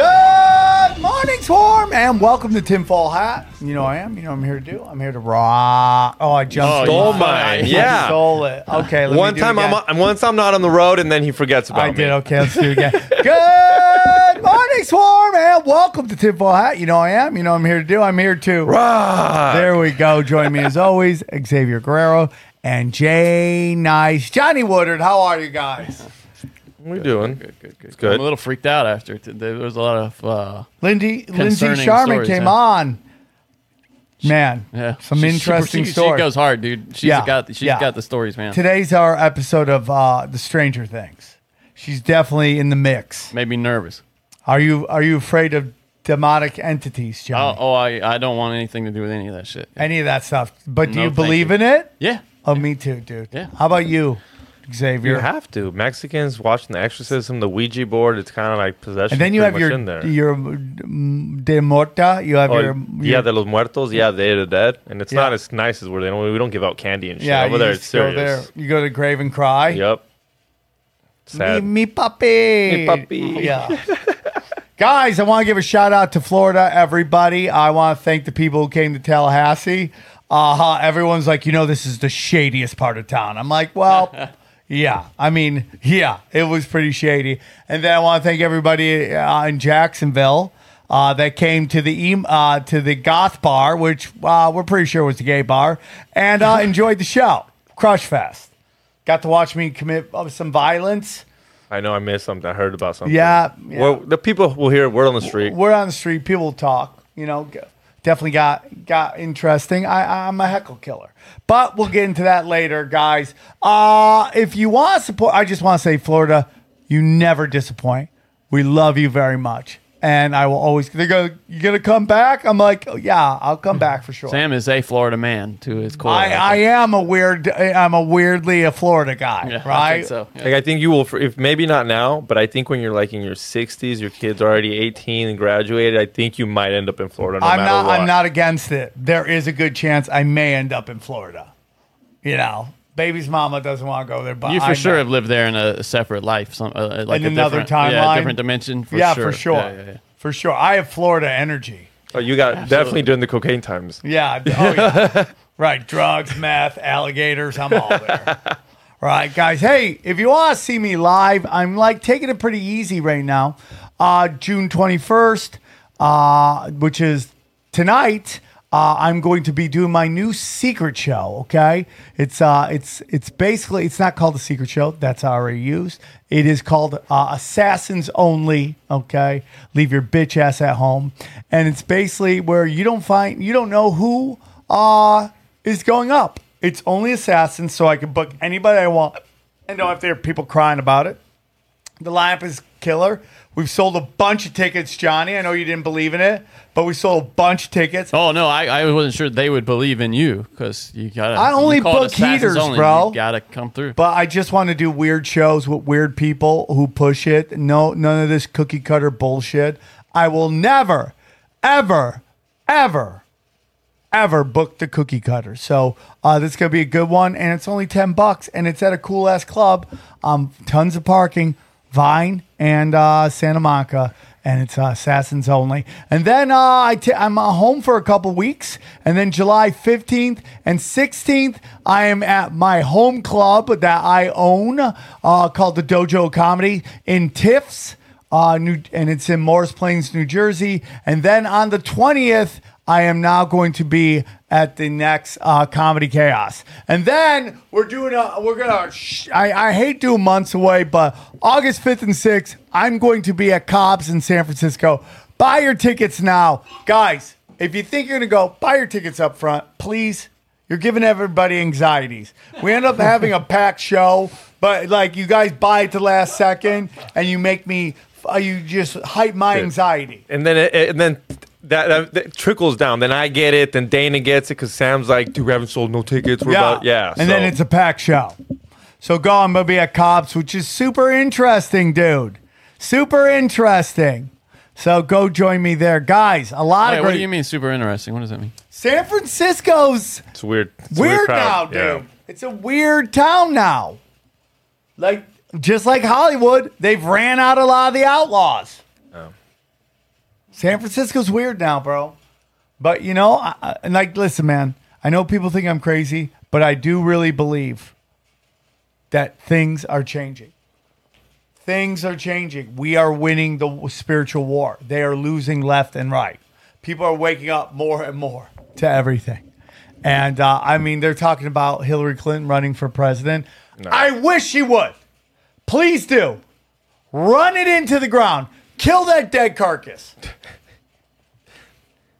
Good morning, Swarm, and welcome to Tinfoil Hat. You know I am. You know I'm here to do. I'm here to rock. Oh, I jumped. Oh, stole in. mine. I Yeah. stole it. Okay. Let One time it I'm on, once I'm not on the road, and then he forgets about I me. I did. Okay, let's do it again. Good morning, Swarm, and welcome to Tinfoil Hat. You know I am. You know I'm here to do. I'm here to. Rock. There we go. Join me as always, Xavier Guerrero and Jay Nice. Johnny Woodard, how are you guys? What are we doing? Good, good, good. It's I'm a little freaked out after. T- There was a lot of. Uh, Lindy Lindsay Concerning Sharman stories, came yeah. on. Man, yeah, some She- she- interesting she, stories. She goes hard, dude. She's Yeah, got. She's yeah. got the stories, man. Today's our episode of uh, the Stranger Things. She's definitely in the mix. Made me nervous. Are you are you afraid of demonic entities, Oh, John? oh, I, I don't want anything to do with any of that shit. Any of that stuff? But do No, you thank believe you. in it? Yeah. Oh, me too, dude. Yeah. How about you, Xavier? You have to. Mexicans watching the exorcism, the Ouija board. It's kind of like possession. and then you have your your mm, de morta. You have Oh, your, yeah, your de los muertos. Yeah, they the dead, and it's Yeah. not as nice as where they don't. We don't give out candy and shit. yeah. Over you there, it's go serious. there. You go to grave and cry. Yep. Me, Sad. me puppy. Me puppy. Yeah. Guys, I want to give a shout out to Florida, everybody. I want to thank the people who came to Tallahassee. Uh-huh. everyone's like, you know, this is the shadiest part of town. I'm like, well, yeah. I mean, yeah, it was pretty shady. And then I want to thank everybody uh, in Jacksonville uh, that came to the uh, to the goth bar, which uh, we're pretty sure was the gay bar, and uh, enjoyed the show. Crush Fest. Got to watch me commit uh, some violence. I know I missed something. I heard about something. Yeah, yeah. Well, the people will hear word on the street. We're on the street. People talk. You know, g- definitely got got interesting. I, I'm a heckle killer, but we'll get into that later, guys. Uh, if you want to support, I just want to say, Florida, you never disappoint. We love you very much, and I will always. They go, you gonna come back? I'm like, oh, yeah, I'll come back for sure. Sam is a Florida man to his core. I, I am a weird. I'm a weirdly a Florida guy, Yeah, right? I think so. Yeah. Like I think you will, if maybe not now, but I think when you're like in your 60s, your kids are already 18 and graduated. I think you might end up in Florida. No I'm matter not. what. I'm not against it. There is a good chance I may end up in Florida. You know, baby's mama doesn't want to go there, but You for I sure may. have lived there in a, a separate life, some uh, like In a another different, yeah, timeline? different dimension. For yeah, sure. for sure, Yeah, yeah, yeah. for sure. I have Florida energy. Oh, you got definitely during the cocaine times. Yeah. Oh, yeah. right. Drugs, meth, alligators. I'm all there. Right, guys. Hey, if you want to see me live, I'm like taking it pretty easy right now. Uh, June 21st, uh, which is tonight. Uh, I'm going to be doing my new secret show. Okay, it's uh, it's it's basically it's not called a secret show. That's already used. It is called uh, Assassins Only. Okay, leave your bitch ass at home, and it's basically where you don't find you don't know who uh is going up. It's only assassins, so I can book anybody I want, and don't have to hear people crying about it. The lineup is killer. We've sold a bunch of tickets, Johnny. I know you didn't believe in it, but we sold a bunch of tickets. Oh no, I, I wasn't sure they would believe in you because you gotta. I only you call it book heaters, only, bro. You gotta come through. But I just want to do weird shows with weird people who push it. No, none of this cookie cutter bullshit. I will never, ever, ever, ever book the cookie cutter. So uh, this is gonna be a good one, and it's only ten bucks, and it's at a cool ass club. Um, tons of parking, Vine and uh, Santa Monica. And it's uh, assassins only. And then uh, I t- I'm uh, home for a couple weeks. And then July 15th and 16th, I am at my home club that I own uh, called the Dojo Comedy in Tiffs uh, New, and it's in Morris Plains, New Jersey. And then on the 20th, I am now going to be at the next uh, Comedy Chaos, and then we're doing a. We're gonna. Sh- I, I hate doing months away, but August fifth and sixth, I'm going to be at Cobb's in San Francisco. Buy your tickets now, guys. If you think you're gonna go, buy your tickets up front, please. You're giving everybody anxieties. We end up having a packed show, but like you guys buy it to last second, and you make me. Uh, you just hype my anxiety. And then it, and then that, that, that trickles down. Then I get it. Then Dana gets it because Sam's like, "Dude, we haven't sold no tickets." We're about yeah. And then it's a packed show. So go, I'm gonna be at Cobb's, which is super interesting, dude. Super interesting. So go join me there, guys. A lot Wait, of what do you mean super interesting? What does that mean? San Francisco's it's weird. It's a weird, crowd. now, dude. Yeah. It's a weird town now. Like just like Hollywood, they've ran out a lot of the outlaws. Oh. San Francisco's weird now, bro. But you know, I, I- and like, listen, man. I know people think I'm crazy, but I do really believe that things are changing. Things are changing. We are winning the spiritual war. They are losing left and right. People are waking up more and more to everything. And uh, I mean, they're talking about Hillary Clinton running for president. I wish she would. Please do. Run it into the ground. Kill that dead carcass.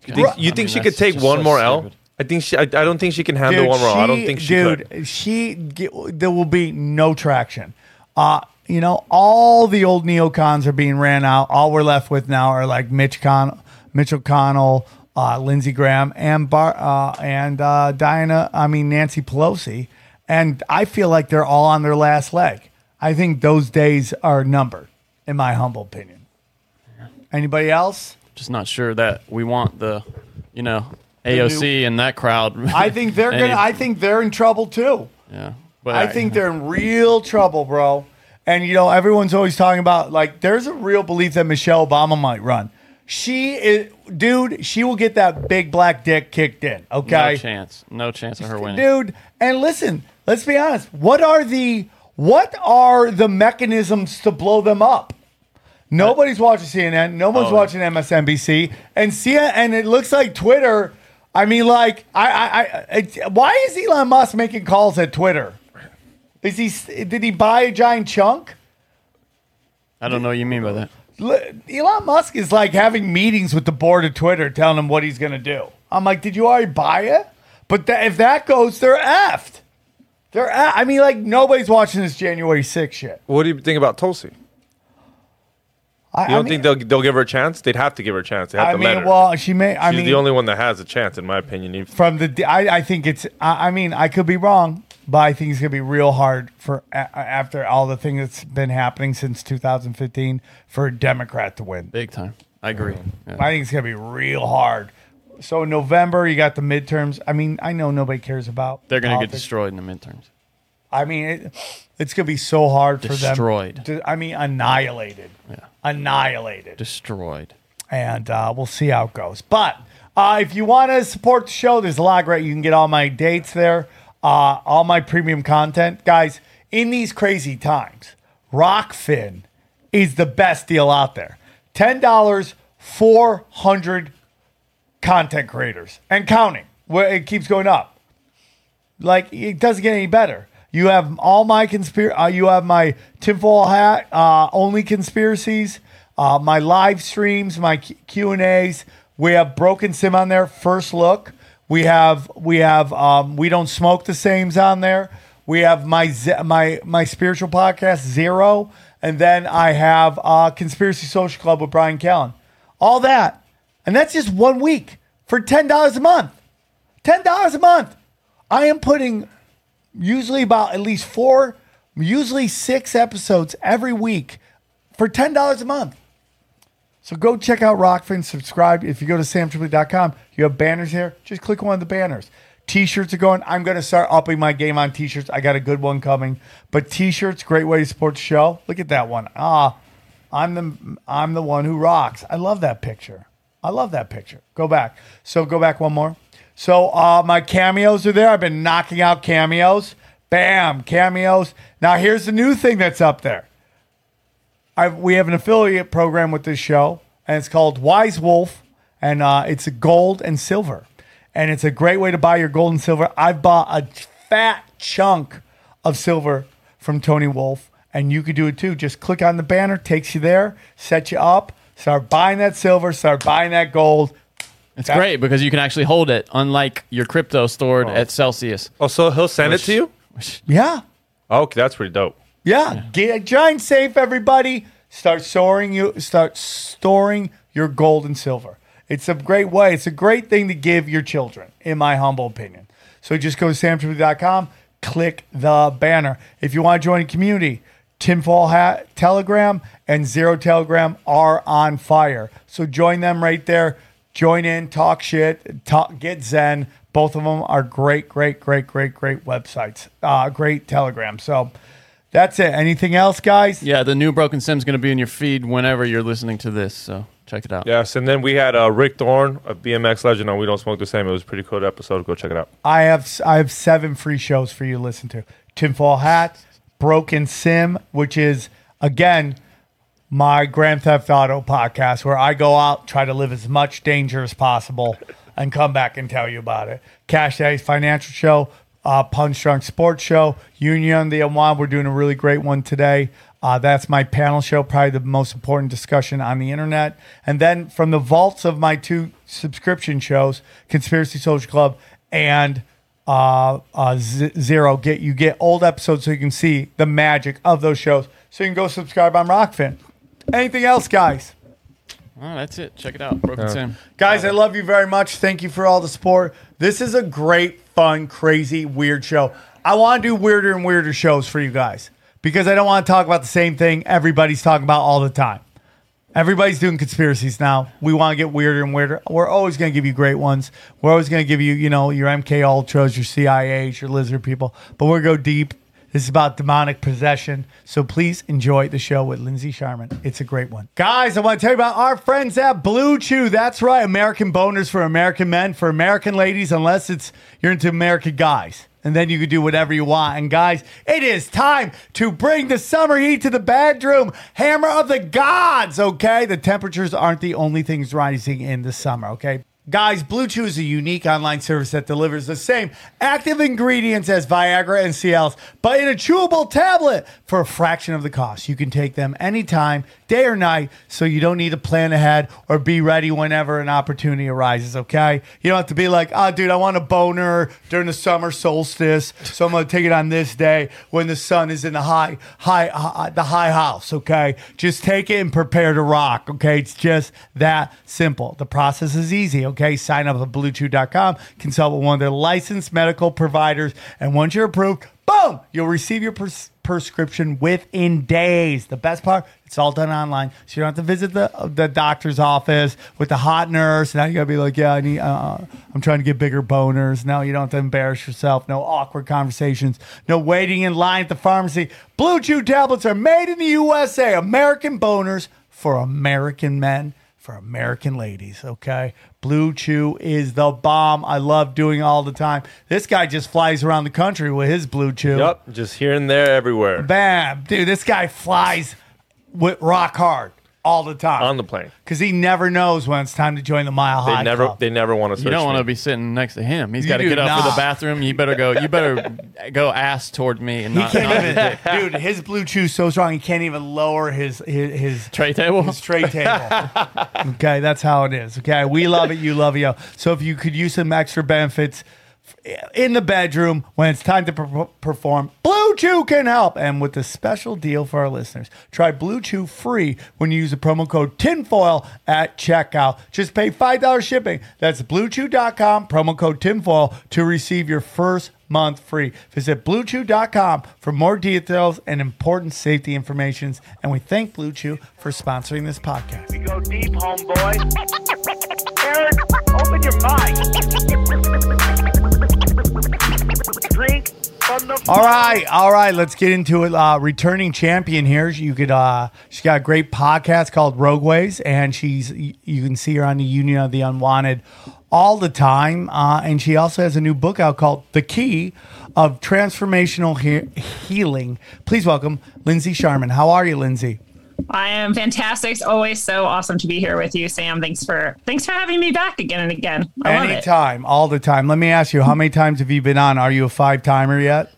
You think, I you think mean, she that's could take just one so more L? stupid. I think she. I, I don't think she can handle one more. L. I don't think she dude, could. she get, there will be no traction. Uh, you know, all the old neocons are being ran out. All we're left with now are like Mitch Con, Mitch O'Connell, uh, Lindsey Graham, and Bar, uh, and uh, Diana. I mean Nancy Pelosi, and I feel like they're all on their last leg. I think those days are numbered, in my humble opinion. Anybody else? Just not sure that we want the, you know, AOC and that crowd. I think they're gonna. I think they're in trouble too. yeah, but I think they're in real trouble, bro. And you know, everyone's always talking about like there's a real belief that Michelle Obama might run. She is, dude. She will get that big black dick kicked in. Okay, no chance, no chance of her winning. dude. And listen, let's be honest. What are the what are the mechanisms to blow them up? Nobody's uh, watching CNN. No one's Oh. watching MSNBC. And CNN, and it looks like Twitter. I mean, like, I, I, I it, why is Elon Musk making calls at Twitter? Is he? Did he buy a giant chunk? I don't know what you mean by that. L- Elon Musk is like having meetings with the board of Twitter, telling them what he's going to do. I'm like, did you already buy it? But tha- if that goes, they're effed. They're. I mean, like nobody's watching this January 6th shit. What do you think about Tulsi? I, You don't I mean, think they'll they'll give her a chance? They'd have to give her a chance. They have I to let mean, her. well, she may. I She's mean, the only one that has a chance, in my opinion. If- from the I, I think it's I, I mean I could be wrong, but I think it's gonna be real hard for a, after all the things that's been happening since 2015 for a Democrat to win. Big time. I agree. Yeah. I think it's gonna be real hard. So in November you got the midterms. I mean I know nobody cares about. They're gonna get destroyed in the midterms. I mean it, it's gonna be so hard for Destroyed. them. to- I mean annihilated. Yeah. Annihilated. Destroyed. and uh, we'll see how it goes. But uh, if you want to support the show, there's a lot great. You can get all my dates there, uh, all my premium content, guys. In these crazy times, Rokfin is the best deal out there. Ten dollars, four hundred content creators and counting. Where it keeps going up. Like it doesn't get any better. You have all my conspiracy. Uh, you have my tinfoil hat uh, only conspiracies. Uh, my live streams, my Q and A's. We have broken sim on there. First look. We have we have um, we don't smoke the same's on there. We have my my my spiritual podcast zero, and then I have uh, conspiracy social club with Brian Callen. All that, and that's just one week for ten dollars a month. Ten dollars a month. I am putting usually about at least four, usually six episodes every week for ten dollars a month. So go check out Rokfin, subscribe. If you go to samtripoli.com, you have banners here. Just click one of the banners. T-shirts are going. I'm going to start upping my game on T-shirts. I got a good one coming. But T-shirts, great way to support the show. Look at that one. Ah, I'm the I'm the one who rocks. I love that picture. I love that picture. Go back. So go back one more. So uh, my cameos are there. I've been knocking out cameos. Bam, cameos. Now here's the new thing that's up there. I've, we have an affiliate program with this show, and it's called Wise Wolf, and uh, it's a gold and silver, and it's a great way to buy your gold and silver. I've bought a fat chunk of silver from Tony Wolf, and you could do it too. Just click on the banner, takes you there, set you up, start buying that silver, start buying that gold. It's That- great because you can actually hold it, unlike your crypto stored oh. at Celsius. Oh, so he'll send it to you? Yeah, Oh, okay, that's pretty dope. yeah. Get a giant safe, everybody. Start storing you. Start storing your gold and silver. It's a great way. It's a great thing to give your children, in my humble opinion. So just go to samtripoli.com, click the banner. If you want to join a community, Tinfoil Hat Telegram and Zero Telegram are on fire. So join them right there. Join in, talk shit, talk, get Zen. Both of them are great, great, great, great, great websites. Uh, great Telegram. So that's it. Anything else, guys? Yeah, the new Broken Sim's going to be in your feed whenever you're listening to this, so check it out. Yes, and then we had uh, Rick Thorn, a BMX legend on We Don't Smoke the Same. It was a pretty cool episode. Go check it out. I have I have seven free shows for you to listen to. Tinfoil Hat, Broken Sim, which is again my Grand Theft Auto podcast where I go out, try to live as much danger as possible, and come back and tell you about it. Cash Daddy's financial show, uh, Punch Drunk Sports Show, Union the Unwind. We're doing a really great one today. Uh, that's my panel show, probably the most important discussion on the internet. And then from the vaults of my two subscription shows, Conspiracy Social Club and uh, uh, Z- Zero, get you get old episodes so you can see the magic of those shows. So you can go subscribe on Rokfin. Anything else, guys? Oh, that's it. Check it out. Broken Sim. Guys, I love you very much. Thank you for all the support. This is a great, fun, crazy, weird show. I want to do weirder and weirder shows for you guys because I don't want to talk about the same thing everybody's talking about all the time. Everybody's doing conspiracies now. We want to get weirder and weirder. We're always going to give you great ones. We're always going to give you, you know, your MK Ultras, your CIAs, your lizard people. But we're going to go deep. This is about demonic possession. So please enjoy the show with Lindsay Sharman. It's a great one. Guys, I want to tell you about our friends at Blue Chew. That's right. American boners for American men, for American ladies, unless it's you're into American guys. And then you can do whatever you want. And guys, it is time to bring the summer heat to the bedroom. Hammer of the gods, okay? The temperatures aren't the only things rising in the summer, okay? Guys, Blue Chew is a unique online service that delivers the same active ingredients as Viagra and Cialis, but in a chewable tablet for a fraction of the cost. You can take them anytime, day or night, so you don't need to plan ahead or be ready whenever an opportunity arises, okay? You don't have to be like, oh, dude, I want a boner during the summer solstice, so I'm to take it on this day when the sun is in the high, high, high, the high house, okay? Just take it and prepare to rock, okay? It's just that simple. The process is easy, okay? Sign up at bluechew.com, consult with one of their licensed medical providers, and once you're approved, boom, you'll receive your pres- prescription within days. The best part, it's all done online, so you don't have to visit the the doctor's office with the hot nurse. Now you gotta be like, yeah, I need, uh, I'm trying to get bigger boners. Now you don't have to embarrass yourself. No awkward conversations. No waiting in line at the pharmacy. Blue Chew tablets are made in the USA. American boners for American men for American ladies, okay? Blue Chew is the bomb. I love doing all the time. This guy just flies around the country with his Blue Chew. Yep, just here and there, everywhere. Bam. Dude, this guy flies with rock hard all the time. On the plane. Because he never knows when it's time to join the Mile high. They never, Club. they never want to search You don't want to be sitting next to him. He's got to get up for the bathroom. You better go. You better go ass toward me and he not, can't not even, dude. His blue chew's so strong he can't even lower his his, his tray table. his tray table. okay, that's how it is. Okay, we love it. You love it. yo. So if you could use some extra benefits in the bedroom when it's time to per- perform, Blue Chew can help. And with a special deal for our listeners, try Blue Chew free when you use the promo code TINFOIL at checkout. Just pay $5 shipping. That's bluechew.com, promo code TINFOIL to receive your first month free. Visit bluechew.com for more details and important safety information. And we thank Blue Chew for sponsoring this podcast. We go deep, homeboy. Aaron, open your mic. Drink All right, all right. Let's get into it. Uh, returning champion here. You could. Uh, she's got a great podcast called Rogueways, and she's. You can see her on the Union of the Unwanted all the time. Uh, and she also has a new book out called The Key of Transformational he- Healing. Please welcome Lindsay Sharman. How are you, Lindsay? I am fantastic. It's always so awesome to be here with you, Sam. Thanks for thanks for having me back again and again. I. Anytime, all the time. Let me ask you, how many times have you been on? Are you a five timer yet?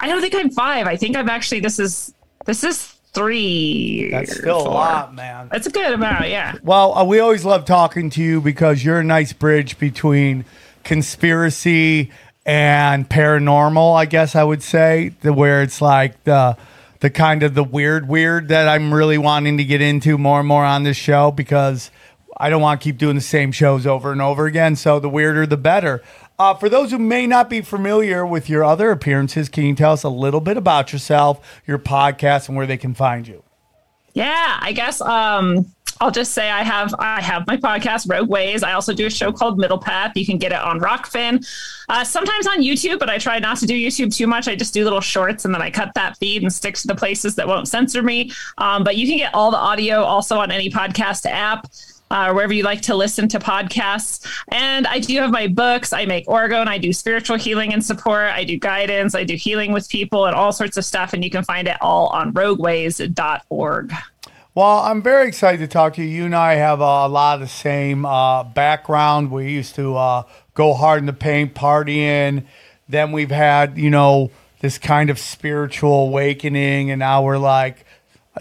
I don't think I'm five. I think I'm actually this is this is three. That's still a lot, man. That's a good amount, yeah. Well, uh, we always love talking to you because you're a nice bridge between conspiracy and paranormal. I guess I would say the where it's like the the kind of the weird weird that I'm really wanting to get into more and more on this show because I don't want to keep doing the same shows over and over again. So the weirder, the better. Uh, for those who may not be familiar with your other appearances, can you tell us a little bit about yourself, your podcast, and where they can find you? Yeah, I guess um I'll just say I have I have my podcast Rogue Ways. I also do a show called Middle Path. You can get it on Rokfin, uh, sometimes on YouTube, but I try not to do YouTube too much. I just do little shorts and then I cut that feed and stick to the places that won't censor me. Um, but you can get all the audio also on any podcast app. Uh, wherever you like to listen to podcasts. And I do have my books. I make orgone. I do spiritual healing and support. I do guidance. I do healing with people and all sorts of stuff. And you can find it all on rogueways.org. Well, I'm very excited to talk to you. You and I have a lot of the same uh, background. We used to uh, go hard in the paint, partying. Then we've had, you know, this kind of spiritual awakening, and now we're like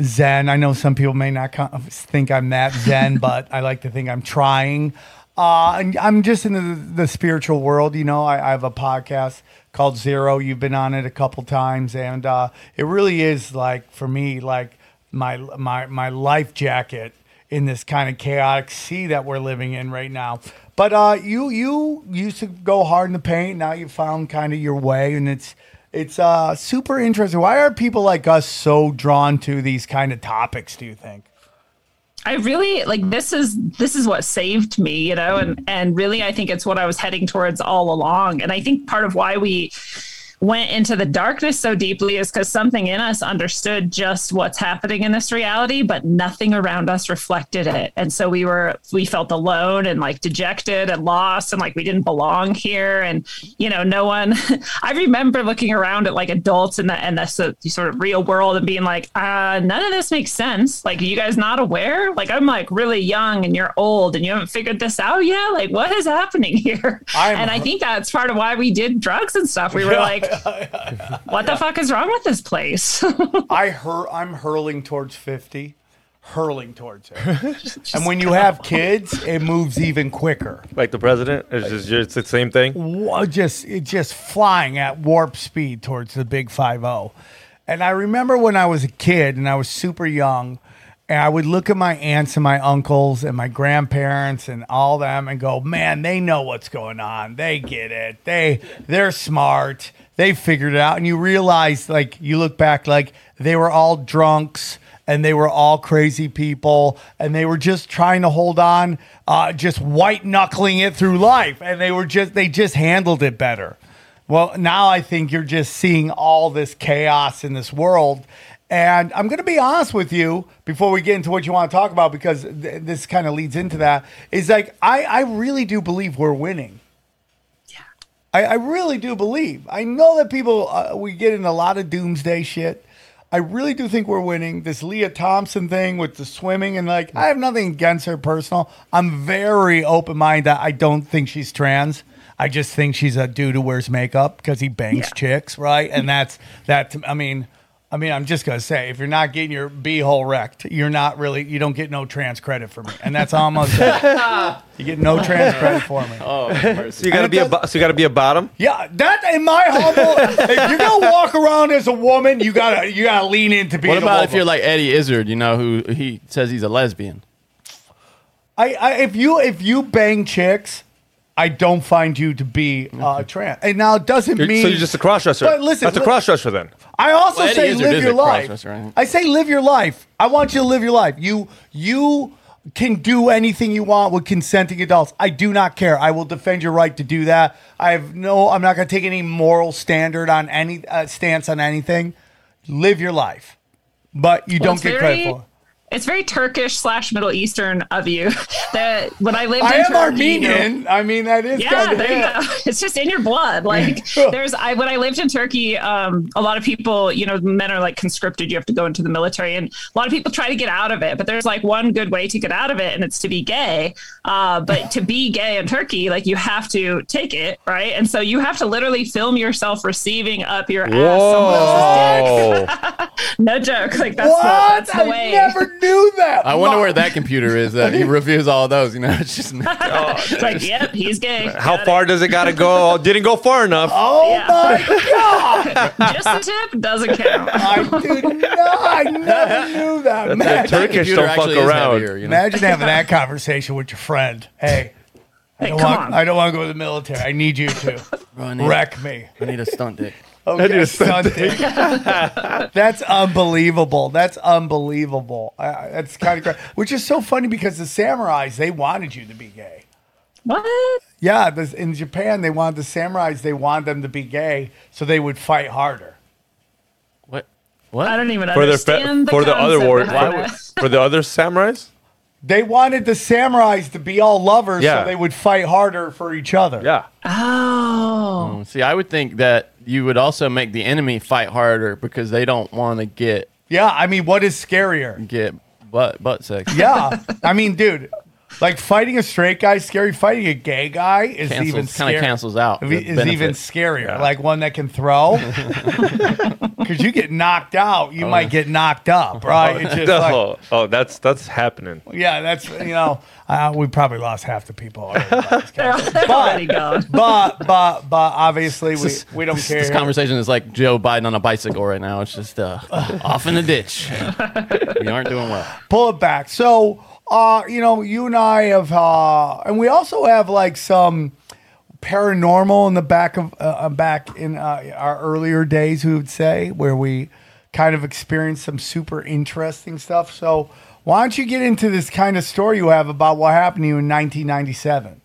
Zen. I know some people may not think I'm that Zen, but I like to think I'm trying. Uh, and I'm just in the, the spiritual world. You know, I, I have a podcast called Zero. You've been on it a couple times, and uh, it really is like for me, like my my my life jacket in this kind of chaotic sea that we're living in right now. But uh, you you used to go hard in the paint. Now you found kind of your way, and it's it's uh, super interesting. Why are people like us so drawn to these kind of topics? Do you think? I really like this is this is what saved me, you know, and and really I think it's what I was heading towards all along. And I think part of why we went into the darkness so deeply is because something in us understood just what's happening in this reality, but nothing around us reflected it. And so we were we felt alone and like dejected and lost and like we didn't belong here. And you know, no one. I remember looking around at like adults in the and the so- sort of real world and being like, uh, none of this makes sense. Like, are you guys not aware? Like, I'm like really young and you're old and you haven't figured this out yet. Like, what is happening here? I'm- and I think that's part of why we did drugs and stuff. We were like, what the fuck is wrong with this place? I hur- I'm hurling towards 50, hurling towards it. and when you have kids, it moves even quicker. Like the president, it's just it's the same thing. Just it just flying at warp speed towards the big 50. And I remember when I was a kid and I was super young and I would look at my aunts and my uncles and my grandparents and all them and go, "Man, they know what's going on. They get it. They they're smart. They figured it out." And you realize like you look back like they were all drunks and they were all crazy people and they were just trying to hold on uh, just white knuckling it through life. And they were just they just handled it better. Well now i think you're just seeing all this chaos in this world. And i'm going to be honest with you before we get into what you want to talk about because th- this kind of leads into that is like i i really do believe we're winning I, I really do believe. I know that people uh, we get in a lot of doomsday shit. I really do think we're winning. This Leah Thompson thing with the swimming and like I have nothing against her personal. I'm very open minded. I don't think she's trans. I just think she's a dude who wears makeup because he bangs Yeah. chicks, right? And that's that. I mean, I mean, I'm just gonna say, if you're not getting your b-hole wrecked, you're not really. You don't get no trans credit for me, and that's all I'm gonna say. you get no trans credit for me. Oh so you gotta be a bo- so you gotta be a bottom. Yeah, that in my humble. if you're gonna walk around as a woman, you gotta you gotta lean into being. What a about if woman. you're like Eddie Izzard, you know, who he says he's a lesbian? I, I if you if you bang chicks, I don't find you to be uh, trans. And now it doesn't You're- mean so you're just a cross dresser. But listen, that's a li- cross dresser then. I also Well, Eddie say Izzard live is your a life. crossdresser, right? I say live your life. I want you to live your life. You you can do anything you want with consenting adults. I do not care. I will defend your right to do that. I have no. I'm not going to take any moral standard on any uh, stance on anything. Live your life, but you Well, don't it's get very- credit for. it. It's very Turkish slash Middle Eastern of you. That when I lived I in am Turkey, Armenian. I mean, that is yeah, there you go. It's just in your blood. Like there's, I when I lived in Turkey, um, a lot of people, you know, men are like conscripted. You have to go into the military, and a lot of people try to get out of it. But there's like one good way to get out of it, and it's to be gay. Uh, but to be gay in Turkey, like you have to take it, right? And so you have to literally film yourself receiving up your ass. someone else's dick. Whoa. No joke. Like that's the, What? that's the I way. never knew that. I wonder Mom. where that computer is that he reviews all those. You know, it's just oh, It's like, yep, he's gay. How Got far it. does it got to go? Oh, didn't go far enough. Oh Yeah. my god! Just a tip doesn't count. I did not. I never knew that. The Imagine, Turkish computer don't fuck around. heavier, you know? imagine having that conversation with your friend. Hey, I Hey, don't come want. I don't want to go to the military. I need you to Bro, I need, wreck me. I need a stunt dick. Okay, Sunday. That's unbelievable. That's unbelievable. Uh, that's kind of crazy. Which is so funny because the samurais they wanted you to be gay. What? Yeah, this, in Japan they wanted the samurais. They wanted them to be gay so they would fight harder. What? What? I don't even For the fe- understand the for the other concept war behind for, for the other samurais. They wanted the samurais to be all lovers Yeah. so they would fight harder for each other. Yeah. Oh, See, I would think that you would also make the enemy fight harder because they don't want to get Yeah, I mean, what is scarier? get butt butt sex. Yeah, I mean, dude, like fighting a straight guy is scary. Fighting a gay guy is even kind scarier. of cancels out. the Is even benefit. scarier. Like one that can throw, because you get knocked out, you might get knocked up, right? It's just like, oh, oh, that's that's happening. yeah, that's you know, uh, we probably lost half the people. already by this they're, conversation. they're already gone. But but but obviously we, we don't This, care. this conversation is like Joe Biden on a bicycle right now. It's just uh, off in the ditch. we aren't doing well. pull it back. So, uh, you know, you and I have, uh, and we also have like some paranormal in the back of uh, uh, back in uh, our earlier days. We would say where we kind of experienced some super interesting stuff. So, why don't you get into this kind of story you have about what happened to you in 1997?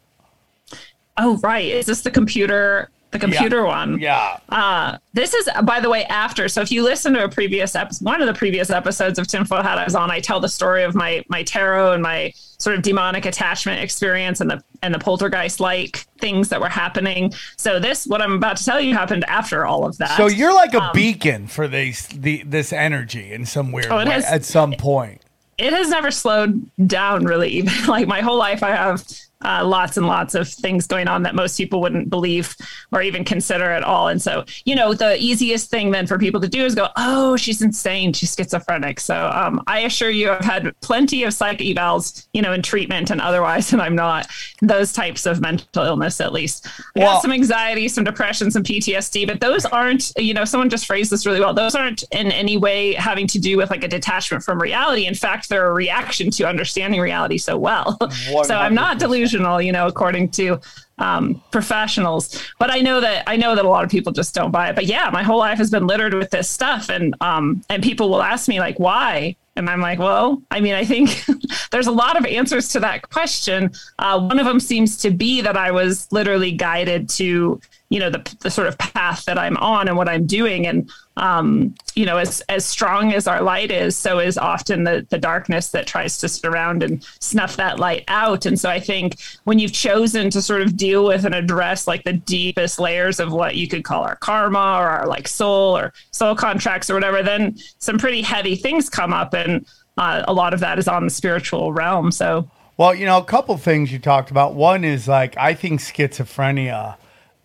Oh, right. Is this the computer? The computer one. Yeah. Uh, this is, by the way, after. So if you listen to a previous episode, one of the previous episodes of Tinfoil Hat I was on, I tell the story of my my tarot and my sort of demonic attachment experience and the and the poltergeist like things that were happening. So this, what I'm about to tell you, happened after all of that. So you're like a Um, beacon for these the this energy in some weird Oh, way has- at some point. it has never slowed down really even like my whole life i have uh, lots and lots of things going on that most people wouldn't believe or even consider at all. And so you know the easiest thing then for people to do is go oh she's insane. She's schizophrenic. So um, i assure you i've had plenty of psych evals you know in treatment and otherwise and i'm not those types of mental illness at least. I Well- got some anxiety some depression some ptsd but those aren't you know someone just phrased this really well. Those aren't in any way having to do with like a detachment from reality. In fact they're a reaction to understanding reality so well. So i'm not delusional you know according to um, professionals. But i know that i know that a lot of people just don't buy it. But yeah my whole life has been littered with this stuff. And um and people will ask me like why? And I'm like, well, I mean, I think there's a lot of answers to that question. Uh, one of them seems to be that I was literally guided to, you know, the, the sort of path that I'm on and what I'm doing. And, um, you know, as, as strong as our light is, so is often the, the darkness that tries to surround and snuff that light out. And so I think when you've chosen to sort of deal with and address like the deepest layers of what you could call our karma or our like soul or soul contracts or whatever, then some pretty heavy things come up. And uh, a lot of that is on the spiritual realm. So, Well, you know, a couple things you talked about. One is like I think schizophrenia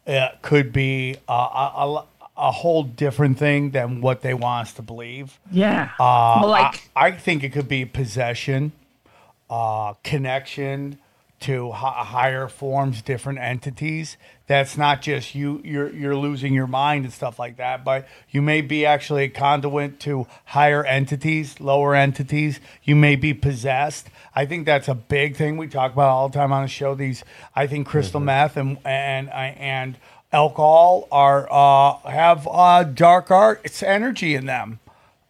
uh, could be a, a, a whole different thing than what they want us to believe. yeah. Uh, well, like, I, I think it could be possession, uh, connection to hi- higher forms, different entities. That's not just you. You're you're losing your mind and stuff like that. But you may be actually a conduit to higher entities, lower entities. You may be possessed. I think that's a big thing we talk about all the time on the show. These, I think, crystal meth and and and alcohol are uh, have uh, dark arts energy in them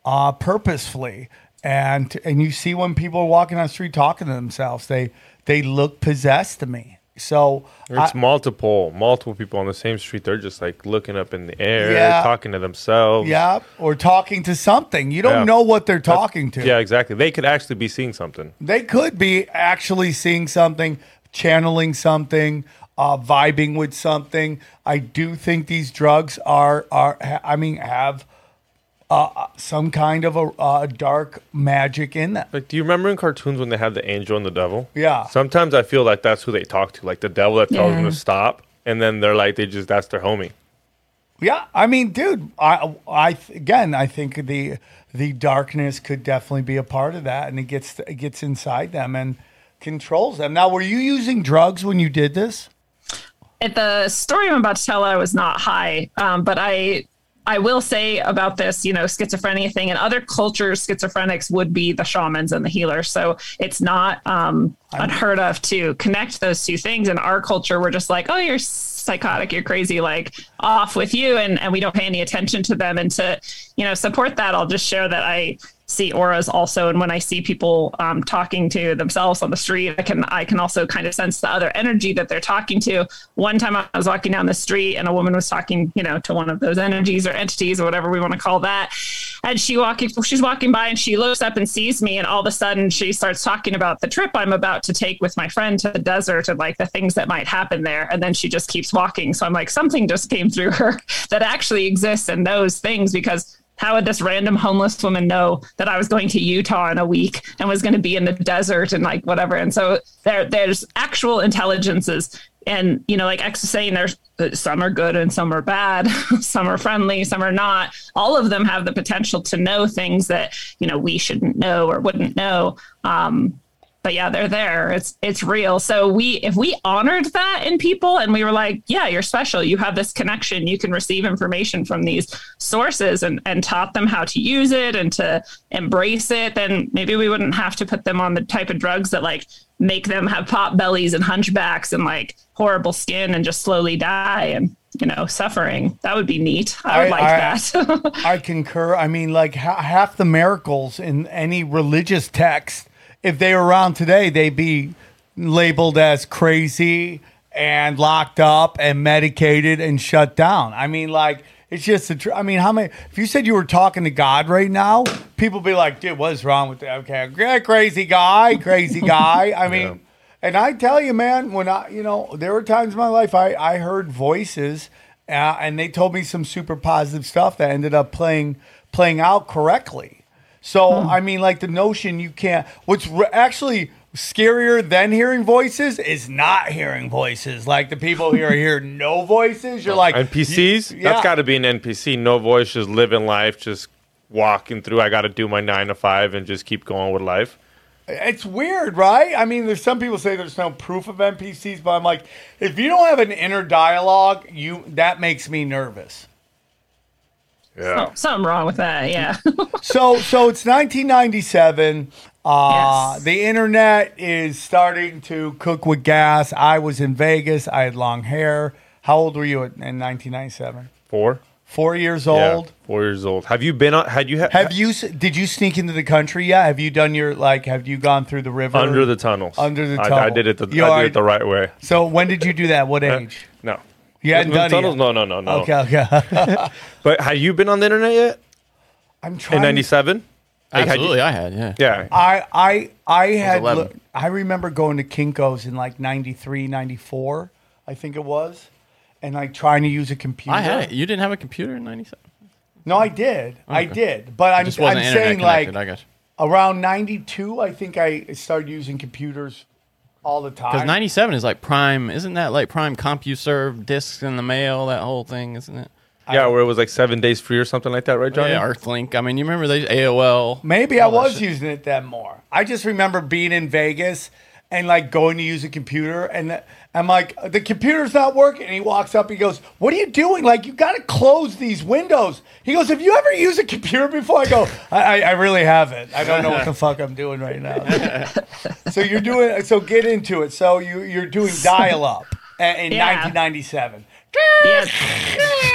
uh, purposefully. And and you see when people are walking on the street talking to themselves, they they look possessed to me. So It's I- multiple, multiple people on the same street. They're just like looking up in the air, Yeah. talking to themselves. yeah, or talking to something. You don't Yeah. know what they're talking to. Yeah, exactly. They could actually be seeing something. They could be actually seeing something, channeling something, uh, vibing with something. I do think these drugs are are. I mean, have uh, some kind of a uh, dark magic in that. Like, do you remember in cartoons when they have the angel and the devil? Yeah. Sometimes I feel like that's who they talk to, like the devil that tells them Yeah. to stop, and then they're like, they just that's their homie. Yeah, I mean, dude, I, I again, I think the the darkness could definitely be a part of that, and it gets it gets inside them and controls them. Now, were you using drugs when you did this? at the story I'm about to tell, I was not high, um, but I I will say about this, you know, schizophrenia thing. and other cultures, schizophrenics would be the shamans and the healers. So it's not um, unheard of to connect those two things. In our culture, we're just like, oh, you're psychotic, you're crazy, like off with you, and and we don't pay any attention to them. And to you know support that, I'll just share that I see auras also. And when i see people um, talking to themselves on the street i can i can also kind of sense the other energy that they're talking to. One time i was walking down the street and a woman was talking you know to one of those energies or entities or whatever we want to call that. And she walking she's walking by and she looks up and sees me. And all of a sudden she starts talking about the trip i'm about to take with my friend to the desert and like the things that might happen there. And then she just keeps walking. So i'm like something just came through her that actually exists and knows things because how would this random homeless woman know that I was going to Utah in a week and was going to be in the desert and like whatever? And so there, there's actual intelligences, and you know, like X is saying, there's some are good and some are bad, some are friendly, some are not. All of them have the potential to know things that you know we shouldn't know or wouldn't know. Um, but yeah, they're there. It's it's real. So we if we honored that in people and we were like, yeah, you're special. You have this connection. You can receive information from these sources and and taught them how to use it and to embrace it, then maybe we wouldn't have to put them on the type of drugs that like make them have pot bellies and hunchbacks and like horrible skin and just slowly die and you know suffering. That would be neat. I would like that. I concur. I mean, like ha- half the miracles in any religious text, if they were around today, they'd be labeled as crazy and locked up and medicated and shut down. I mean, like it's just a. Tr- I mean, how many? If you said you were talking to God right now, people be like, "Dude, what is wrong with that?" Okay, yeah, crazy guy, crazy guy. I mean. And I tell you, man, when I, you know, there were times in my life I, I heard voices, uh, and they told me some super positive stuff that ended up playing playing out correctly. So I mean, like the notion you can't. What's re- actually scarier than hearing voices is not hearing voices. Like the people here hear no voices. You're like NPCs? you- yeah. That's got to be an NPC. No voice, just living life, just walking through. I got to do my nine to five and just keep going with life. It's weird, right? I mean, there's some people say there's no proof of NPCs, but I'm like, if you don't have an inner dialogue, you that makes me nervous. Yeah. Something wrong with that. Yeah. So, so it's 1997. Uh, Yes. The internet is starting to cook with gas. I was in Vegas. I had long hair. How old were you in in 1997? Four. Four years Yeah, old. four years old. Have you been on? Had you ha- Have you? Did you sneak into the country yet? Have you done your like? Have you gone through the river under the tunnels? Under the I, I tunnel. did it. The, You I did it the right way. So when did you do that? What age? No. You hadn't The done tunnels? it. No, no, no, no. Okay, okay. But have you been on the internet yet? I'm trying. In '97? Absolutely, I had. Yeah. Yeah. I I I had 11. look, I remember going to Kinkos in like 93, 94, I think it was, and like trying to use a computer. I had it. You didn't have a computer in '97. No, I did. I did. But I'm Just I'm wasn't internet saying connected. like I around 92, I think I started using computers all the time. Because '97 is like prime. Isn't that like prime CompuServe discs in the mail? That whole thing, isn't it? Yeah, where it was like seven days free or something like that, right, Johnny? Yeah, Earthlink. I mean, you remember they AOL? Maybe I was shit. using it then more. I just remember being in Vegas and like going to use a computer and I'm like, the computer's not working. And he walks up, he goes, What are you doing? Like, you got to close these windows. He goes, Have you ever used a computer before? I go, I, I, I really haven't. I don't know what the fuck I'm doing right now. so you're doing, so get into it. So you, you're doing dial up in Yeah. 1997. Yes,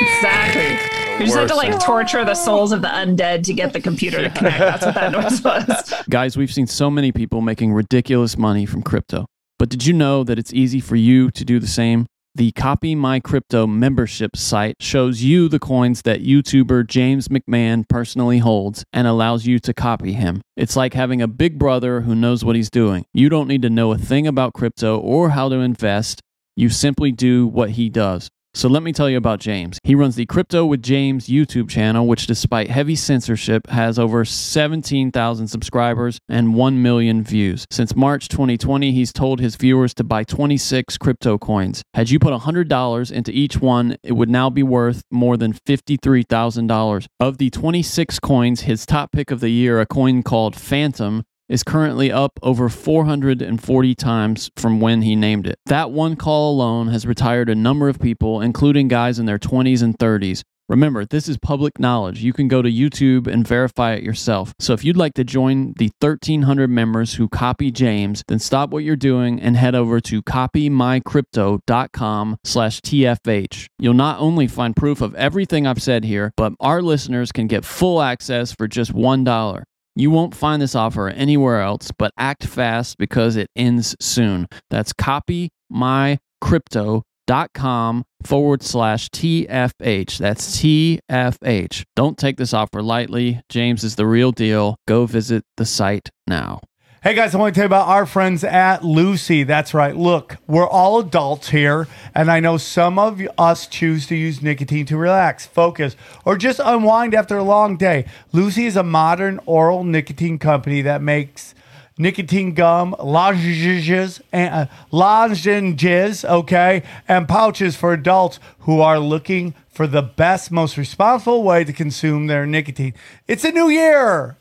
exactly. You just had to like torture the souls of the undead to get the computer to connect. That's what that noise was. Guys, we've seen so many people making ridiculous money from crypto. But did you know that it's easy for you to do the same? The Copy My Crypto membership site shows you the coins that YouTuber James McMahon personally holds and allows you to copy him. It's like having a big brother who knows what he's doing. You don't need to know a thing about crypto or how to invest. You simply do what he does. So let me tell you about James. He runs the Crypto with James YouTube channel, which, despite heavy censorship, has over 17,000 subscribers and 1 million views. Since March 2020, he's told his viewers to buy 26 crypto coins. Had you put $100 into each one, it would now be worth more than $53,000. Of the 26 coins, his top pick of the year, a coin called Fantom, is currently up over 440 times from when he named it. That one call alone has retired a number of people, including guys in their 20s and 30s. Remember, this is public knowledge. You can go to YouTube and verify it yourself. So if you'd like to join the 1,300 members who copy James, then stop what you're doing and head over to copymycrypto.com slash TFH. You'll not only find proof of everything I've said here, but our listeners can get full access for just $1. You won't find this offer anywhere else, but act fast because it ends soon. That's copymycrypto.com forward slash TFH. That's TFH. Don't take this offer lightly. James is the real deal. Go visit the site now. Hey guys, I want to tell you about our friends at Lucy. That's right. Look, we're all adults here, and I know some of us choose to use nicotine to relax, focus, or just unwind after a long day. Lucy is a modern oral nicotine company that makes nicotine gum, lozenges, and uh, lozenges, okay, and pouches for adults who are looking for the best, most responsible way to consume their nicotine. It's a new year.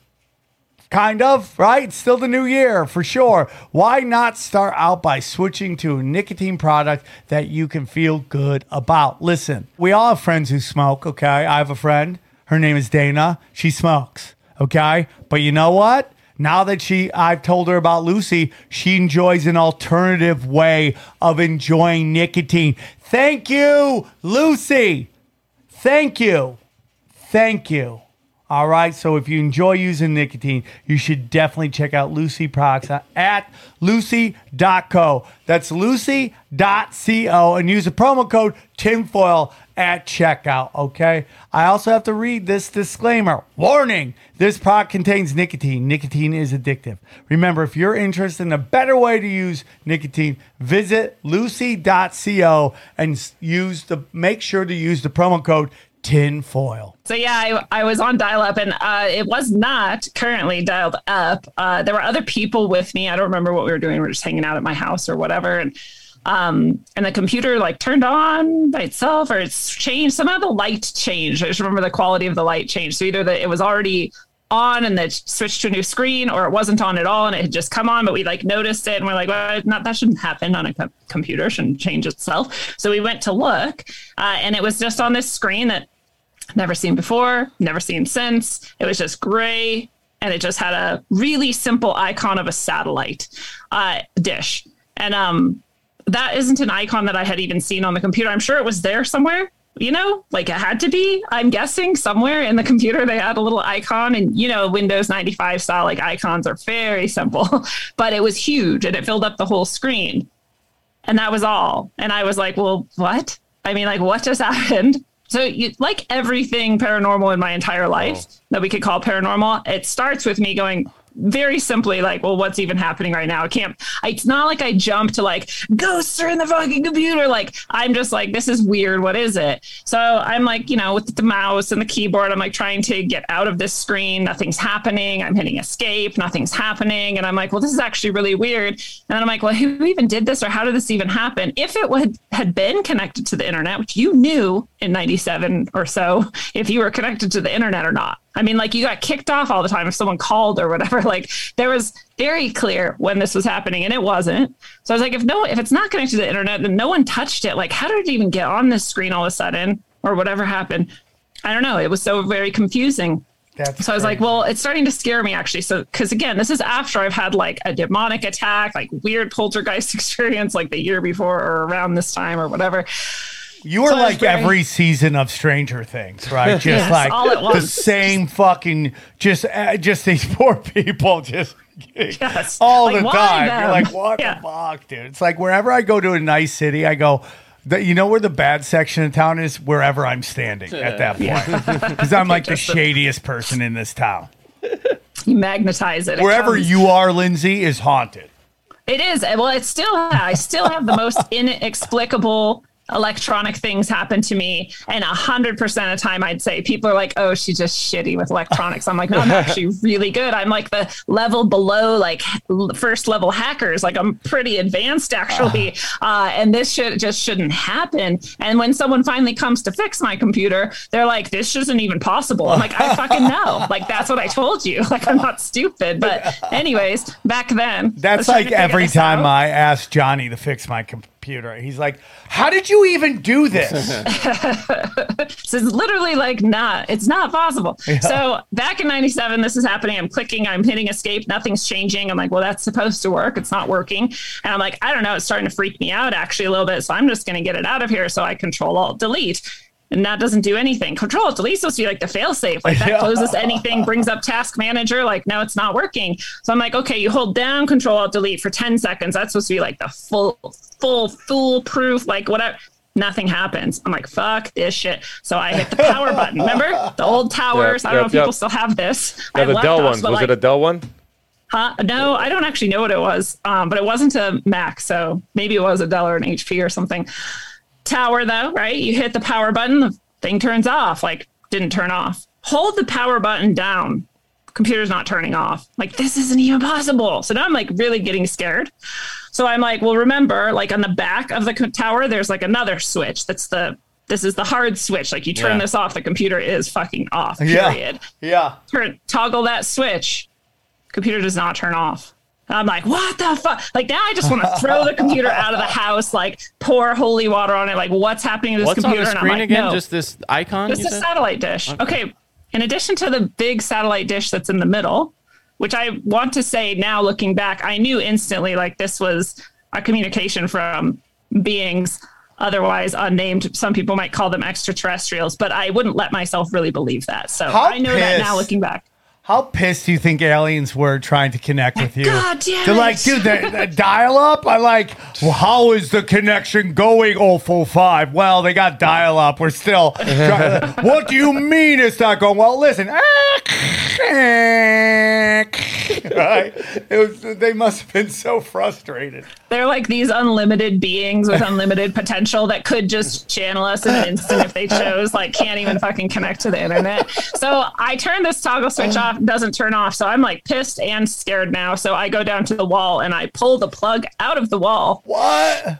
Kind of, right? Still the new year for sure. Why not start out by switching to a nicotine product that you can feel good about? Listen, we all have friends who smoke, okay? I have a friend. Her name is Dana. She smokes, okay? But you know what? Now that she I've told her about Lucy, she enjoys an alternative way of enjoying nicotine. Thank you, Lucy. Thank you. Thank you. All right. So if you enjoy using nicotine, you should definitely check out Lucy products at lucy.co. That's lucy.co and use the promo code tinfoil at checkout. Okay. I also have to read this disclaimer. Warning this product contains nicotine. Nicotine is addictive. Remember, if you're interested in a better way to use nicotine, visit lucy.co and use the make sure to use the promo code tinfoil. So yeah, I, I was on dial up and uh, it was not currently dialed up. Uh, there were other people with me. I don't remember what we were doing. We were just hanging out at my house or whatever. And um, and the computer like turned on by itself or it's changed. Somehow the light changed. I just remember the quality of the light changed. So either that it was already on and then switched to a new screen or it wasn't on at all and it had just come on, but we like noticed it and we're like, well, not, that shouldn't happen on a co- computer, shouldn't change itself. So we went to look uh, and it was just on this screen that never seen before, never seen since. It was just gray and it just had a really simple icon of a satellite uh, dish. And um, that isn't an icon that I had even seen on the computer. I'm sure it was there somewhere, you know, like it had to be. I'm guessing somewhere in the computer they had a little icon. And, you know, Windows 95 style like icons are very simple, but it was huge and it filled up the whole screen. And that was all. And I was like, well, what? I mean, like, what just happened? So, you, like everything paranormal in my entire oh. life that we could call paranormal, it starts with me going very simply, like, well, what's even happening right now? I can't, I, it's not like I jump to like ghosts are in the fucking computer. Like, I'm just like, this is weird. What is it? So, I'm like, you know, with the mouse and the keyboard, I'm like trying to get out of this screen. Nothing's happening. I'm hitting escape. Nothing's happening. And I'm like, well, this is actually really weird. And then I'm like, well, who even did this or how did this even happen? If it would had been connected to the internet, which you knew in 97 or so, if you were connected to the internet or not. I mean, like you got kicked off all the time if someone called or whatever. Like there was very clear when this was happening and it wasn't. So I was like, if no, if it's not connected to the internet, then no one touched it. Like, how did it even get on this screen all of a sudden or whatever happened? I don't know. It was so very confusing. That's So I was like, well, it's starting to scare me actually. So, because again, this is after I've had like a demonic attack, like weird poltergeist experience, like the year before or around this time or whatever. You were So I was like very- every season of Stranger Things, right? Just Yes, like all at the once. same fucking, just uh, just these poor people, just Yes. all Like, the why time. You're like, what Yeah. the fuck, dude? It's like wherever I go to a nice city, I go. The, you know where the bad section of town is? Wherever I'm standing at that point, because I'm like the shadiest person in this town. You magnetize it. It Wherever comes. you are, Lindsay, is haunted. It is. Well, it's still. I still have the most inexplicable electronic things happen to me, and a hundred percent of the time, I'd say people are like, "Oh, she's just shitty with electronics." I'm like, "No, I'm actually really good. I'm like the level below, like first level hackers. Like I'm pretty advanced actually, uh, and this should just shouldn't happen." And when someone finally comes to fix my computer, they're like, "This isn't even possible." I'm like, "I fucking know. Like that's what I told you. Like I'm not stupid." But anyways, back then, That's like every time out. I asked Johnny to fix my computer. He's like, "How did you even do this?" So it's literally like not, it's not possible. So back in 97, this is happening. I'm clicking, I'm hitting escape, nothing's changing. I'm like, well, that's supposed to work. It's not working. And I'm like, I don't know, it's starting to freak me out actually a little bit. So I'm just going to get it out of here. So I control alt delete. And that doesn't do anything. Control alt delete supposed to be like the fail safe. Like that Yeah. closes anything, brings up task manager. Like, no, it's not working. So I'm like, okay, you hold down control alt delete for 10 seconds. That's supposed to be like the full, full, foolproof, like whatever nothing happens. I'm like, fuck this shit. So I hit the power button. Remember the old towers? Yep, I don't know yep, if people still have this. Yeah, the Dell one. Was it a Dell one? Huh? No, I don't actually know what it was, um, but it wasn't a Mac, so maybe it was a Dell or an HP or something. Tower though, right? You hit the power button, the thing turns off. Like didn't turn off. Hold the power button down. Computer's not turning off. Like this isn't even possible. So now I'm like really getting scared. So I'm like, well, remember, like on the back of the co- tower, there's like another switch. That's the this is the hard switch. Like you turn Yeah. this off, the computer is fucking off. Yeah. Period yeah. turn toggle that switch. Computer does not turn off. And I'm like, what the fuck? Like now I just want to throw the computer out of the house, like pour holy water on it. Like what's happening to this What's on computer? the and I'm screen like, again? no. Just this icon? Just you a said? satellite dish. Okay. In addition to the big satellite dish that's in the middle, which I want to say now looking back, I knew instantly like this was a communication from beings otherwise unnamed. Some people might call them extraterrestrials, but I wouldn't let myself really believe that. So How I know that now looking back. How pissed do you think aliens were trying to connect with you? God damn They're like, dude, the, the dial up. I like, well, how is the connection going? Oh, full five. Well, they got dial up. We're still. trying, what do you mean it's not going? Well, listen. right? It was, they must have been so frustrated. They're like these unlimited beings with unlimited potential that could just channel us in an instant if they chose. Like, can't even fucking connect to the internet. So I turn this toggle switch off, doesn't turn off. So I'm like pissed and scared now. So I go down to the wall and I pull the plug out of the wall, What?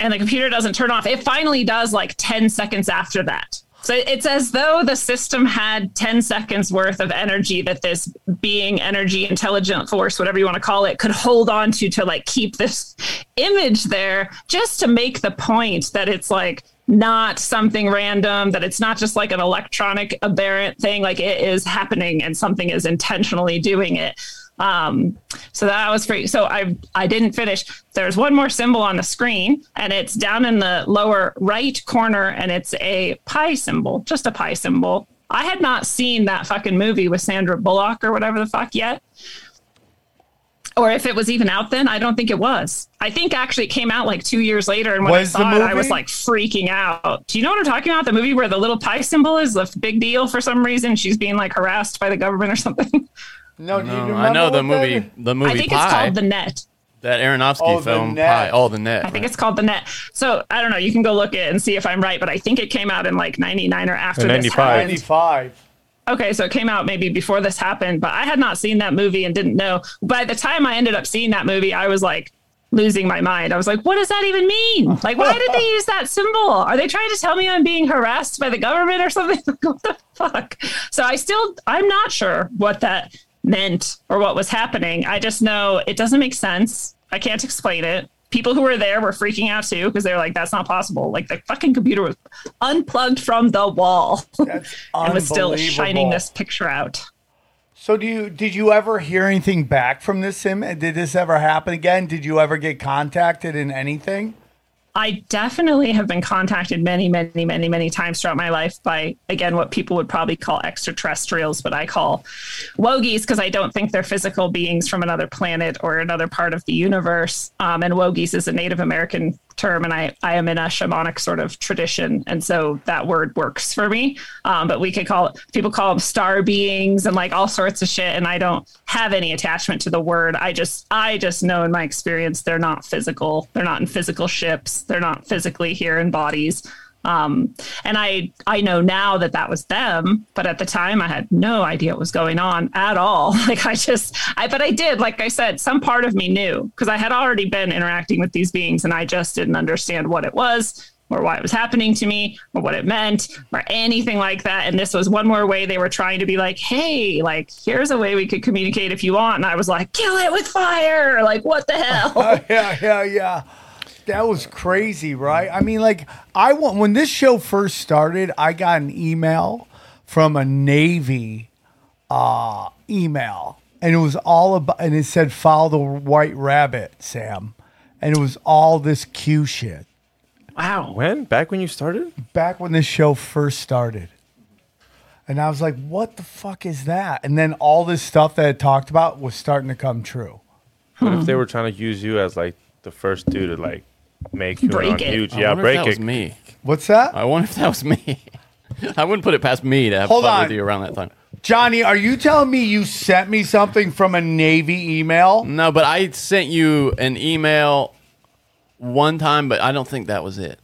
and the computer doesn't turn off. It finally does like 10 seconds after that. So it's as though the system had 10 seconds worth of energy that this being, energy, intelligent force, whatever you want to call it, could hold on to to like keep this image there just to make the point that it's like not something random, that it's not just like an electronic aberrant thing, like it is happening and something is intentionally doing it. Um, so that was free. So I I didn't finish. There's one more symbol on the screen, and it's down in the lower right corner, and it's a pi symbol, just a pi symbol. I had not seen that fucking movie with Sandra Bullock or whatever the fuck yet. Or if it was even out then, I don't think it was. I think actually it came out like two years later, and when Was I saw it, I was like freaking out. Do you know what I'm talking about? The movie where the little pi symbol is the big deal for some reason. She's being like harassed by the government or something. No, do you No, remember I know the what that movie, is? the movie I think Pi, it's called The Net. that Aronofsky Oh, The film, Net. Pi. Oh, the net. I think it's called The Net. So I don't know. You can go look it and see if I'm right, but I think it came out in like 99 or after In this 95. happened. 95. Okay, so it came out maybe before this happened, but I had not seen that movie and didn't know. By the time I ended up seeing that movie, I was like losing my mind. I was like, what does that even mean? Like, why did they use that symbol? Are they trying to tell me I'm being harassed by the government or something? what the fuck? So I still, I'm not sure what that meant or what was happening. I just know it doesn't make sense. I can't explain it. People who were there were freaking out too because they were like, that's not possible. Like the fucking computer was unplugged from the wall and was still shining this picture out. So do you did you ever hear anything back from this sim? Did this ever happen again? Did you ever get contacted in anything? I definitely have been contacted many, many, many, many times throughout my life by, again, what people would probably call extraterrestrials, but I call wogies because I don't think they're physical beings from another planet or another part of the universe. Um, and wogies is a Native American term, and I, I am in a shamanic sort of tradition. And so that word works for me. Um, but we could call it, people call them star beings and like all sorts of shit. And I don't have any attachment to the word. I just, I just know in my experience, they're not physical. They're not in physical ships. They're not physically here in bodies. Um, and I, I know now that that was them, but at the time I had no idea what was going on at all. Like I just, I, but I did, like I said, some part of me knew because I had already been interacting with these beings and I just didn't understand what it was or why it was happening to me or what it meant or anything like that. And this was one more way they were trying to be like, hey, like, here's a way we could communicate if you want. And I was like, kill it with fire. Like, what the hell? yeah, yeah, yeah. That was crazy, right? I mean, like, I want when this show first started, I got an email from a Navy uh, email, and it was all about, and it said, "Follow the White Rabbit, Sam," and it was all this Q shit. wow. When? Back when you started? Back when this show first started, and I was like, "What the fuck is that?" And then all this stuff that it talked about was starting to come true. What if they were trying to use you as like the first dude to like make you Break it. huge? I Yeah, break if that it. was me. What's that? I wonder if that was me. I wouldn't put it past me to have Hold fun on. with you around that time. Johnny, are you telling me you sent me something from a Navy email? No, but I sent you an email one time, but I don't think that was it.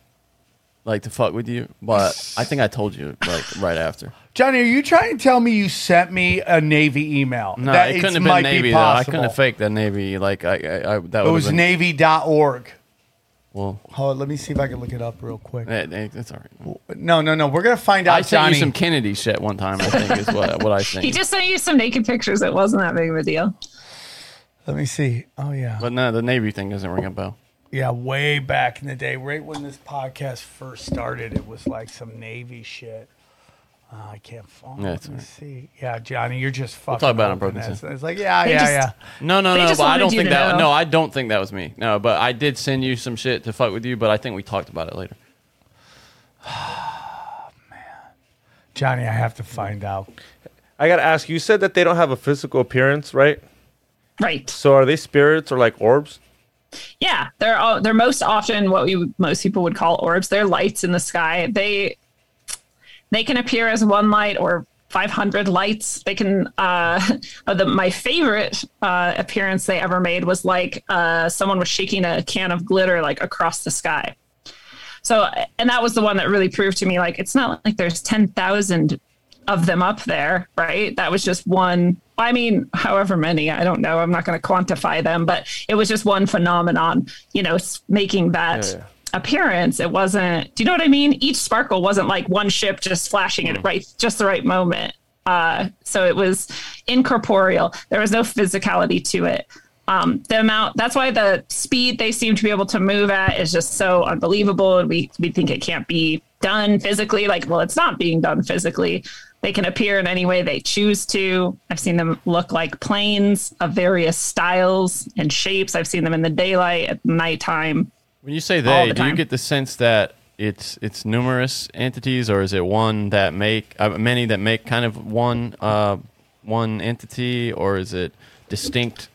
Like to fuck with you, but I think I told you like right after. Johnny, are you trying to tell me you sent me a Navy email? No, That it couldn't have might been be Navy though. I couldn't possible. have faked that Navy. Like I, I, I that It would was have been. Navy.org. Well, Hold on, let me see if I can look it up real quick. that's all right. No, no, no. We're gonna find out, I sent Johnny. you some Kennedy shit one time. I think is what what I think. He just sent you some naked pictures. It wasn't that big of a deal. Let me see. Oh yeah, but no, the Navy thing doesn't ring a bell. yeah. Way back in the day, right when this podcast first started, it was like some Navy shit. Uh, I can't find. Yeah, let me all right. see. Yeah, Johnny, you're just fucking. talk about it on hoping purpose, It's like yeah, They yeah, just- yeah. No, no, They no. just But I wanted don't you think to that. know. No, I don't think that was me. No, but I did send you some shit to fuck with you. But I think we talked about it later. Oh man. Johnny, I have to find out. I gotta ask. You said that they don't have a physical appearance, right? Right. So are they spirits or like orbs? Yeah, they're all, they're most often what we most people would call orbs. They're lights in the sky. They they can appear as one light or 500 lights. They can. Uh, the, my favorite uh, appearance they ever made was like uh, someone was shaking a can of glitter like across the sky. So, and that was the one that really proved to me like it's not like there's 10,000 of them up there, right? That was just one. I mean, however many, I don't know. I'm not going to quantify them, but it was just one phenomenon, you know, making that Yeah, yeah. Appearance. It wasn't, do you know what I mean? Each sparkle wasn't like one ship just flashing at right, just the right moment. Uh, so it was incorporeal. There was no physicality to it. Um, the amount that's why the speed they seem to be able to move at is just so unbelievable and we we think it can't be done physically like well it's not being done physically they can appear in any way they choose to i've seen them look like planes of various styles and shapes i've seen them in the daylight at nighttime When you say they, the do you get the sense that it's it's numerous entities, or is it one that make uh, many that make kind of one uh, one entity, or is it distinct?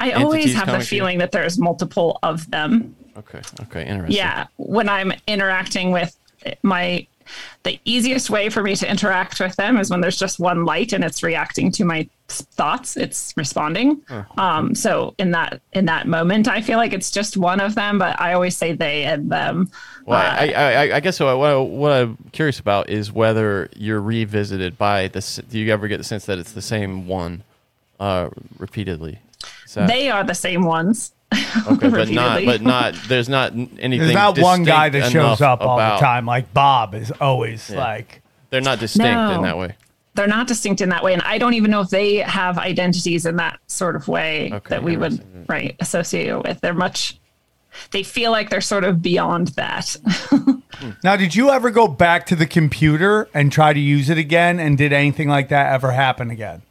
i always have the coming to you? feeling that there's multiple of them Okay, okay, interesting. yeah when i'm interacting with my the easiest way for me to interact with them is when there's just one light and it's reacting to my thoughts it's responding um so in that in that moment i feel like it's just one of them but i always say they and them Well, Uh, I, I, I- guess what, I, what, I, what I'm curious about is whether you're revisited by this. Do you ever get the sense that it's the same one uh, repeatedly? That- they are the same ones okay, but not, but not. There's not anything. There's not one guy that distinct shows enough up all the time. Like Bob is always Yeah. like. They're not distinct No. in that way. they're not distinct in that way and i don't even know if they have identities in that sort of way Okay, that we would interesting. right associate it with they're much they feel like they're sort of beyond that hmm. Now, did you ever go back to the computer and try to use it again? And did anything like that ever happen again?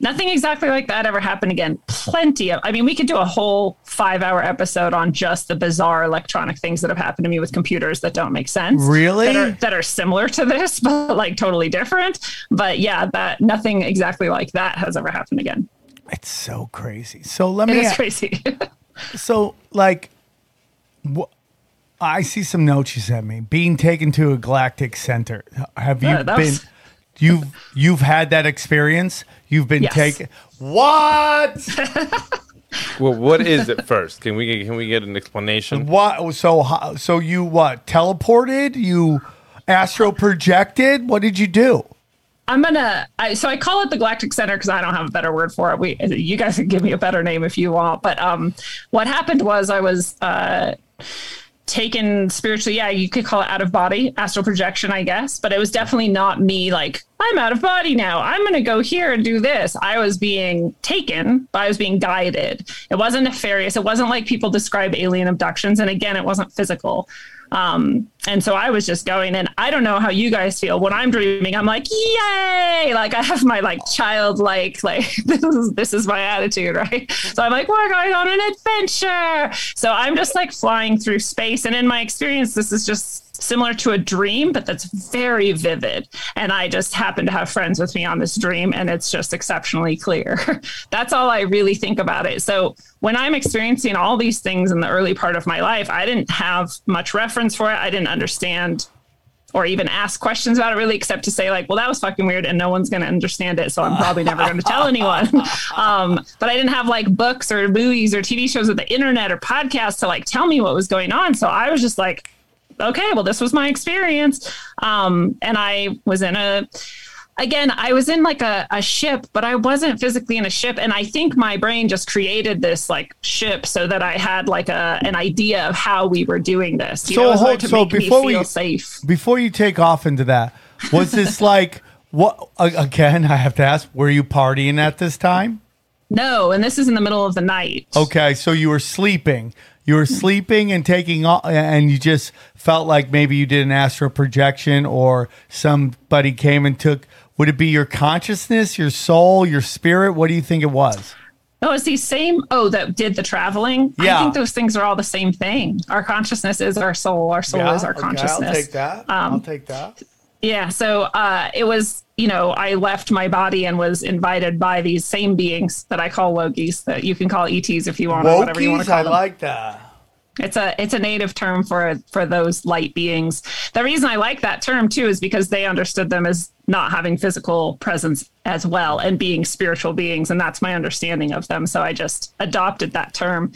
Nothing exactly like that ever happened again. Plenty of, I mean, we could do a whole five hour episode on just the bizarre electronic things that have happened to me with computers that don't make sense. Really? That are, that are similar to this, but like totally different. But yeah, that nothing exactly like that has ever happened again. It's so crazy. So let me. is crazy. So like, wh- I see some notes you sent me. Being taken to a galactic center. Have you Yeah, been? was- You've you've had that experience. You've been Yes. taken. What? Well, what is it first? Can we can we get an explanation? what? So how- so you what? Teleported? You astro projected? What did you do? I'm gonna. I, so I call it the Galactic Center because I don't have a better word for it. We, you guys can give me a better name if you want. But um, what happened was I was uh, taken spiritually. Yeah, you could call it out of body astral projection, I guess. But it was definitely not me. Like I'm out of body now. I'm gonna go here and do this. I was being taken, but I was being guided. It wasn't nefarious. It wasn't like people describe alien abductions. And again, it wasn't physical. Um, and so I was just going, and I don't know how you guys feel when I'm dreaming. I'm like, yay! Like I have my like childlike, like this is this is my attitude, right? So I'm like, we're going on an adventure. So I'm just like flying through space, and in my experience, this is just similar to a dream, but that's very vivid. And I just happen to have friends with me on this dream, and it's just exceptionally clear. that's all I really think about it. So when I'm experiencing all these things in the early part of my life, I didn't have much reference for it. I didn't understand or even ask questions about it really, except to say like, well, that was fucking weird and no one's going to understand it. So I'm probably never going to tell anyone. Um, but I didn't have like books or movies or TV shows or the internet or podcasts to like tell me what was going on. So I was just like, okay, well, this was my experience. Um, and I was in a, again, I was in like a, a ship, but I wasn't physically in a ship. And I think my brain just created this like ship so that I had like a, an idea of how we were doing this. You So know, hold- so before feel we- safe. Before you take off into that, was this like what? Again, I have to ask. Were you partying at this time? No, and this is in the middle of the night. Okay, so you were sleeping. You were sleeping and taking off, and you just felt like maybe you did an astral projection, or somebody came and took. Would it be your consciousness, your soul, your spirit? What do you think it was? Oh, it's the same. Oh, that did the traveling. Yeah. I think those things are all the same thing. Our consciousness is our soul. Our soul is our okay, consciousness. I'll take that. Um, I'll take that. Yeah. So uh, it was, you know, I left my body and was invited by these same beings that I call Wogies, that you can call ETs if you want, or whatever you want to call I them. like that. It's a it's a native term for for those light beings. The reason I like that term too is because they understood them as not having physical presence as well and being spiritual beings, and that's my understanding of them. So I just adopted that term.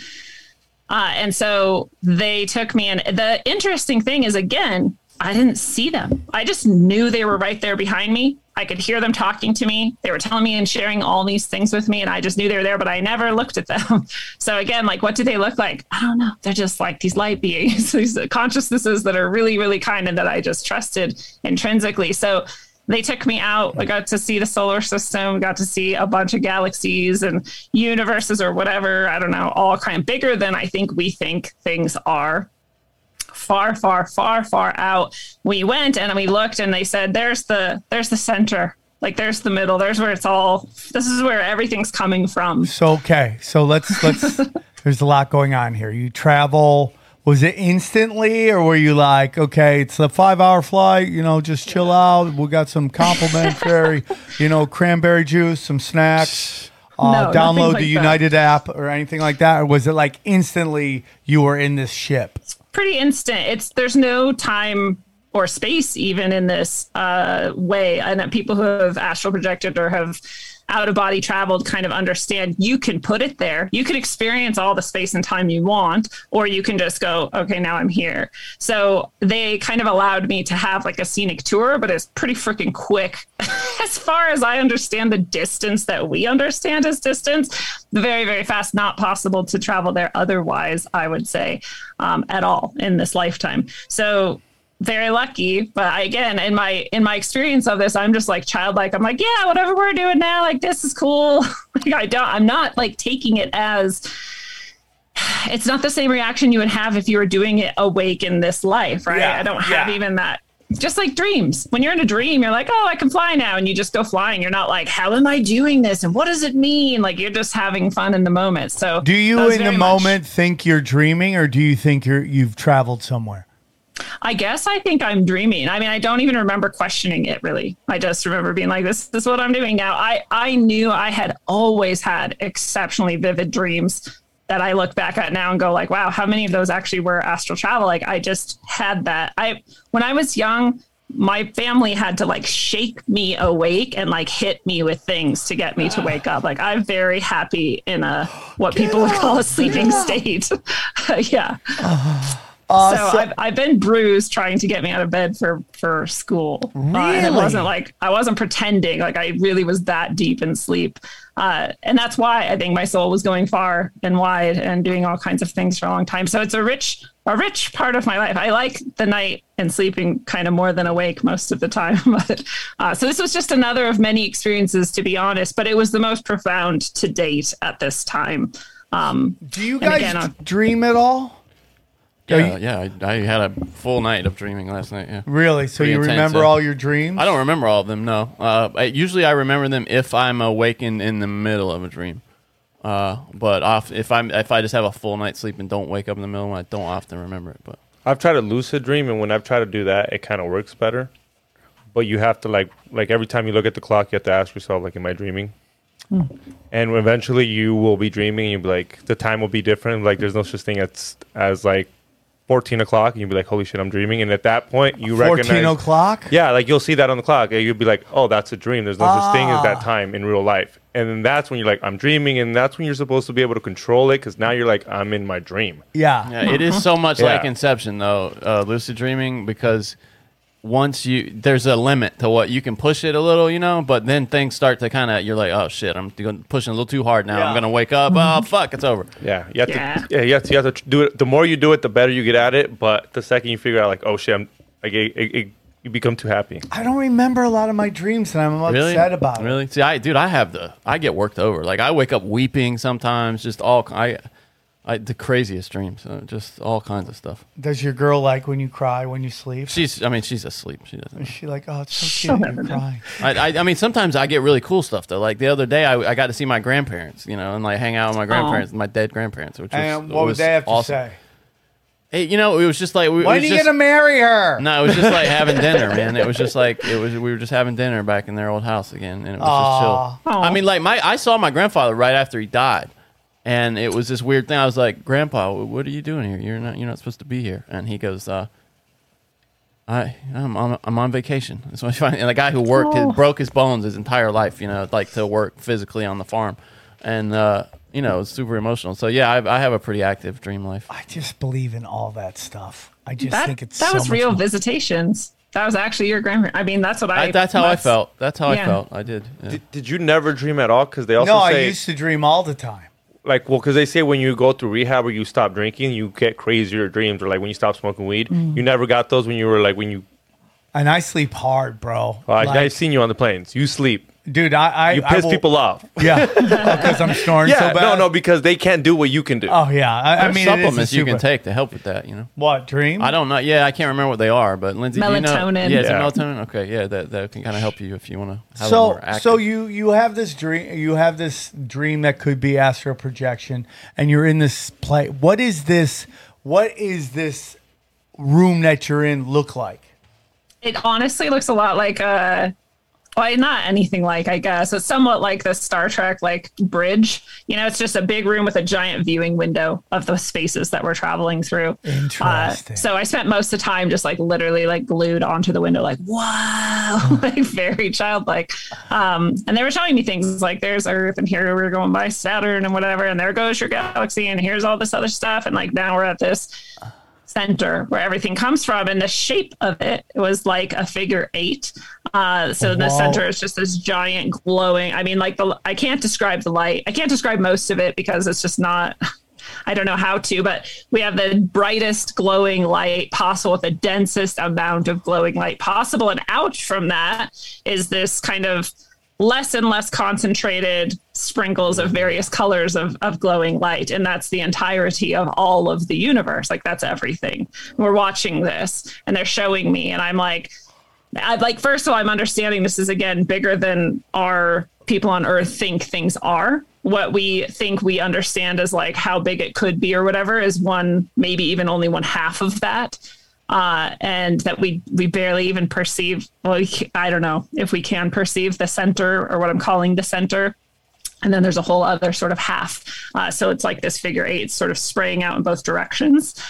Uh, and so they took me in. The interesting thing is, again, I didn't see them. I just knew they were right there behind me. I could hear them talking to me. They were telling me and sharing all these things with me, and I just knew they were there, but I never looked at them. So again, like, what do they look like? I don't know. They're just like these light beings, these consciousnesses that are really, really kind and that I just trusted intrinsically. So they took me out. I got to see the solar system, got to see a bunch of galaxies and universes or whatever. I don't know, all kind of bigger than I think we think things are. Far, far, far, far out. We went and we looked and they said, There's the there's the center. Like there's the middle. There's where it's all this is where everything's coming from. So okay, so let's let's. there's a lot going on here. You travel. Was it instantly, or were you like, okay, it's a five-hour flight. You know, just chill out. We got some complimentary, you know, cranberry juice, some snacks. Uh, No, download like the that. United app or anything like that, or was it like instantly you were in this ship? Pretty instant. It's there's no time or space even in this uh, way, and that people who have astral projected or have out of body traveled kind of understand. You can put it there. You can experience all the space and time you want, or you can just go, okay, now I'm here. So they kind of allowed me to have like a scenic tour, but it's pretty freaking quick. as far as I understand the distance that we understand as distance, very, very fast, not possible to travel there otherwise, I would say, um, at all in this lifetime. So very lucky but I, again in my in my experience of this i'm just like childlike i'm like yeah whatever we're doing now like this is cool like i don't i'm not like taking it as it's not the same reaction you would have if you were doing it awake in this life right Yeah, i don't have yeah. even that just like dreams. When you're in a dream, you're like, oh, I can fly now. And you just go flying. You're not like, how am I doing this? And what does it mean? Like you're just having fun in the moment. So Do you in the much- moment think you're dreaming or do you think you're you've traveled somewhere? I guess I think I'm dreaming. I mean, I don't even remember questioning it really. I just remember being like, this, this is what I'm doing now. I, I knew I had always had exceptionally vivid dreams that I look back at now and go like, wow, how many of those actually were astral travel? Like I just had that. I, when I was young, my family had to like shake me awake and like hit me with things to get me to wake up. Like I'm very happy in a, what people would call a sleeping state. yeah. Uh, so, so- I've, I've been bruised trying to get me out of bed for for school. Uh, and it wasn't like I wasn't pretending. Like I really was that deep in sleep, uh, and that's why I think my soul was going far and wide and doing all kinds of things for a long time. So it's a rich a rich part of my life. I like the night and sleeping kind of more than awake most of the time. but, uh, so this was just another of many experiences, to be honest. But it was the most profound to date at this time. Um, Do you guys again, uh, dream at all? Are Yeah, you- yeah. I, I had a full night of dreaming last night. Yeah. Really? So Pretty you intense, remember yeah. all your dreams? I don't remember all of them. No. Uh, I, usually I remember them if I'm awakened in the middle of a dream. Uh, but off if I'm if I just have a full night's sleep and don't wake up in the middle, I don't often remember it. But I've tried to lucid dream, and when I've tried to do that, it kind of works better. But you have to like like every time you look at the clock, you have to ask yourself, like, am I dreaming? And eventually, you will be dreaming. And you'll be like, the time will be different. Like, there's no such thing as as like 14 o'clock, and you'll be like, holy shit, I'm dreaming. And at that point, you 14 recognize. o'clock? Yeah, like you'll see that on the clock, and you'll be like, "Oh, that's a dream." There's no such thing as Ah. that time in real life, and then that's when you're like, "I'm dreaming," and that's when you're supposed to be able to control it because now you're like, "I'm in my dream." Yeah. yeah, it is so much like Inception though, uh, lucid dreaming because once you there's a limit to what you can push it a little, you know, but then things start to kind of you're like, oh shit, I'm pushing a little too hard now. Yeah. I'm gonna wake up. Oh mm-hmm. fuck, it's over. Yeah, you have Yeah. to. Yeah, you have to. You have to do it. The more you do it, the better you get at it. But the second you figure out, like, "Oh shit," I'm like, it, it, it, you become too happy. I don't remember a lot of my dreams and I'm Really? upset about it. Really? See, I dude, I have the I get worked over. Like I wake up weeping sometimes, just all I, I the craziest dreams, uh, just all kinds of stuff. Does your girl like when you cry when you sleep? She's, I mean, she's asleep. She doesn't. Is she like, oh, it's so She'll cute never you're crying? I, I, I mean, sometimes I get really cool stuff though. Like the other day, I, I got to see my grandparents, you know, and like hang out with my grandparents, my dead grandparents, which was And what would was they have to say? Hey, you know, it was just like we, it When are you just, gonna marry her? No, it was just like having dinner, man. It was just like it was. We were just having dinner back in their old house again, and it was Aw. just chill. I mean, like my, I saw my grandfather right after he died, and it was this weird thing. I was like, "Grandpa, what are you doing here? You're not, you're not supposed to be here." And he goes, uh, "I, I'm, on, I'm on vacation." That's what I find. And the guy who worked, his, broke his bones his entire life, you know, like to work physically on the farm, and uh, you know, it was super emotional. So yeah, I, I have a pretty active dream life. I just believe in all that stuff. I just that think it's that so was much real more- visitations. That was actually your grandparent. I mean, that's what I. I, that's how I felt. That's how I felt. I did. yeah. Did, did you never dream at all? Because they also No, I used to dream all the time. Like well because they say when you go through rehab or you stop drinking you get crazier dreams or like when you stop smoking weed Mm. you never got those when you were like when you And I sleep hard, bro. uh, Like, i've seen you on the planes you sleep dude, I, I you I piss will- people off Yeah, because I'm snoring yeah so bad. no no because they can't do what you can do Oh yeah, I, I mean, it is a supplements you can take to help with that. You know, What dream? I don't know. Yeah, I can't remember what they are, but Lindsay, do you know? Melatonin. Yeah, is it Yeah. melatonin? Okay, yeah, that, that can kind of help you if you want to have a so more so you you have this dream you have this dream that could be astral projection and you're in this play what is this what is this room that you're in look like It honestly looks a lot like a. Well, not anything like, I guess. It's somewhat like the Star Trek like bridge. You know, it's just a big room with a giant viewing window of the spaces that we're traveling through. Interesting. Uh, so I spent most of the time just like literally like glued onto the window, like wow, like very childlike. Um, and they were showing me things like there's Earth, and here we're going by Saturn and whatever, and there goes your galaxy, and here's all this other stuff, and like now we're at this center where everything comes from and the shape of it was like a figure eight. Uh, so in the center is just this giant glowing i mean like the i can't describe the light. I can't describe most of it because it's just not I don't know how to, but we have the brightest glowing light possible with the densest amount of glowing light possible. And out from that is this kind of less and less concentrated sprinkles of various colors of, of glowing light. And that's the entirety of all of the universe. Like that's everything. We're watching this and they're showing me, and I'm like, I like first of all, I'm understanding this is again bigger than our people on Earth think things are. What we think we understand as like how big it could be or whatever is one, maybe even only one half of that. Uh, and that we we barely even perceive. Well, we I don't know if we can perceive the center or what I'm calling the center. And then there's a whole other sort of half. Uh, so it's like this figure eight sort of spraying out in both directions.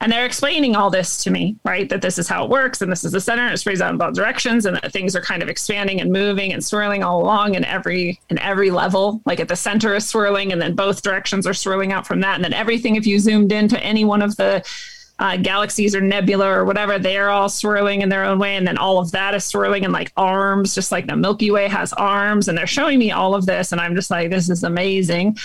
And they're explaining all this to me, right? That this is how it works, and this is the center, and it sprays out in both directions, and that things are kind of expanding and moving and swirling all along in every in every level. Like at the center is swirling, and then both directions are swirling out from that, and then everything, if you zoomed into any one of the uh, galaxies or nebula or whatever, they're all swirling in their own way, and then all of that is swirling in like arms, just like the Milky Way has arms, and they're showing me all of this, and I'm just like, this is amazing.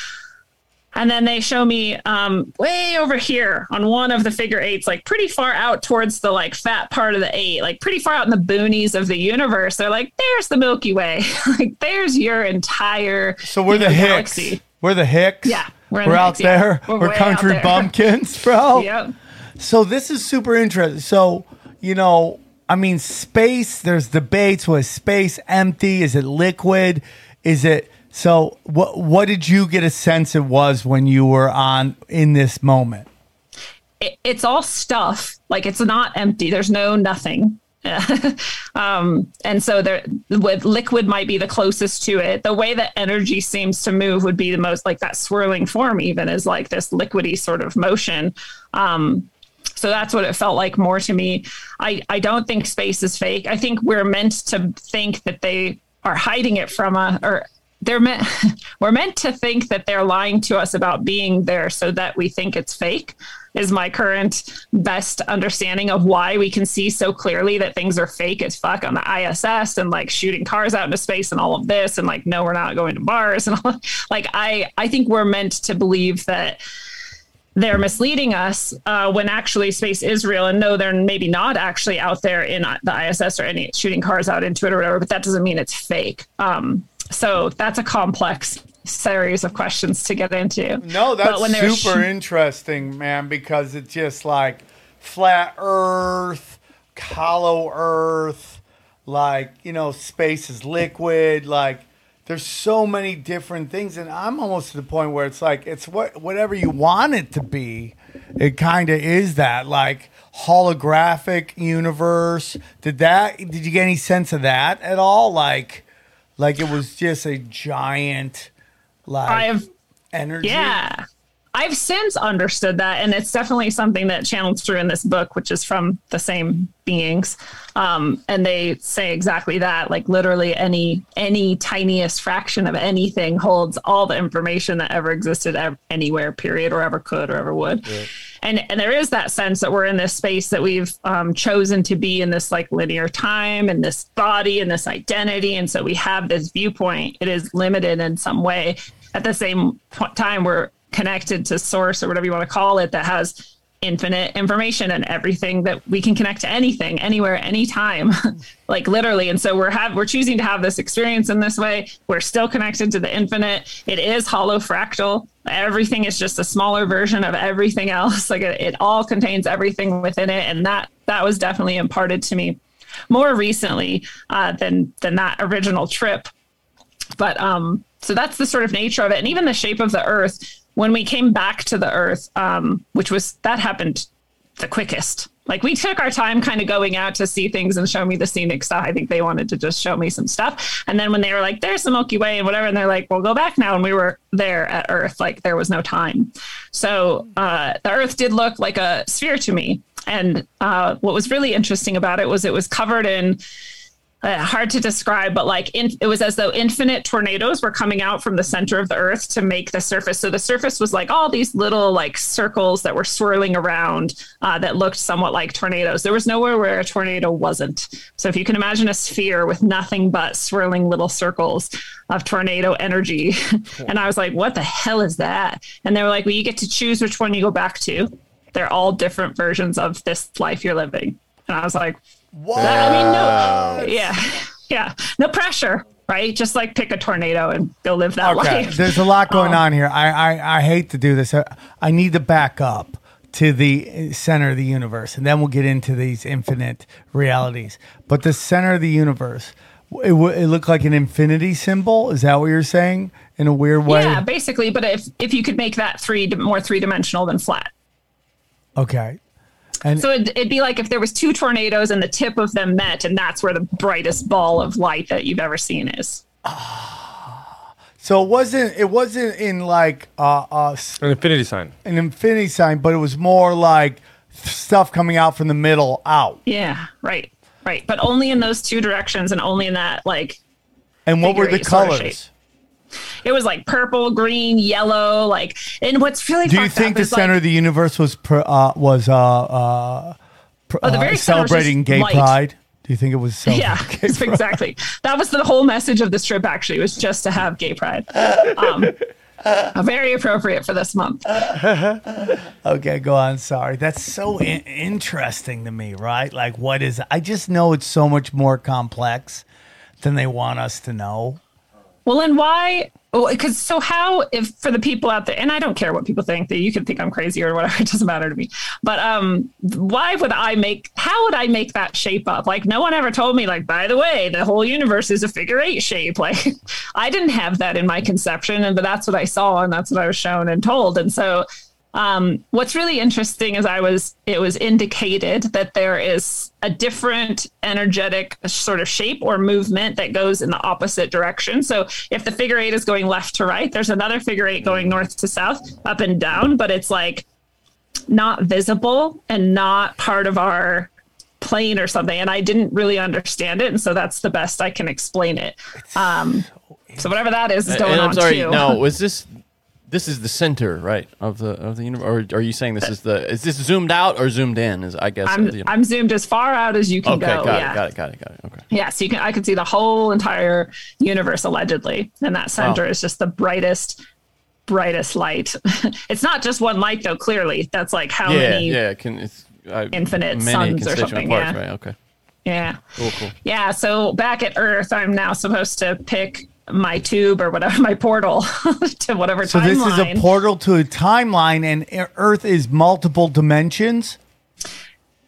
And then they show me um, way over here on one of the figure eights, like pretty far out towards the like fat part of the eight, like pretty far out in the boonies of the universe. They're like, there's the Milky Way. like there's your entire So we're you the Hicks. galaxy. We're the Hicks. Yeah, we're We're, the out Hicks, yeah. there. We're We're, country there. bumpkins, bro. Yep. So this is super interesting. So, you know, I mean, space, there's debates. Was space empty? Is it liquid? Is it so what what did you get a sense it was when you were on in this moment? it, it's all stuff. Like it's not empty. There's no nothing. um, and so there, with liquid might be the closest to it. The way that energy seems to move would be the most like that swirling form. Even is like this liquidy sort of motion. Um, so that's what it felt like more to me. I, I don't think space is fake. I think we're meant to think that they are hiding it from us, or they're meant we're meant to think that they're lying to us about being there so that we think it's fake is my current best understanding of why we can see so clearly that things are fake as fuck on the ISS and like shooting cars out into space and all of this and like no we're not going to Mars and all like I I think we're meant to believe that they're misleading us uh, when actually space is real and no they're maybe not actually out there in the iss or any shooting cars out into it or whatever but that doesn't mean it's fake. Um, so that's a complex series of questions to get into. No, that's when super sh- interesting, man, because it's just like flat Earth, hollow Earth, like, you know, space is liquid, like there's so many different things and I'm almost to the point where it's like it's what whatever you want it to be. It kind of is that like holographic universe. Did that did you get any sense of that at all like like it was just a giant like i've energy? Yeah. I've since understood that, and it's definitely something that channels through in this book, which is from the same beings. Um, and they say exactly that, like literally any any tiniest fraction of anything holds all the information that ever existed ev- anywhere, period, or ever could or ever would. And and there is that sense that we're in this space that we've um, chosen to be in this like linear time and this body and this identity, and so we have this viewpoint. It is limited in some way. At the same time, we're connected to source or whatever you want to call it that has infinite information and everything that we can connect to anything anywhere anytime. Like literally and so we're have we're choosing to have this experience in this way. We're still connected to the infinite. It is holofractal. Everything is just a smaller version of everything else. Like it, it all contains everything within it and that that was definitely imparted to me more recently uh, than than that original trip. But um so that's the sort of nature of it. And even the shape of the earth when we came back to the earth um which was that happened the quickest. Like we took our time kind of going out to see things and show me the scenic stuff. I think they wanted to just show me some stuff. And then when they were like there's the milky way and whatever and they're like well go back now and we were there at earth like there was no time. So uh the earth did look like a sphere to me. And uh what was really interesting about it was it was covered in uh, hard to describe, but like in, it was as though infinite tornadoes were coming out from the center of the earth to make the surface. So the surface was like all these little like circles that were swirling around uh, that looked somewhat like tornadoes. There was nowhere where a tornado wasn't. So if you can imagine a sphere with nothing but swirling little circles of tornado energy, and I was like, what the hell is that? And they were like, well, you get to choose which one you go back to. They're all different versions of this life you're living. And I was like, What? I mean, no, yeah, yeah, no pressure. right? Just like pick a tornado and go live that Okay, life. there's a lot going Um, on here. I, I I hate to do this. I, I need to back up to the center of the universe, and then we'll get into these infinite realities. But the center of the universe, it, w- it looked like an infinity symbol. Is that what you're saying? In a weird way. Yeah, basically. But if if you could make that three more three dimensional than flat, Okay. And so it'd, it'd be like if there was two tornadoes and the tip of them met, and that's where the brightest ball of light that you've ever seen is. so it wasn't it wasn't in like uh, uh An infinity sign. an infinity sign, but it was more like stuff coming out from the middle out. Yeah, right, right. But only in those two directions, and only in that like And what were the eight sort of colors? It was like purple, green, yellow, like. And what's really Do you think the center like, of the universe was pr- uh, was uh, uh, pr- Oh, the uh, very just celebrating gay light. pride? Do you think it was Yeah, gay pride? exactly. That was the whole message of this trip. Actually, was just to have gay pride. Um, uh, very appropriate for this month. Okay, go on. Sorry, that's so in- interesting to me, right? Like, what is? I just know it's so much more complex than they want us to know. Well, and why? Because so how if for the people out there, and I don't care what people think that you can think I'm crazy or whatever, it doesn't matter to me. But um, why would I make? How would I make that shape up? Like no one ever told me. Like by the way, the whole universe is a figure eight shape. Like I didn't have that in my conception, and but that's what I saw, and that's what I was shown and told, and so. Um, what's really interesting is I was it was indicated that there is a different energetic sort of shape or movement that goes in the opposite direction. So if the figure eight is going left to right, there's another figure eight going north to south, up and down, but it's like not visible and not part of our plane or something. And I didn't really understand it, and so that's the best I can explain it. Um, so whatever that is is going and I'm on sorry. too. No, was this? This is the center, right, of the of the universe. Or are you saying this is the? Is this zoomed out or zoomed in? Is I guess. I'm I'm zoomed as far out as you can okay, go. got yeah. it, got it, got it, got it. Okay. Yeah, so you can I can see the whole entire universe allegedly, and that center Wow. is just the brightest, brightest light. it's not just one light though. Clearly, that's like how yeah, many. yeah. Can it's uh, infinite suns or something, Parts, yeah. Right. Okay. Yeah. Cool. Cool. Yeah. So back at Earth, I'm now supposed to pick my tube or whatever, my portal to whatever So timeline. this is a portal to a timeline, and Earth is multiple dimensions.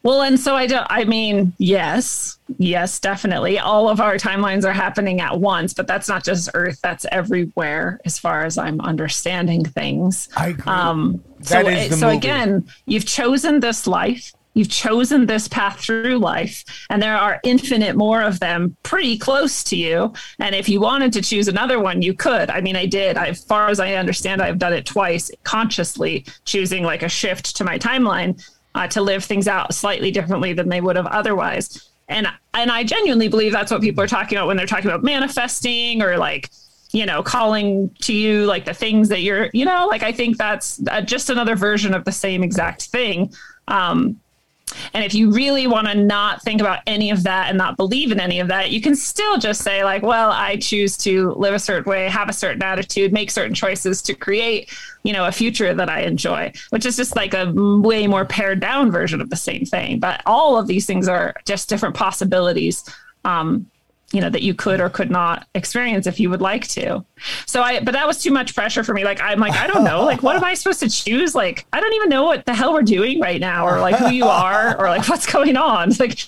Well, and so I don't, I mean, yes, yes, definitely. All of our timelines are happening at once, but that's not just Earth, that's everywhere as far as I'm understanding things. I agree. Um, That so, is the so movie. again, you've chosen this life. You've chosen this path through life, and there are infinite more of them pretty close to you. And if you wanted to choose another one, you could. I mean, I did. As far as I understand, I've done it twice consciously, choosing like a shift to my timeline uh, to live things out slightly differently than they would have otherwise. And and I genuinely believe that's what people are talking about when they're talking about manifesting or like you know calling to you like the things that you're you know like I think that's uh, just another version of the same exact thing. Um, and if you really want to not think about any of that and not believe in any of that, you can still just say, like, well, I choose to live a certain way, have a certain attitude, make certain choices to create, you know, a future that I enjoy, which is just like a way more pared down version of the same thing. But all of these things are just different possibilities. Um, you know that you could or could not experience if you would like to. So i but that was too much pressure for me. Like i'm like i don't know. Like what am i supposed to choose? Like i don't even know what the hell we're doing right now or like who you are or like what's going on. It's like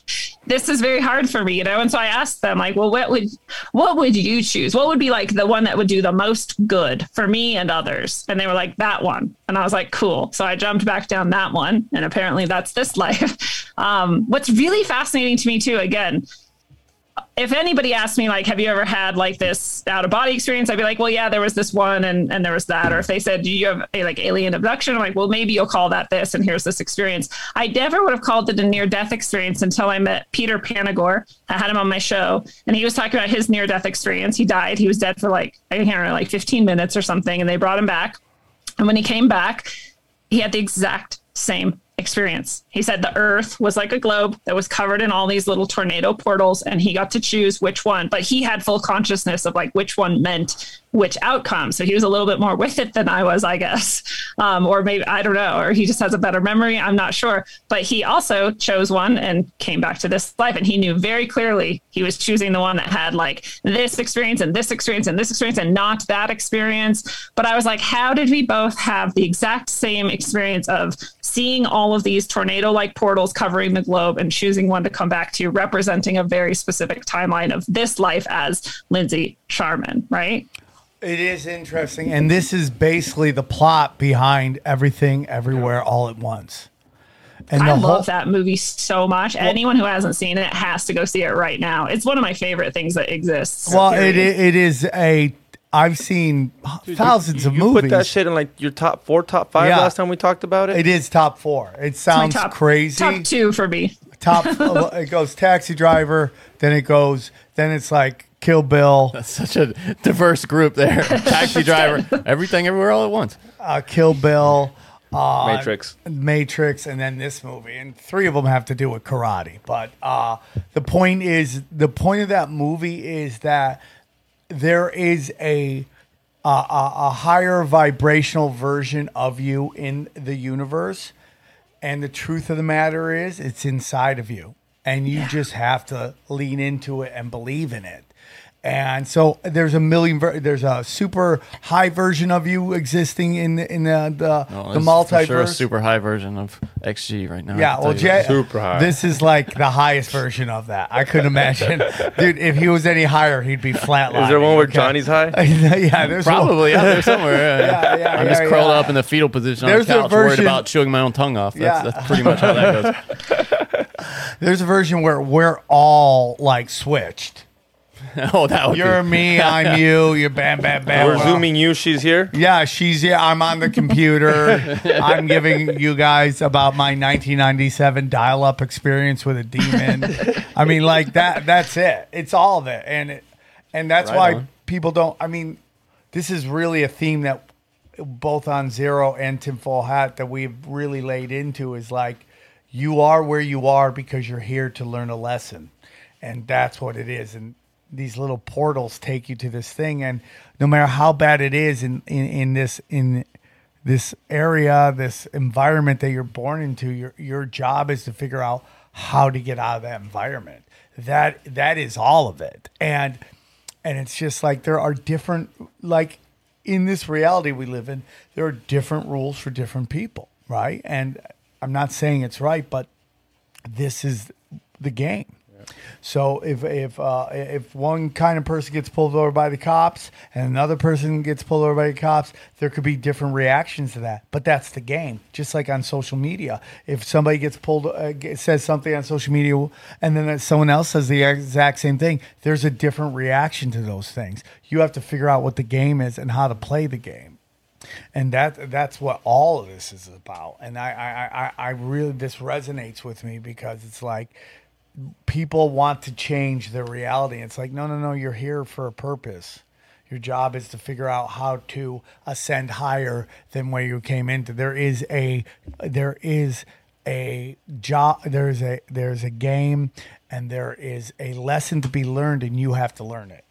this is very hard for me you know? And so i asked them like well what would what would you choose? What would be like the one that would do the most good for me and others? And they were like that one. And i was like cool. So i jumped back down that one. And apparently that's this life. Um, what's really fascinating to me too again if anybody asked me like have you ever had like this out of body experience? I'd be like well yeah there was this one and and there was that. Or if they said do you have a like alien abduction? I'm like well maybe you'll call that this and here's this experience. I never would have called it a near death experience until i met peter panagore i had him on my show and he was talking about his near death experience. He died. He was dead for like i can't remember like 15 minutes or something and they brought him back. And when he came back he had the exact same experience. He said the earth was like a globe that was covered in all these little tornado portals and he got to choose which one, but he had full consciousness of like which one meant which outcome. So he was a little bit more with it than I was, I guess. Um, or maybe, I don't know, or he just has a better memory. I'm not sure. But he also chose one and came back to this life. And he knew very clearly he was choosing the one that had like this experience and this experience and this experience and not that experience. But I was like, how did we both have the exact same experience of seeing all of these tornado like portals covering the globe and choosing one to come back to, representing a very specific timeline of this life as Lindsay Sharman, right? It is interesting, and this is basically the plot behind everything, everywhere, all at once. And I love whole, that movie so much. Anyone who hasn't seen it has to go see it right now. It's one of my favorite things that exists. well, it, it is a. I've seen thousands of you movies. put that shit in like your top four, top five Yeah. last time we talked about it. It is top four. It sounds top, crazy. Top two for me. top it goes taxi driver then it goes then it's like kill bill. That's such a diverse group there. Taxi driver, everything, everywhere, all at once. uh, kill bill uh, Matrix. matrix and then this movie. And three of them have to do with karate. But uh, the point is the point of that movie is that there is a a, a, a higher vibrational version of you in the universe. And the truth of the matter is it's inside of you. And you just have to lean into it and believe in it and so there's a million ver- there's a super high version of you existing in the in the the, Oh, the multiverse For sure, a super high version of XG right now. Yeah, can well, tell. Jay, Super high. this is like the highest version of that. I couldn't imagine, dude. If he was any higher, he'd be flat. Is there one where Johnny's high? yeah, there's one- Probably out there somewhere. Yeah, Yeah, yeah, I'm yeah, just curled yeah. up in the fetal position There's on a the couch, worried about chewing my own tongue off. That's, Yeah. that's pretty much how that goes. There's a version where we're all like switched. oh, that would You're be, me, I'm you. You're bam, bam, bam. We're Well, zooming you. She's here. Yeah, she's here. I'm on the computer. I'm giving you guys about my 1997 dial-up experience with a demon. I mean, like that. That's it. It's all of it, and it, and that's Right why on. people don't. I mean, this is really a theme that both on Zero and Tinfoil Hat that we've really laid into is like you are where you are because you're here to learn a lesson, and that's what it is. And these little portals take you to this thing, and no matter how bad it is in in, in this in this area, this environment that you're born into, your your job is to figure out how to get out of that environment. That that is all of it, and and it's just like there are different like in this reality we live in there are different rules for different people right? And i'm not saying it's right but this is the game so if if uh, if one kind of person gets pulled over by the cops and another person gets pulled over by the cops, there could be different reactions to that. But that's the game. Just like on social media, if somebody gets pulled, uh, says something on social media, and then someone else says the exact same thing, there's a different reaction to those things. You have to figure out what the game is and how to play the game and that that's what all of this is about and I, I i i really this resonates with me because it's like people want to change their reality. It's like no no no you're here for a purpose. Your job is to figure out how to ascend higher than where you came into. There is a there is a job there's a there's a game and there is a lesson to be learned and you have to learn it.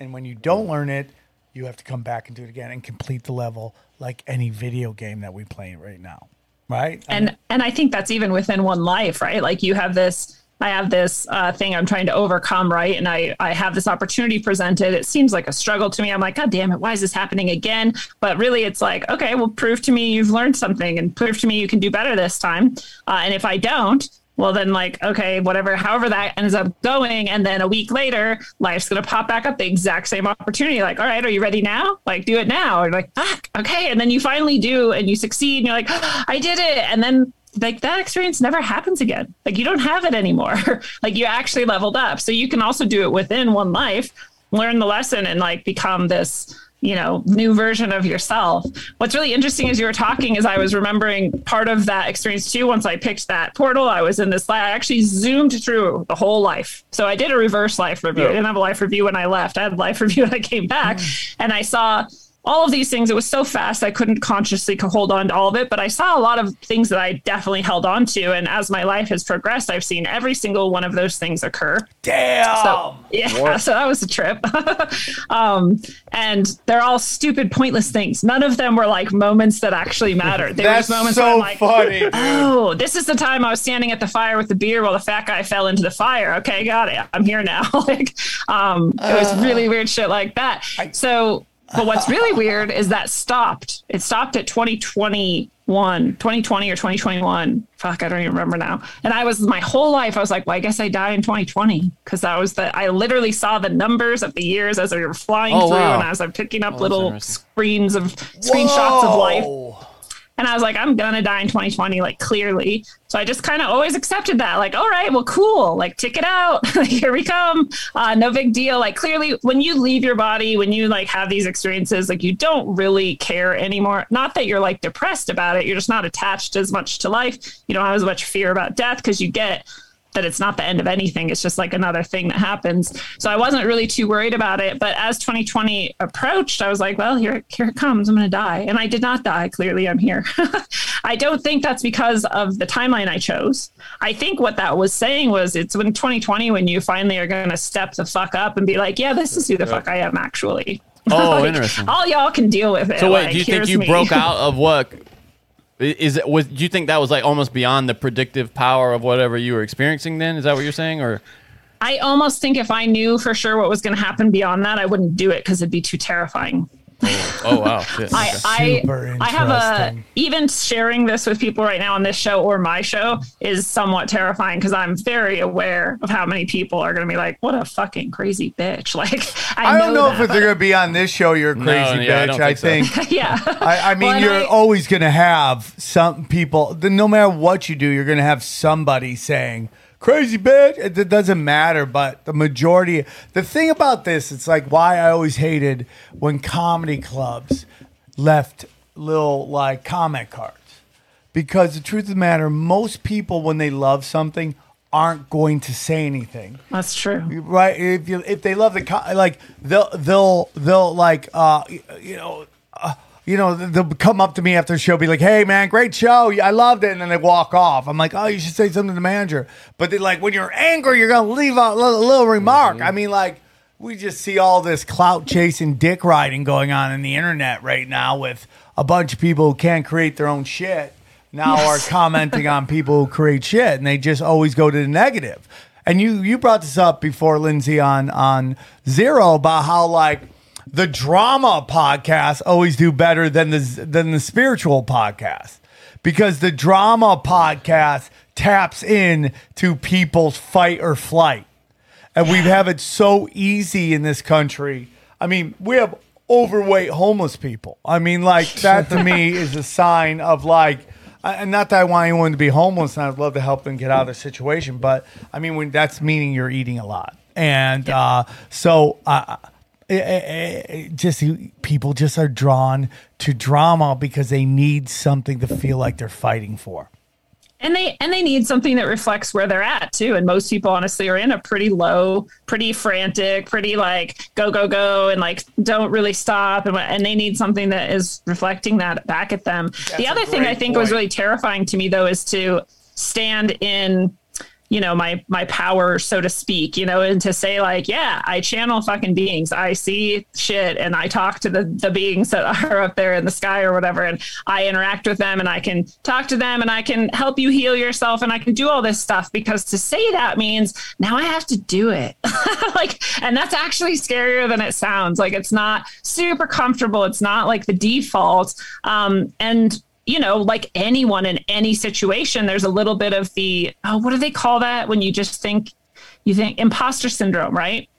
And when you don't learn it, you have to come back and do it again and complete the level like any video game that we play right now. Right? And and I think that's even within one life, right? Like you have this, I have this uh, thing I'm trying to overcome, right? And I I have this opportunity presented. It seems like a struggle to me. I'm like, God damn it, why is this happening again? But really, it's like, okay, well, prove to me you've learned something, and prove to me you can do better this time. Uh, and if I don't. Well, then, like, okay, whatever, however that ends up going. And then a week later, life's going to pop back up the exact same opportunity. Like, all right, are you ready now? Like, do it now. Or like, fuck, okay. And then you finally do and you succeed and you're like, I did it. And then like that experience never happens again. Like you don't have it anymore. like you actually leveled up. So you can also do it within one life, learn the lesson and like become this, you know, new version of yourself. What's really interesting as you were talking is I was remembering part of that experience too. Once I picked that portal, I was in this life. I actually zoomed through the whole life. So I did a reverse life review. I didn't have a life review when I left. I had a life review when I came back mm. and I saw all of these things. It was so fast, I couldn't consciously hold on to all of it, but I saw a lot of things that I definitely held on to. And as my life has progressed, I've seen every single one of those things occur. Damn. So yeah, so that was a trip. um, and they're all stupid, pointless things. None of them were like moments that actually mattered. They That's were just moments where so I'm like, funny, dude. oh, this is the time I was standing at the fire with the beer while the fat guy fell into the fire. Okay, got it. I'm here now. like, um, it was really weird shit like that. so, but what's really weird is that stopped. It stopped at 2021, 2020 or 2021. Fuck, I don't even remember now. And I was my whole life, I was like, well, I guess I die in 2020 because that was the, I literally saw the numbers of the years as they were flying Oh, through wow. and as I'm picking up oh, that's little screens of screenshots of life. And I was like, I'm gonna die in 2020, like clearly. So I just kind of always accepted that, like, all right, well, cool, like, tick it out, here we come, uh, no big deal. Like, clearly, when you leave your body, when you like have these experiences, like, you don't really care anymore. Not that you're like depressed about it, you're just not attached as much to life. You don't have as much fear about death because you get that it's not the end of anything. It's just like another thing that happens. So I wasn't really too worried about it. But as 2020 approached, I was like, well, here, here it comes. I'm going to die. And I did not die. Clearly, I'm here. I don't think that's because of the timeline I chose. I think what that was saying was it's when 2020 when you finally are going to step the fuck up and be like, yeah, this is who the fuck I am actually. Oh, Like, interesting. All y'all can deal with it. So wait, Like, do you think you me. broke out of what? Is it was? Do you think that was like almost beyond the predictive power of whatever you were experiencing? Then is that what you're saying, or I almost think if I knew for sure what was going to happen beyond that, I wouldn't do it because it'd be too terrifying. Oh, oh wow, shit. I, I, I have a even sharing this with people right now on this show or my show is somewhat terrifying because I'm very aware of how many people are going to be like, "What a fucking crazy bitch!" Like I, I don't know if that, if they're gonna be on this show. You're a No, crazy yeah, bitch. don't I think think. yeah. I, I mean, Well, you're I- always gonna have some people. the- No matter what you do, you're gonna have somebody saying "crazy bitch." It, it doesn't matter, but the majority. The thing about this, it's like why I always hated when comedy clubs left little like comment cards because the truth of the matter, most people when they love something aren't going to say anything That's true. right if you if they love the co- like they'll they'll they'll like uh you know you know they'll come up to me after the show be like hey man great show. I loved it. And then they walk off. I'm like oh you should say something to the manager. But they like when you're angry you're gonna leave a little, little remark. Mm-hmm. I mean like we just see all this clout chasing dick riding going on in the internet right now with a bunch of people who can't create their own shit now Yes. are commenting on people who create shit and they just always go to the negative. And you you brought this up before, Lindsay, on on Zero about how like the drama podcasts always do better than the than the spiritual podcast because the drama podcast taps in to people's fight or flight. And we have it so easy in this country. I mean, we have overweight homeless people. I mean, like that to me is a sign of like, and not that I want anyone to be homeless, and I'd love to help them get out of their situation, but I mean, when that's meaning you're eating a lot, and uh, so uh, it, it, it just people just are drawn to drama because they need something to feel like they're fighting for. and they and they need something that reflects where they're at too. And most people honestly are in a pretty low pretty frantic pretty like go go go and like don't really stop. And, and they need something that is reflecting that back at them. The other thing i think was really terrifying to me though is to stand in you know my my power so to speak you know and to say like yeah i channel fucking beings. I see shit and i talk to the the beings that are up there in the sky or whatever and i interact with them and i can talk to them and i can help you heal yourself and i can do all this stuff because to say that means now i have to do it. Like and that's actually scarier than it sounds. Like it's not super comfortable. It's not like the default. Um and you know, like anyone in any situation, there's a little bit of the oh, what do they call that when you just think you think imposter syndrome, right?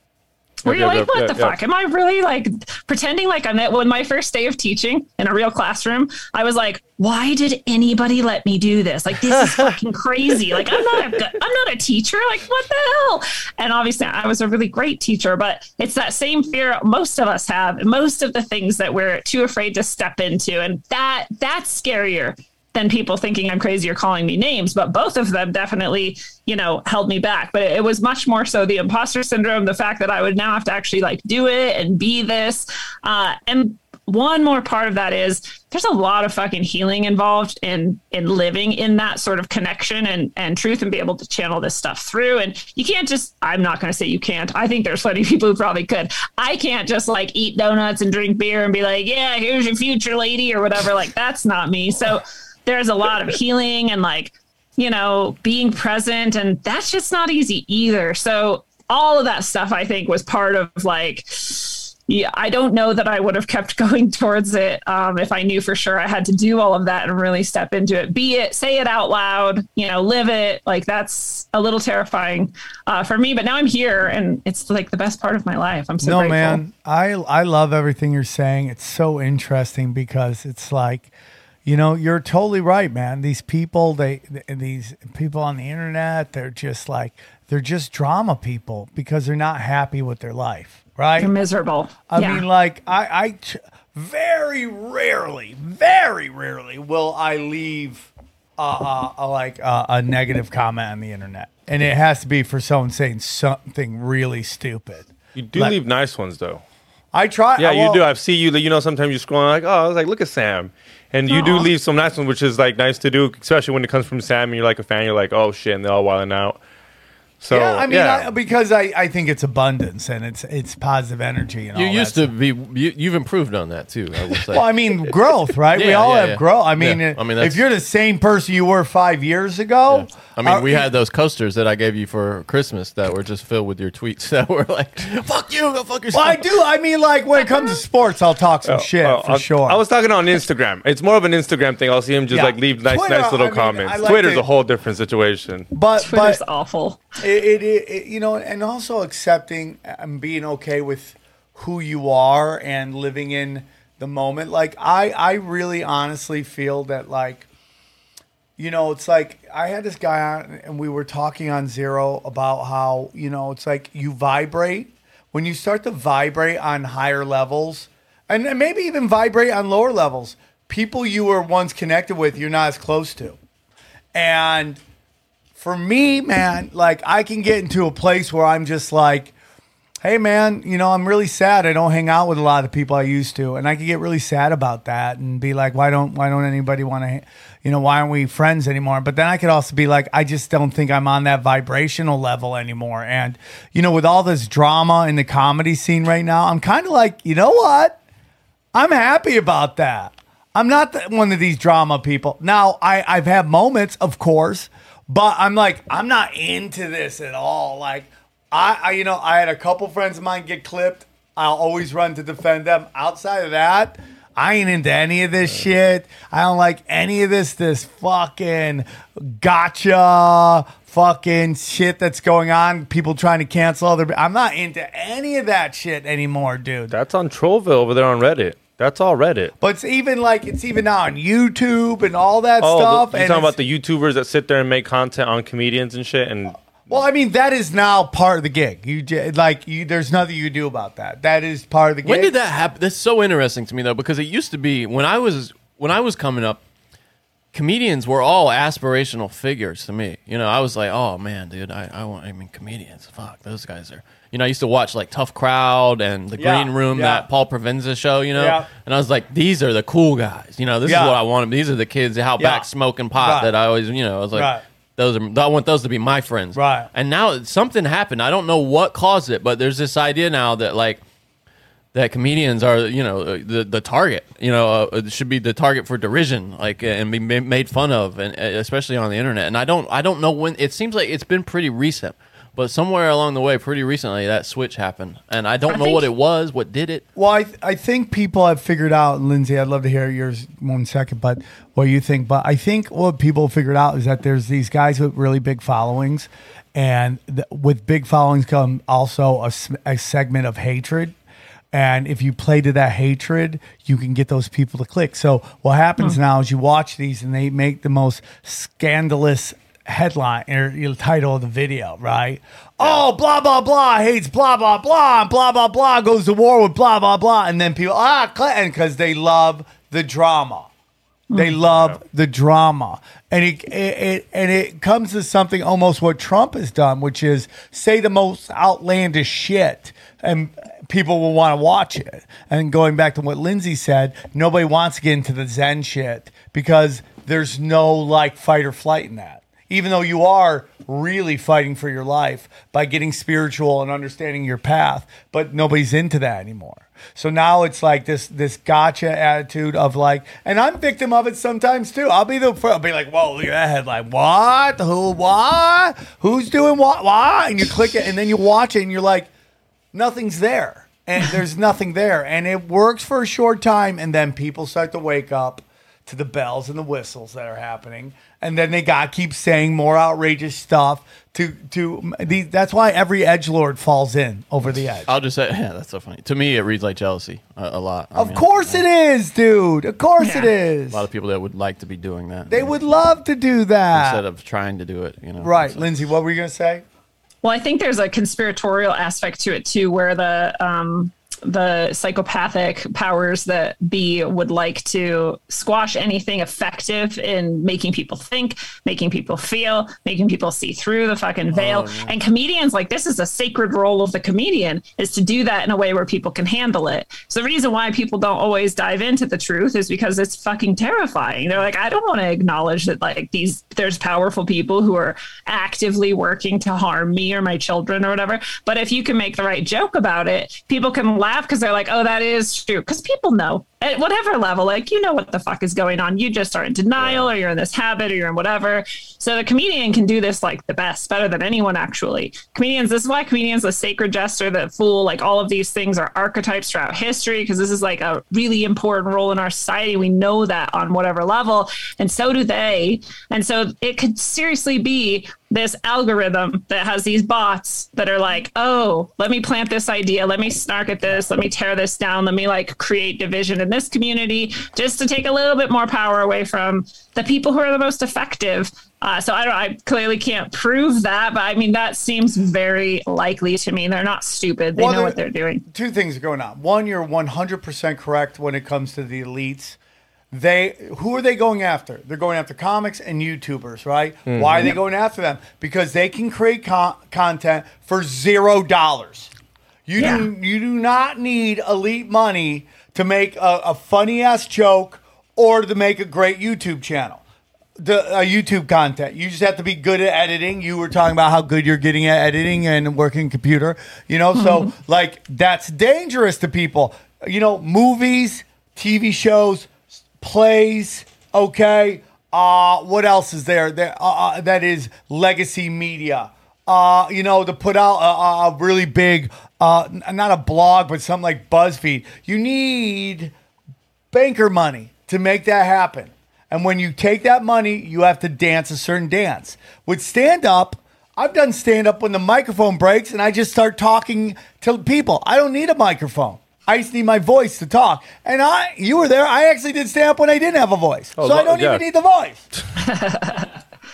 Where Yeah, you're like, what the fuck? Am I really like pretending like I'm that? When my first day of teaching in a real classroom, I was like, why did anybody let me do this? Like, this is fucking crazy. Like, I'm not a good, I'm not a teacher. Like, what the hell? And obviously, I was a really great teacher, but it's that same fear most of us have. Most of the things that we're too afraid to step into, and that that's scarier than people thinking I'm crazy or calling me names, but both of them definitely, you know, held me back. But it was much more so the imposter syndrome, the fact that I would now have to actually like do it and be this. Uh, and one more part of that is there's a lot of fucking healing involved in in living in that sort of connection and and truth and be able to channel this stuff through. And you can't just i'm not going to say you can't. I think there's plenty of people who probably could. I can't just like eat donuts and drink beer and be like yeah here's your future lady or whatever. Like that's not me. So there's a lot of healing and like you know being present and that's just not easy either so all of that stuff i think was part of like yeah, I don't know that I would have kept going towards it um, if I knew for sure I had to do all of that and really step into it. Be it, say it out loud, you know, live it. Like that's a little terrifying uh, for me. But now I'm here, and it's like the best part of my life. I'm so no, grateful. man, I I love everything you're saying. It's so interesting because it's like, you know, you're totally right, man. These people, they these people on the internet, they're just like they're just drama people because they're not happy with their life, right? You're miserable. I Yeah. mean, like I, I very rarely, very rarely will I leave uh, uh, uh, like uh, a negative comment on the internet, and it has to be for someone saying something really stupid. You do Like- leave nice ones though. I try. Yeah, well, you do. I've seen you. You know, sometimes you're scrolling like, oh, I was like, look at Sam, and you do leave some nice ones, which is like nice to do, especially when it comes from Sam and you're like a fan. You're like, oh shit, and they're all wilding out. So yeah, I mean, yeah. I, because I, I think it's abundance and it's it's positive energy and You all used that to be. You, you've improved on that too. I will say. Well, I mean, growth, right? we all yeah, have yeah. growth. I mean, Yeah. I mean, if you're the same person you were five years ago, I mean, uh, we had those coasters that I gave you for Christmas that were just filled with your tweets that were like, "Fuck you, go fuck yourself." Well, I do. I mean, like when it comes to sports, I'll talk some shit Oh, for I- sure. I was talking on Instagram. It's more of an Instagram thing. I'll see him just Yeah. like leave nice, Twitter, nice little I mean, comments. Like Twitter's to- a whole different situation. but Twitter's but awful. It, it, it, you know, and also accepting and being okay with who you are and living in the moment. Like I, I really honestly feel that like, you know, it's like I had this guy on and we were talking on Zero about how you know it's like you vibrate when you start to vibrate on higher levels and maybe even vibrate on lower levels. People you were once connected with, you're not as close to, and for me, man, like I can get into a place where I'm just like, hey, man, you know, I'm really sad. I don't hang out with a lot of people I used to, and I can get really sad about that and be like, why don't why don't anybody want to, you know, why aren't we friends anymore? But then I could also be like, I just don't think I'm on that vibrational level anymore. And you know, with all this drama in the comedy scene right now, I'm kind of like, you know what? I'm happy about that. I'm not the, one of these drama people. Now, I, I've had moments, of course, but I'm like, I'm not into this at all. Like, I, I, you know, I had a couple friends of mine get clipped. I'll always run to defend them. Outside of that, I ain't into any of this shit. I don't like any of this, this fucking gotcha fucking shit that's going on. People trying to cancel other. I'm not into any of that shit anymore, dude. That's on Trollville over there on Reddit. That's all Reddit. But it's even like it's even now on YouTube and all that Oh, stuff. the, you and talking about the YouTubers that sit there and make content on comedians and shit? And well, I mean that is now part of the gig. You like you. There's nothing you do about that. That is part of the gig. When did that happen? That's so interesting to me though, because it used to be when I was when I was coming up, comedians were all aspirational figures to me. You know, I was like, oh man, dude, I, I want. I mean, comedians, fuck, those guys are. You know, I used to watch like Tough Crowd and The Yeah, Green Room, yeah. that Paul Provenza show. You know, Yeah. and I was like, these are the cool guys. You know, this is what I want. These are the kids out Yeah. back smoking pot Right. that I always. You know, I was like. Right. Those are. I want those to be my friends. Right. And now something happened. I don't know what caused it, but there's this idea now that like that comedians are you know uh, the the target you know uh, should be the target for derision like uh, and be made fun of and uh, especially on the internet and I don't I don't know when it seems like it's been pretty recent but somewhere along the way pretty recently that switch happened and I don't I know think- what it was what did it Well, I, I think people have figured out, and Lindsay, I'd love to hear yours one second, but what you think. But I think what people figured out is that there's these guys with really big followings, and th- with big followings come also a segment of hatred. And if you play to that hatred, you can get those people to click. So what happens hmm. now is you watch these and they make the most scandalous headline or you title of the video, right? Oh, blah blah blah hates blah blah blah, and blah blah blah goes to war with blah blah blah, and then people ah, and because they love the drama. They love the drama, and it, it, it and it comes to something almost what Trump has done, which is say the most outlandish shit, and people will want to watch it. And going back to what Lindsay said, nobody wants to get into the Zen shit because there's no like fight or flight in that. Even though you are really fighting for your life by getting spiritual and understanding your path, but nobody's into that anymore. So now it's like this this gotcha attitude of like, and I'm victim of it sometimes too. I'll be the I'll be like, whoa, look at that headline. What? Who? What? Who's doing what? What? And you click it, and then you watch it, and you're like, nothing's there and there's nothing there and it works for a short time and then people start to wake up to the bells and the whistles that are happening and then they got to keep saying more outrageous stuff to to the, that's why every edge lord falls in over the edge I'll just say, yeah, that's so funny. To me, it reads like jealousy a, a lot. I of mean, course it is dude of course it Yeah. is a lot of people that would like to be doing that. they would love to do that instead of trying to do it. You know, right So- lindsay what were you going to say Well, I think there's a conspiratorial aspect to it too, where the um, the psychopathic powers that be would like to squash anything effective in making people think, making people feel, making people see through the fucking veil. Oh, and comedians, like this is a sacred role of the comedian, is to do that in a way where people can handle it. So the reason why people don't always dive into the truth is because it's fucking terrifying. They're like, I don't want to acknowledge that like these there's powerful people who are actively working to harm me or my children or whatever. But if you can make the right joke about it, people can laugh because they're like, oh, that is true. Because people know at whatever level, like you know what the fuck is going on. You just are in denial or you're in this habit or you're in whatever. So the comedian can do this like the best, better than anyone actually. Comedians, this is why comedians the sacred jester the fool, like all of these things are archetypes throughout history, because this is like a really important role in our society. We know that on whatever level, and so do they. And so it could seriously be this algorithm that has these bots that are like, oh, let me plant this idea, let me snark at this, let me tear this down, let me like create division in this community just to take a little bit more power away from the people who are the most effective. Uh, so I don't, I clearly can't prove that, but I mean that seems very likely to me. They're not stupid; they Well, know what they're doing. two things are going on. One, you're 100% correct when it comes to the elites. They who are they going after? They're going after comics and YouTubers, right? Why are they going after them? Because they can create con- content for zero dollars. You Yeah. do you do not need elite money to make a, a funny ass joke or to make a great YouTube channel. The uh, YouTube content. You just have to be good at editing. You were talking about how good you're getting at editing and working computer. You know, so like that's dangerous to people. You know, movies, TV shows, plays. Okay. Uh, what else is there? There uh, uh, that is legacy media. Uh, you know, to put out a, a really big, uh, not a blog, but something like BuzzFeed. You need banker money to make that happen. And when you take that money, you have to dance a certain dance. With stand up, I've done stand up when the microphone breaks and I just start talking to people. I don't need a microphone. I just need my voice to talk. And I, you were there. I actually did stand up when I didn't have a voice, Oh, so I don't yeah. even need the voice.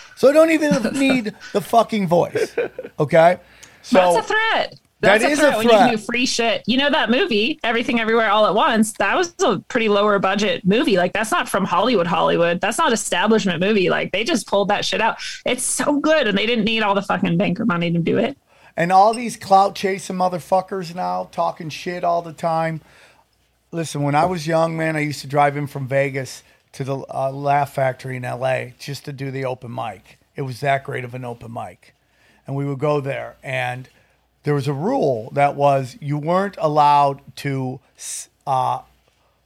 so I don't even need the fucking voice. Okay. So That's a threat. That That's is a a threat when you do free shit. You know that movie, Everything Everywhere All at Once? That was a pretty lower budget movie. Like that's not from Hollywood, Hollywood. That's not establishment movie. Like they just pulled that shit out. It's so good, and they didn't need all the fucking banker money to do it. And all these clout chasing motherfuckers now talking shit all the time. Listen, when I was young, man, I used to drive in from Vegas to the uh, Laugh Factory in LA just to do the open mic. It was that great of an open mic. And we would go there, and there was a rule that was you weren't allowed to uh,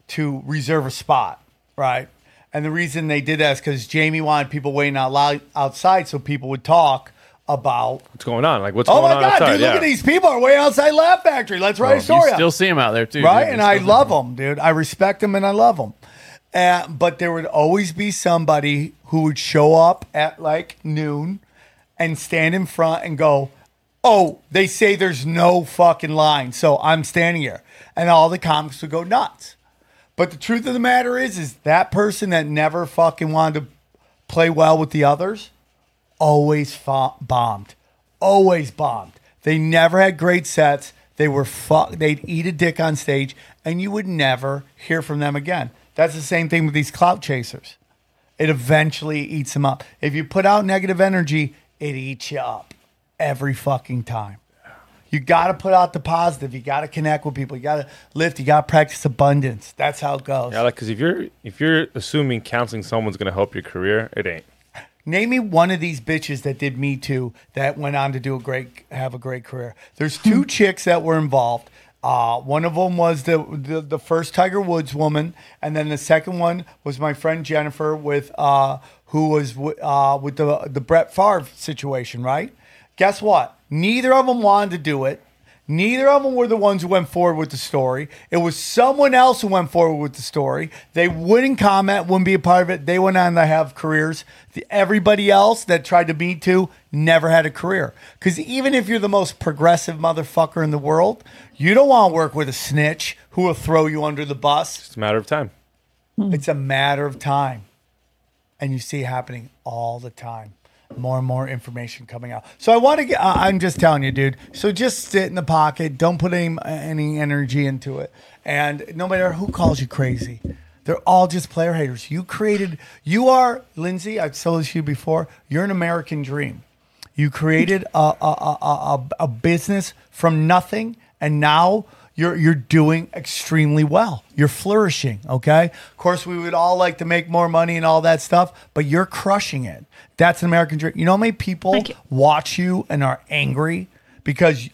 to reserve a spot, right? And the reason they did that is because Jamie wanted people waiting out loud outside so people would talk about What's going on? Like, what's Oh going my God, outside? dude! yeah. Look at these people are way outside Laugh Factory. Let's write a You story. still up. see them out there too, right? dude. And I still- love them, dude. I respect them and I love them. And uh, but there would always be somebody who would show up at like noon and stand in front and go, "Oh, they say there's no fucking line, so I'm standing here," and all the comics would go nuts. But the truth of the matter is, is that person that never fucking wanted to play well with the others always bombed, always bombed. They never had great sets. They were fuck. They'd eat a dick on stage, and you would never hear from them again. That's the same thing with these clout chasers. It eventually eats them up. If you put out negative energy, it eats you up every fucking time. You got to put out the positive. You got to connect with people. You got to lift. You got to practice abundance. That's how it goes. Yeah, because if you're if you're assuming counseling someone's gonna help your career, it ain't. Name me one of these bitches that did Me Too that went on to do a great, have a great career. There's two chicks that were involved. Uh, one of them was the, the the first Tiger Woods woman, and then the second one was my friend Jennifer with uh, who was w- uh, with the the Brett Favre situation. Right? Guess what? Neither of them wanted to do it. Neither of them were the ones who went forward with the story. It was someone else who went forward with the story. They wouldn't comment, wouldn't be a part of it. They went on to have careers. The, everybody else that tried to beat to never had a career. Because even if you're the most progressive motherfucker in the world, you don't want to work with a snitch who will throw you under the bus. It's a matter of time. It's a matter of time. And you see it happening all the time. More and more information coming out. So I want to get, I- I'm just telling you, dude. So just sit in the pocket. Don't put any, any energy into it. And no matter who calls you crazy, they're all just player haters. You created, you are, Lindsay, I've told this to you before, you're an American dream. You created a, a, a, a, a business from nothing, and now you're you're doing extremely well. You're flourishing. Okay. Of course, we would all like to make more money and all that stuff, but you're crushing it. That's an American dream. You know how many people you. watch you and are angry because,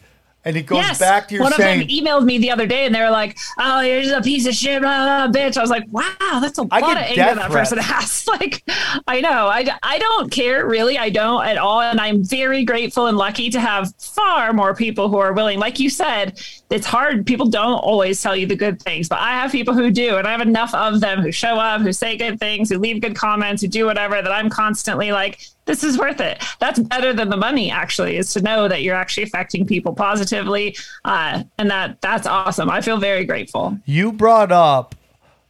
and it goes yes. back to your One saying. of them emailed me the other day and they were like, oh, you're just a piece of shit, blah, blah, blah, bitch. I was like, wow, that's a I lot of anger that threats. person has. like, I know. I, I don't care, really. I don't at all. And I'm very grateful and lucky to have far more people who are willing. Like you said, it's hard. People don't always tell you the good things, but I have people who do. And I have enough of them who show up, who say good things, who leave good comments, who do whatever that I'm constantly like, this is worth it. That's better than the money, actually, is to know that you're actually affecting people positively. Uh, and that that's awesome. I feel very grateful. you brought up,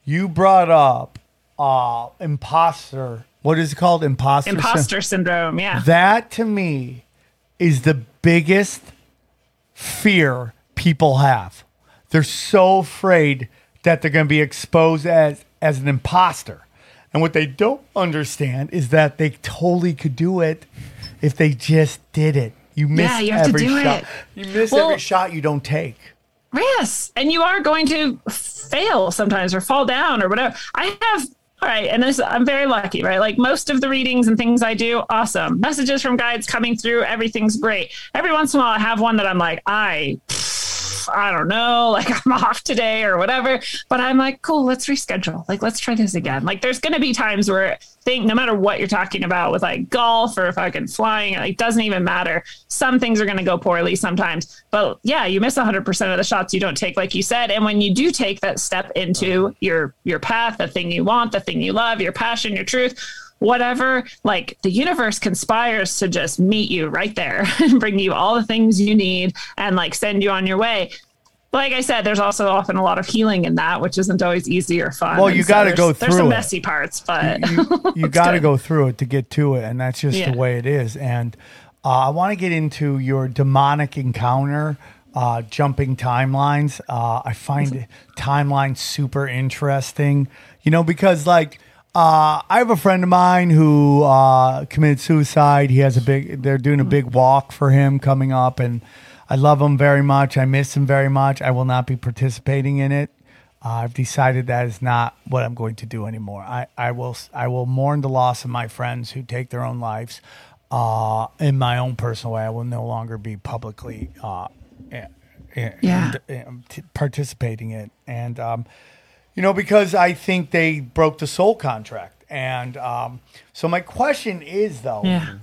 you brought up, uh, imposter. What is it called? Imposter. syn- Imposter syndrome. Yeah. That to me is the biggest fear people have. They're so afraid that they're going to be exposed as as an imposter. And what they don't understand is that they totally could do it if they just did it. You miss Yeah, you have to every do shot. it. You miss Well- every shot you don't take. Yes. And you are going to fail sometimes or fall down or whatever. I have all right, and this I'm very lucky, right? Like most of the readings and things I do, awesome. Messages from guides coming through, everything's great. Every once in a while I have one that I'm like, I I don't know, like I'm off today or whatever. But I'm like, cool, let's reschedule. Like, let's try this again. Like, there's going to be times where think no matter what you're talking about with like golf or fucking flying, like, it doesn't even matter. Some things are going to go poorly sometimes. But yeah, you miss 100% of the shots you don't take, like you said. And when you do take that step into your your path, the thing you want, the thing you love, your passion, your truth whatever, like the universe conspires to just meet you right there and bring you all the things you need and like send you on your way. Like I said, there's also often a lot of healing in that, which isn't always easy or fun. Well, you gotta there's- go through. There's some it. messy parts, but you it's got to go through it to get to it, and that's just Yeah. the way it is. And uh, I want to get into your demonic encounter, uh, jumping timelines. Uh, I find timelines super interesting, you know, because like. Uh, I have a friend of mine who uh, committed suicide. He has a big. They're doing a big walk for him coming up, and I love him very much. I miss him very much. I will not be participating in it. Uh, I've decided that is not what I'm going to do anymore. I, I will I will mourn the loss of my friends who take their own lives uh, in my own personal way. I will no longer be publicly uh, Yeah. eh, t- participating in it, and um, you know because I think they broke the soul contract. And um, so my question is though, Yeah.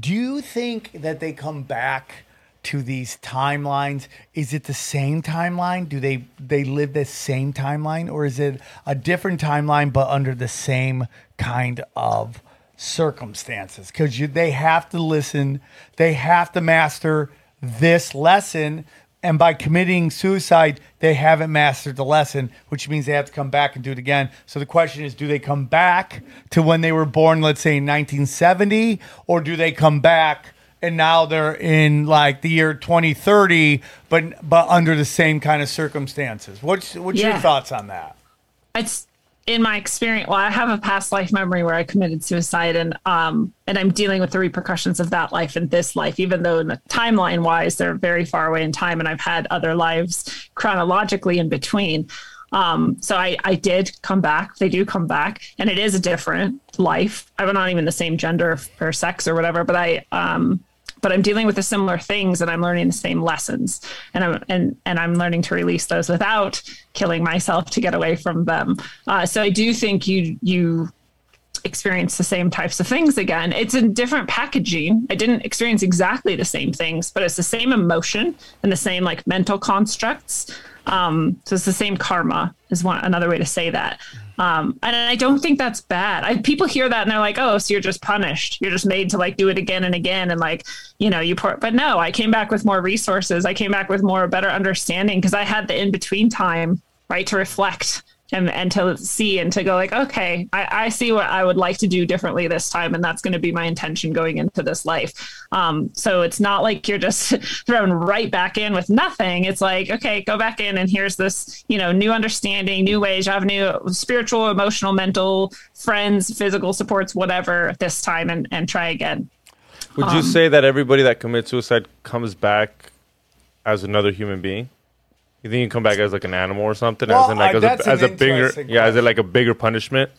do you think that they come back to these timelines is it the same timeline do they they live the same timeline or is it a different timeline but under the same kind of circumstances because they have to listen they have to master this lesson and by committing suicide they haven't mastered the lesson which means they have to come back and do it again. So the question is do they come back to when they were born let's say in 1970 or do they come back and now they're in like the year 2030 but but under the same kind of circumstances? What's what's your thoughts on that? It's in my experience, well, I have a past life memory where I committed suicide, and um, and I'm dealing with the repercussions of that life and this life, even though in the timeline wise they're very far away in time, and I've had other lives chronologically in between. Um, so I, I did come back. They do come back, and it is a different life. I'm not even the same gender or sex or whatever, but I um, but I'm dealing with the similar things and I'm learning the same lessons and I'm and and I'm learning to release those without killing myself to get away from them. Uh, so I do think you you experience the same types of things again. It's in different packaging. I didn't experience exactly the same things, but it's the same emotion and the same like mental constructs. Um, so it's the same karma is one another way to say that. Um, and I don't think that's bad. I, people hear that and they're like, "Oh, so you're just punished. You're just made to like do it again and again." And like, you know, you pour. But no, I came back with more resources. I came back with more better understanding because I had the in between time, right, to reflect and and to see and to go like okay I, I see what i would like to do differently this time and that's going to be my intention going into this life. Um, so it's not like you're just thrown right back in with nothing. It's like okay go back in and here's this you know new understanding new ways. You have new spiritual emotional mental friends physical supports whatever this time and and try again. Would you Um, say that everybody that commits suicide comes back as another human being? You think you come back as like an animal or something? Well, as in like uh, as a, as a bigger interesting yeah, is it like a bigger punishment?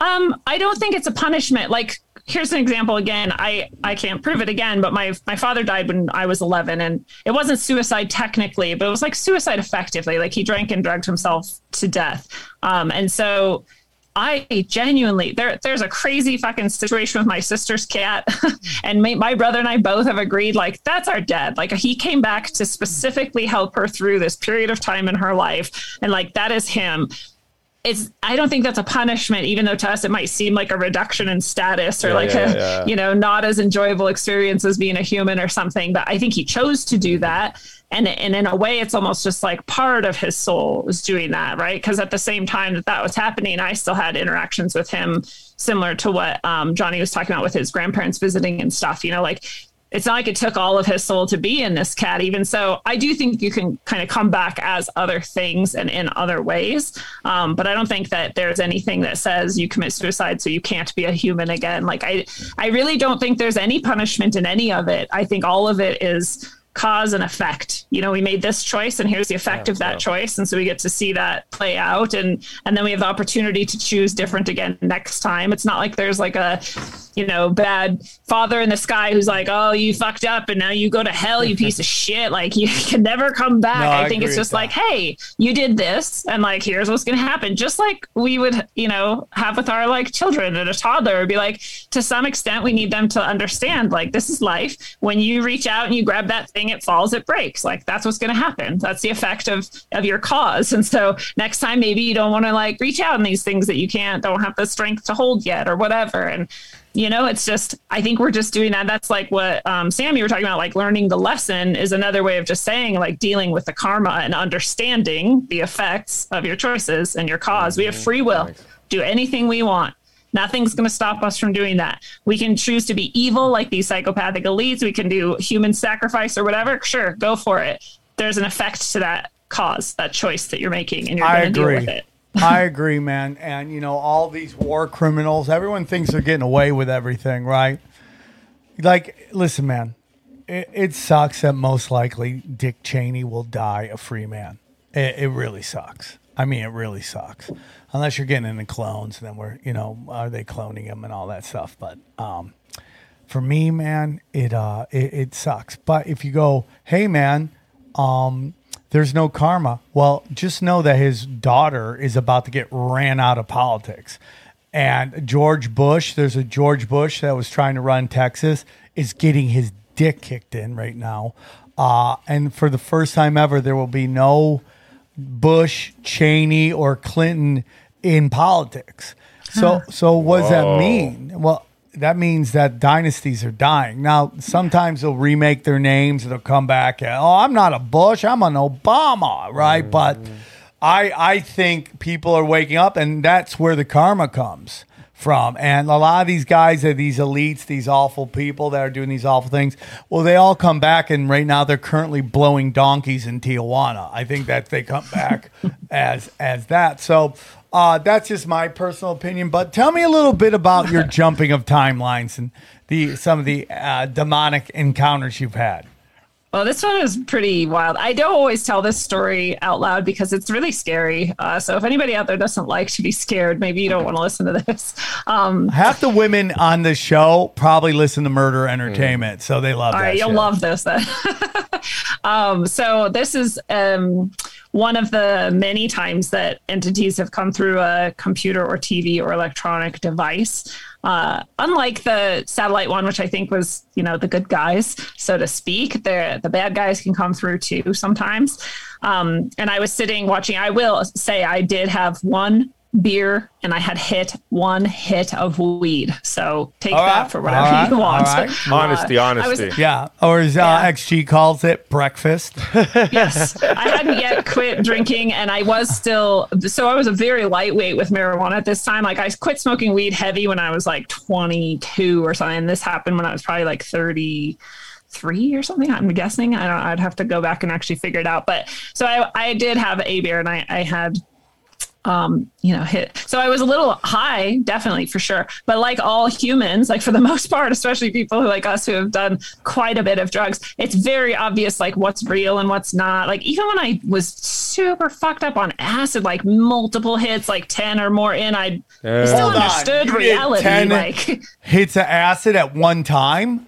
Um, I don't think it's a punishment. Like, here's an example. Again, I I can't prove it again, but my my father died when I was 11, and it wasn't suicide technically, but it was like suicide effectively. Like he drank and drugged himself to death. Um, and so I genuinely there there's a crazy fucking situation with my sister's cat, and my, my brother and I both have agreed like that's our dad. Like he came back to specifically help her through this period of time in her life, and like that is him it's I don't think that's a punishment, even though to us it might seem like a reduction in status or Yeah, like yeah, a yeah. you know not as enjoyable experience as being a human or something. But I think he chose to do that, and and in a way, it's almost just like part of his soul was doing that, right? Because at the same time that that was happening, I still had interactions with him similar to what um, Johnny was talking about with his grandparents visiting and stuff. You know, like it's not like it took all of his soul to be in this cat even. So i do think you can kind of come back as other things and in other ways. Um, but i don't think that there's anything that says you commit suicide so you can't be a human again. Like i i really don't think there's any punishment in any of it. I think all of it is cause and effect. You know we made this choice and here's the effect of that choice. And so we get to see that play out. And and then we have the opportunity to choose different again next time. It's not like there's like a you know bad father in the sky who's like oh you fucked up and now you go to hell you piece of shit. Like you can never come back. No, I i think it's just like hey you did this and like here's what's going to happen. Just like we would you know have with our like children and a toddler It'd be like to some extent we need them to understand like this is life. When you reach out and you grab that thing it falls it breaks. Like that's what's going to happen. That's the effect of of your cause. And so next time maybe you don't want to like reach out in these things that you can't don't have the strength to hold yet or whatever. And you know it's just i think we're just doing that. That's like what um, sam you were talking about like learning the lesson is another way of just saying like dealing with the karma and understanding the effects of your choices and your cause. We have free will. Do anything we want Nothing's going to stop us from doing that. We can choose to be evil like these psychopathic elites. We can do human sacrifice or whatever. Sure, go for it. There's an effect to that cause, that choice that you're making, and you're going to deal with it. I agree, man. And you know, all these war criminals, everyone thinks they're getting away with everything, right? Like, listen, man, it, it sucks that most likely Dick Cheney will die a free man. It, it really sucks. I mean, it really sucks. Unless you're getting into clones, then we're, you know, are they cloning him and all that stuff? But um, for me, man, it uh, it, it sucks. But if you go, hey, man, um, there's no karma. Well, just know that his daughter is about to get ran out of politics. And George Bush, there's a George Bush that was trying to run Texas, is getting his dick kicked in right now. Uh, and for the first time ever, there will be no Bush, Cheney, or Clinton in politics. So, so what does that mean? Well, that means that dynasties are dying. Now, sometimes they'll remake their names and they'll come back. and, Oh, I'm not a Bush. I'm an Obama, right? But mm-hmm. I, I think people are waking up, and that's where the karma comes from. And a lot of these guys are these elites, these awful people that are doing these awful things. Well, they all come back, and right now they're currently blowing donkeys in Tijuana. I think that they come back as as that. So. Uh, that's just my personal opinion, but tell me a little bit about your jumping of timelines and the some of the uh, demonic encounters you've had. Well, this one is pretty wild. I don't always tell this story out loud because it's really scary. Uh, so if anybody out there doesn't like to be scared, maybe you don't want to listen to this. Um, Half the women on the show probably listen to Murder Entertainment, so they love all that. right, you'll shit. love this then. um, so this is um, one of the many times that entities have come through a computer or TV or electronic device. Uh, unlike the satellite one, which I think was, you know, the good guys, so to speak, the the bad guys can come through too sometimes. Um, and I was sitting watching. I will say I did have one beer and I had hit one hit of weed. So take All that right, for whatever all right, you want. all right. Honesty, Uh, I was- honesty. Yeah, or as uh, XG calls it, breakfast. yes i hadn't yet quit drinking and i was still so i was a very lightweight with marijuana at this time like i quit smoking weed heavy when i was like 22 or something this happened when i was probably like 33 or something i'm guessing i don't i'd have to go back and actually figure it out but so i, I did have a beer and i, I had um, you know, hit. So I was a little high, definitely for sure. But like all humans, like for the most part, especially people who like us who have done quite a bit of drugs, it's very obvious like what's real and what's not. Like even when I was super fucked up on acid, like multiple hits, like 10 or more in, I Yeah. still Hold on, understood reality. 10 Like Hits of acid at one time.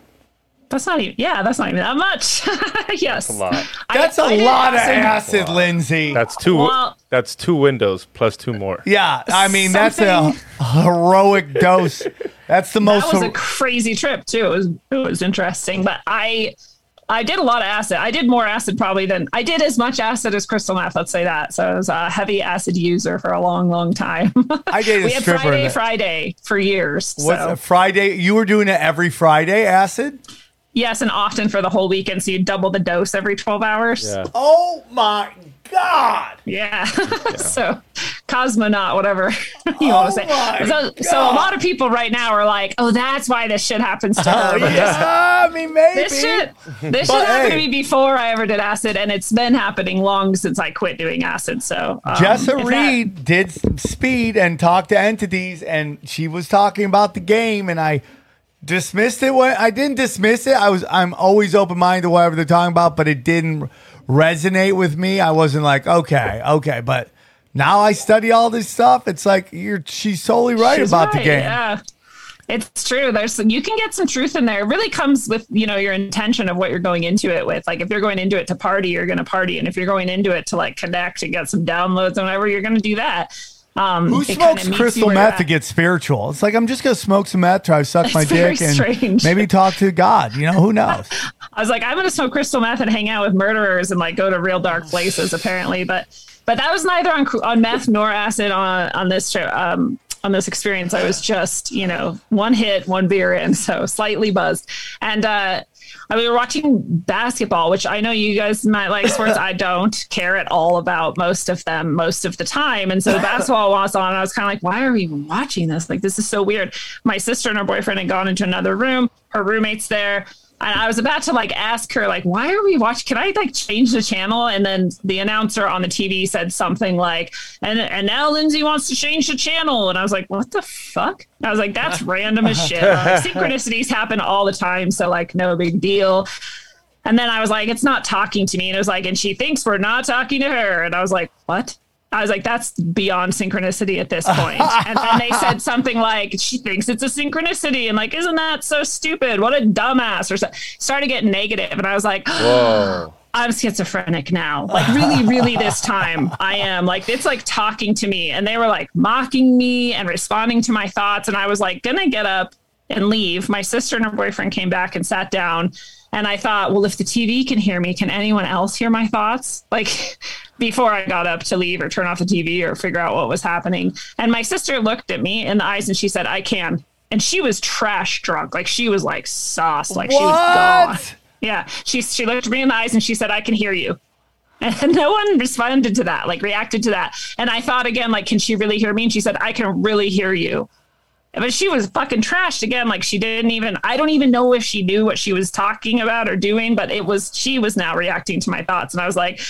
That's not even yeah, that's not even that much. yes. that's a lot. That's a I did lot of acid- acid, Lindsay. That's two. Well- that's two windows plus two more. yeah, I mean that's a heroic dose. That's the most. that was a crazy trip too. It was it was interesting, but I I did a lot of acid. I did more acid probably than I did as much acid as crystal meth. Let's say that. So I was a heavy acid user for a long, long time. I dated a we had stripper Friday, Friday for years. What's so Friday? You were doing it every Friday, acid. Yes, and often for the whole weekend. So you double the dose every twelve hours. Yeah. Oh my god! Yeah. so cosmonaut, whatever you want to Oh say. So, so a lot of people right now are like, "Oh, that's why this shit happens to her." Oh, this- yeah, I mean maybe. This shit, this But shit happened hey. to me before I ever did acid, and it's been happening long since I quit doing acid. So, um, Jessa if that- Reed did speed and talked to entities, and she was talking about the game, and I dismissed it. When I didn't dismiss it, I was I'm always open minded to whatever they're talking about, but it didn't resonate with me. I wasn't like okay, okay, but now I study all this stuff. It's like you're she's totally right She's about the game. Yeah. It's true. There's you can get some truth in there. It really comes with you know your intention of what you're going into it with. Like if you're going into it to party, you're going to party, and if you're going into it to like connect and get some downloads and whatever, you're going to do that. Um, Who smokes crystal meth to get spiritual? It's like I'm just gonna smoke some meth, try to suck my It's very dick, and strange. maybe talk to God. You know, who knows? I was like, I'm gonna smoke crystal meth and hang out with murderers and like go to real dark places, apparently. But but that was neither on on meth nor acid on on this trip. Um, on this experience, I was just you know one hit, one beer in, so slightly buzzed, and uh, I we were watching basketball, which I know you guys might like sports. I don't care at all about most of them most of the time, and so the basketball was on. And I was kind of like, why are we even watching this? Like this is so weird. My sister and her boyfriend had gone into another room. Her roommate's there. And I was about to like ask her, like, why are we watching? Can I like change the channel? And then the announcer on the TV said something like, and and now Lindsay wants to change the channel. And I was like, what the fuck? I was like, that's random as shit. Like, synchronicities happen all the time. So like no big deal. And then I was like, it's not talking to me. And it was like, and she thinks we're not talking to her. And I was like, what? I was like, that's beyond synchronicity at this point. and then they said something like, she thinks it's a synchronicity. And like, isn't that so stupid? What a dumbass. Or so. started getting negative, And I was like, Whoa. I'm schizophrenic now. Like really, really this time I am. Like it's like talking to me. And they were like mocking me and responding to my thoughts. And I was like gonna get up and leave. My sister and her boyfriend came back and sat down. And I thought, well, if the TV can hear me, can anyone else hear my thoughts? Like before I got up to leave or turn off the TV or figure out what was happening. And my sister looked at me in the eyes and she said, I can. And she was trash drunk. Like she was like sauce. Like she was gone. Yeah. She she looked me in the eyes and she said, I can hear you. And no one responded to that, like reacted to that. And I thought again, like, can she really hear me? And she said, I can really hear you. But she was fucking trashed again. Like she didn't even, I don't even know if she knew what she was talking about or doing, but it was, she was now reacting to my thoughts. And I was like,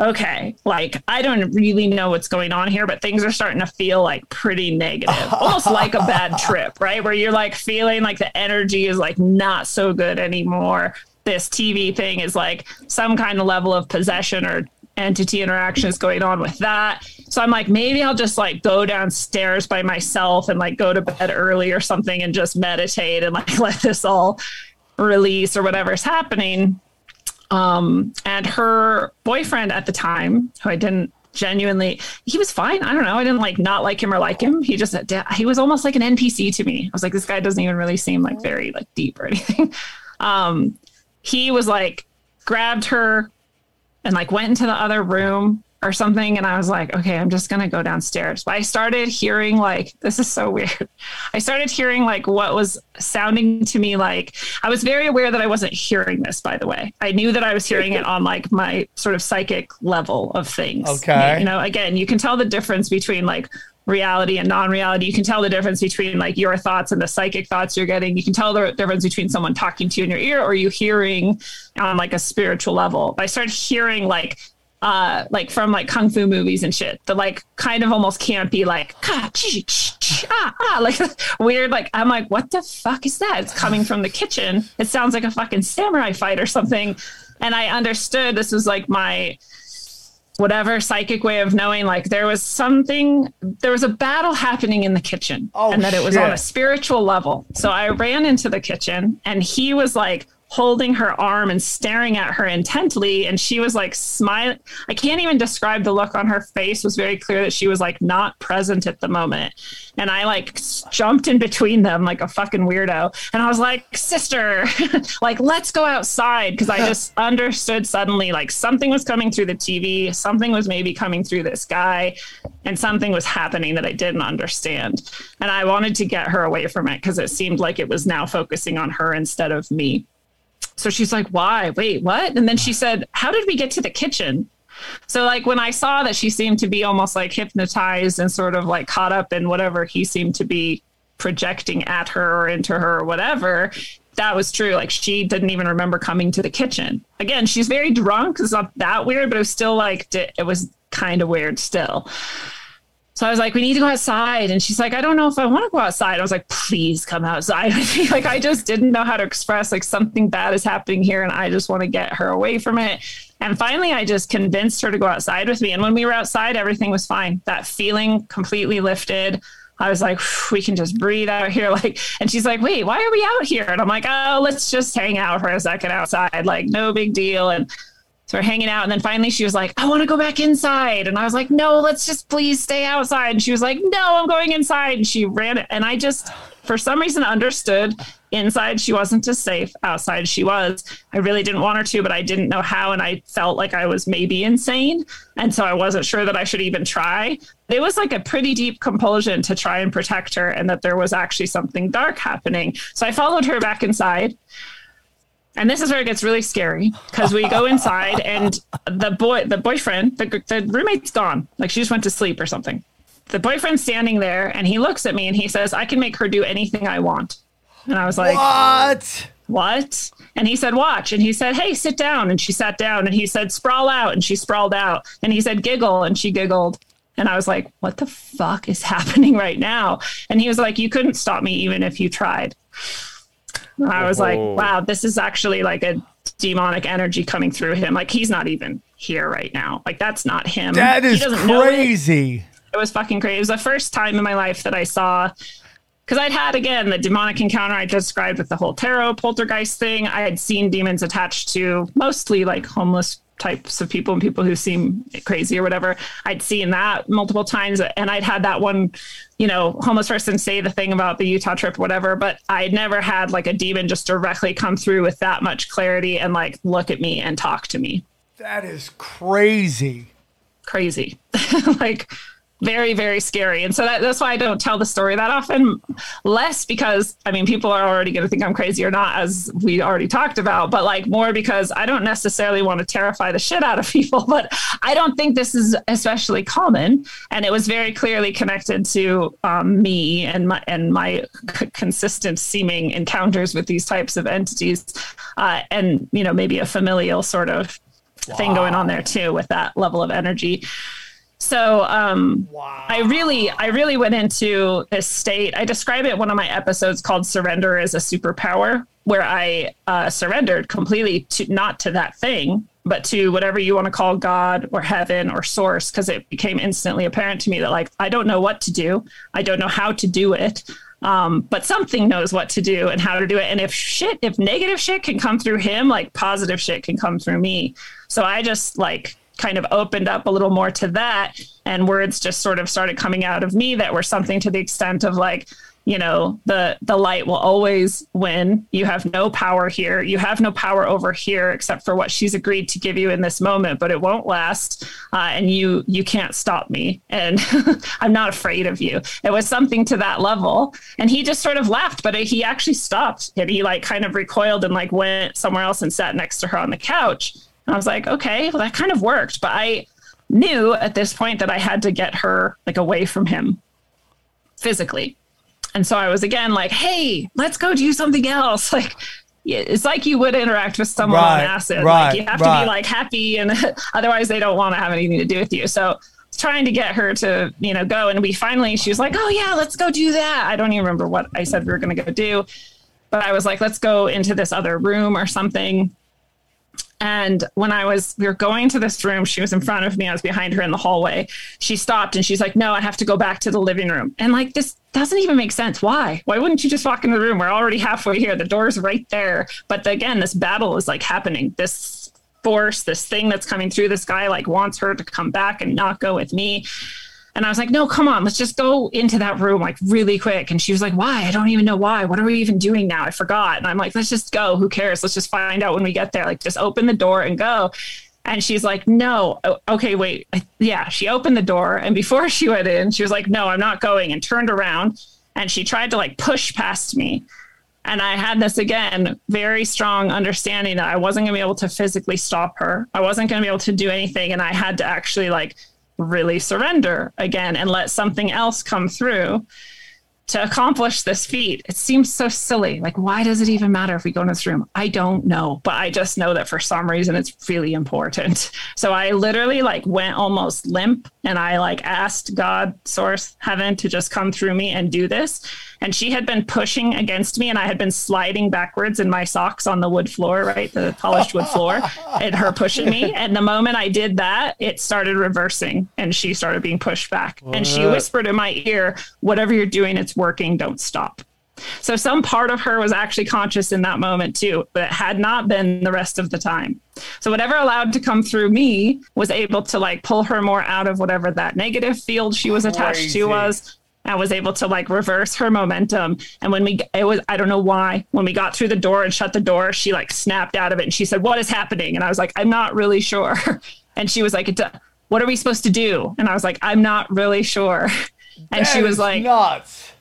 okay, like I don't really know what's going on here, but things are starting to feel like pretty negative, almost like a bad trip, right? Where you're like feeling like the energy is like not so good anymore. This TV thing is like some kind of level of possession or entity interaction is going on with that. So I'm like, maybe I'll just like go downstairs by myself and like go to bed early or something and just meditate and like let this all release or whatever's happening. Um, and her boyfriend at the time, who I didn't genuinely, he was fine. I don't know. I didn't like not like him or like him. He just, he was almost like an NPC to me. I was like, this guy doesn't even really seem like very like deep or anything. Um, he was like, grabbed her and like went into the other room or something. And I was like, okay, I'm just going to go downstairs. But I started hearing like, this is so weird. I started hearing like what was sounding to me like, I was very aware that I wasn't hearing this, by the way. I knew that I was hearing it on like my sort of psychic level of things. Okay. You know, again, you can tell the difference between like, reality and non-reality you can tell the difference between like your thoughts and the psychic thoughts you're getting you can tell the difference between someone talking to you in your ear or you hearing on like a spiritual level but i started hearing like uh, like from like kung fu movies and shit. The like kind of almost campy, like ah, ah, ah, like weird. Like I'm like, what the fuck is that? It's coming from the kitchen. It sounds like a fucking samurai fight or something. And I understood this was like my whatever psychic way of knowing like there was something there was a battle happening in the kitchen Oh, and that it was on a spiritual level so i ran into the kitchen and he was like holding her arm and staring at her intently. And she was like smiling i can't even describe the look on her face. It was very clear that she was like not present at the moment. And i like jumped in between them like a fucking weirdo. And i was like sister like let's go outside. Because i just understood suddenly like something was coming through the tv something was maybe coming through this guy. And something was happening that i didn't understand. And i wanted to get her away from it because it seemed like it was now focusing on her instead of me so she's like, why? Wait, what? And then she said, how did we get to the kitchen? So, like, when I saw that she seemed to be almost like hypnotized and sort of like caught up in whatever he seemed to be projecting at her or into her or whatever, that was true. Like, she didn't even remember coming to the kitchen. Again, she's very drunk. It's not that weird, but it was still like, it was kind of weird still. So I was like, we need to go outside. And she's like, I don't know if I want to go outside. I was like, please come outside. with me." like, I just didn't know how to express like something bad is happening here. And I just want to get her away from it. And finally, I just convinced her to go outside with me. And when we were outside, everything was fine. That feeling completely lifted. I was like, we can just breathe out here. Like, and she's like, wait, why are we out here? And I'm like, oh, let's just hang out for a second outside. Like, no big deal. And so we're hanging out. And then finally she was like, I want to go back inside. And I was like, no, let's just please stay outside. And she was like, no, I'm going inside. And she ran. And I just, for some reason, understood inside she wasn't as safe. Outside she was. I really didn't want her to, but I didn't know how. And I felt like I was maybe insane. And so I wasn't sure that I should even try. It was like a pretty deep compulsion to try and protect her and that there was actually something dark happening. So I followed her back inside. And this is where it gets really scary because we go inside and the boy, the boyfriend, the, the roommate's gone. Like she just went to sleep or something. The boyfriend's standing there and he looks at me and he says, I can make her do anything I want. And I was like, What? What? And he said, Watch. And he said, Hey, sit down. And she sat down. And he said, Sprawl out. And she sprawled out. And he said, Giggle. And she giggled. And I was like, What the fuck is happening right now? And he was like, You couldn't stop me even if you tried. I was like. Wow, this is actually like a demonic energy coming through him. Like he's not even here right now. Like that's not him. That He doesn't know it crazy. it was fucking crazy. It was the first time in my life that I saw because I'd had again the demonic encounter I described with the whole tarot poltergeist thing. I had seen demons attached to mostly like homeless types of people and people who seem crazy or whatever. I'd seen that multiple times, and I'd had that one, you know, homeless person say the thing about the Utah trip, whatever. But I'd never had like a demon just directly come through with that much clarity and like look at me and talk to me That is crazy. crazy. like very very scary. And so that, that's why i don't tell the story that often less because i mean people are already going to think i'm crazy or not as we already talked about but like more because i don't necessarily want to terrify the shit out of people but i don't think this is especially common. And it was very clearly connected to um, me and my and my c- consistent seeming encounters with these types of entities uh, and you know maybe a familial sort of thing going on there too with that level of energy so um, I really, I really went into this state. I describe it one of my episodes called "Surrender as a Superpower," where I uh, surrendered completely to not to that thing, but to whatever you want to call God or heaven or source, because it became instantly apparent to me that like I don't know what to do, I don't know how to do it. Um, but something knows what to do and how to do it. And if shit, if negative shit can come through him, like positive shit can come through me. So I just like kind of opened up a little more to that. And words just sort of started coming out of me that were something to the extent of like you know the the light will always win. You have no power here. You have no power over here except for what she's agreed to give you in this moment but it won't last. Uh, and you you can't stop me. And i'm not afraid of you. It was something to that level. And he just sort of laughed but he actually stopped. And he like kind of recoiled and like went somewhere else and sat next to her on the couch and I was like, okay, well, that kind of worked. But I knew at this point that I had to get her like away from him physically. And so I was again like, hey, let's go do something else. Like, it's like you would interact with someone Right, on acid. right, like, you have to be like happy, and otherwise, they don't want to have anything to do with you. So, trying to get her to, you know, go. And we finally, she was like, oh, yeah, let's go do that. I don't even remember what I said we were going to go do. But I was like, let's go into this other room or something. And when I was, we were going to this room, she was in front of me, I was behind her in the hallway. She stopped and she's like, No, I have to go back to the living room. And like, this doesn't even make sense. Why? Why wouldn't you just walk into the room? We're already halfway here. The door's right there. But again, this battle is like happening. This force, this thing that's coming through this guy, like wants her to come back and not go with me. And I was like, no, come on, let's just go into that room like really quick. And she was like, why? I don't even know why. What are we even doing now? I forgot. And I'm like, let's just go. Who cares? Let's just find out when we get there. Like, just open the door and go. And she's like, no. Okay, wait. Yeah, she opened the door. And before she went in, she was like, no, I'm not going. And turned around and she tried to like push past me. And I had this again, very strong understanding that I wasn't going to be able to physically stop her. I wasn't going to be able to do anything. And I had to actually like really surrender again and let something else come through to accomplish this feat. It seems so silly. Like, why does it even matter if we go in this room? I don't know, but I just know that for some reason it's really important. So I literally like went almost limp and I like asked God, source, heaven to just come through me and do this. And she had been pushing against me and I had been sliding backwards in my socks on the wood floor, right? The polished wood floor, and her pushing me. And the moment I did that, it started reversing and she started being pushed back. And she whispered in my ear, Whatever you're doing, it's working. Don't stop. So some part of her was actually conscious in that moment too, but had not been the rest of the time. So whatever allowed to come through me was able to like pull her more out of whatever that negative field she was attached Crazy. to was. I was able to like reverse her momentum. And when we, it was, I don't know why, when we got through the door and shut the door, she like snapped out of it and she said, What is happening? And I was like, I'm not really sure. And she was like, What are we supposed to do? And I was like, I'm not really sure. And she was like, nuts.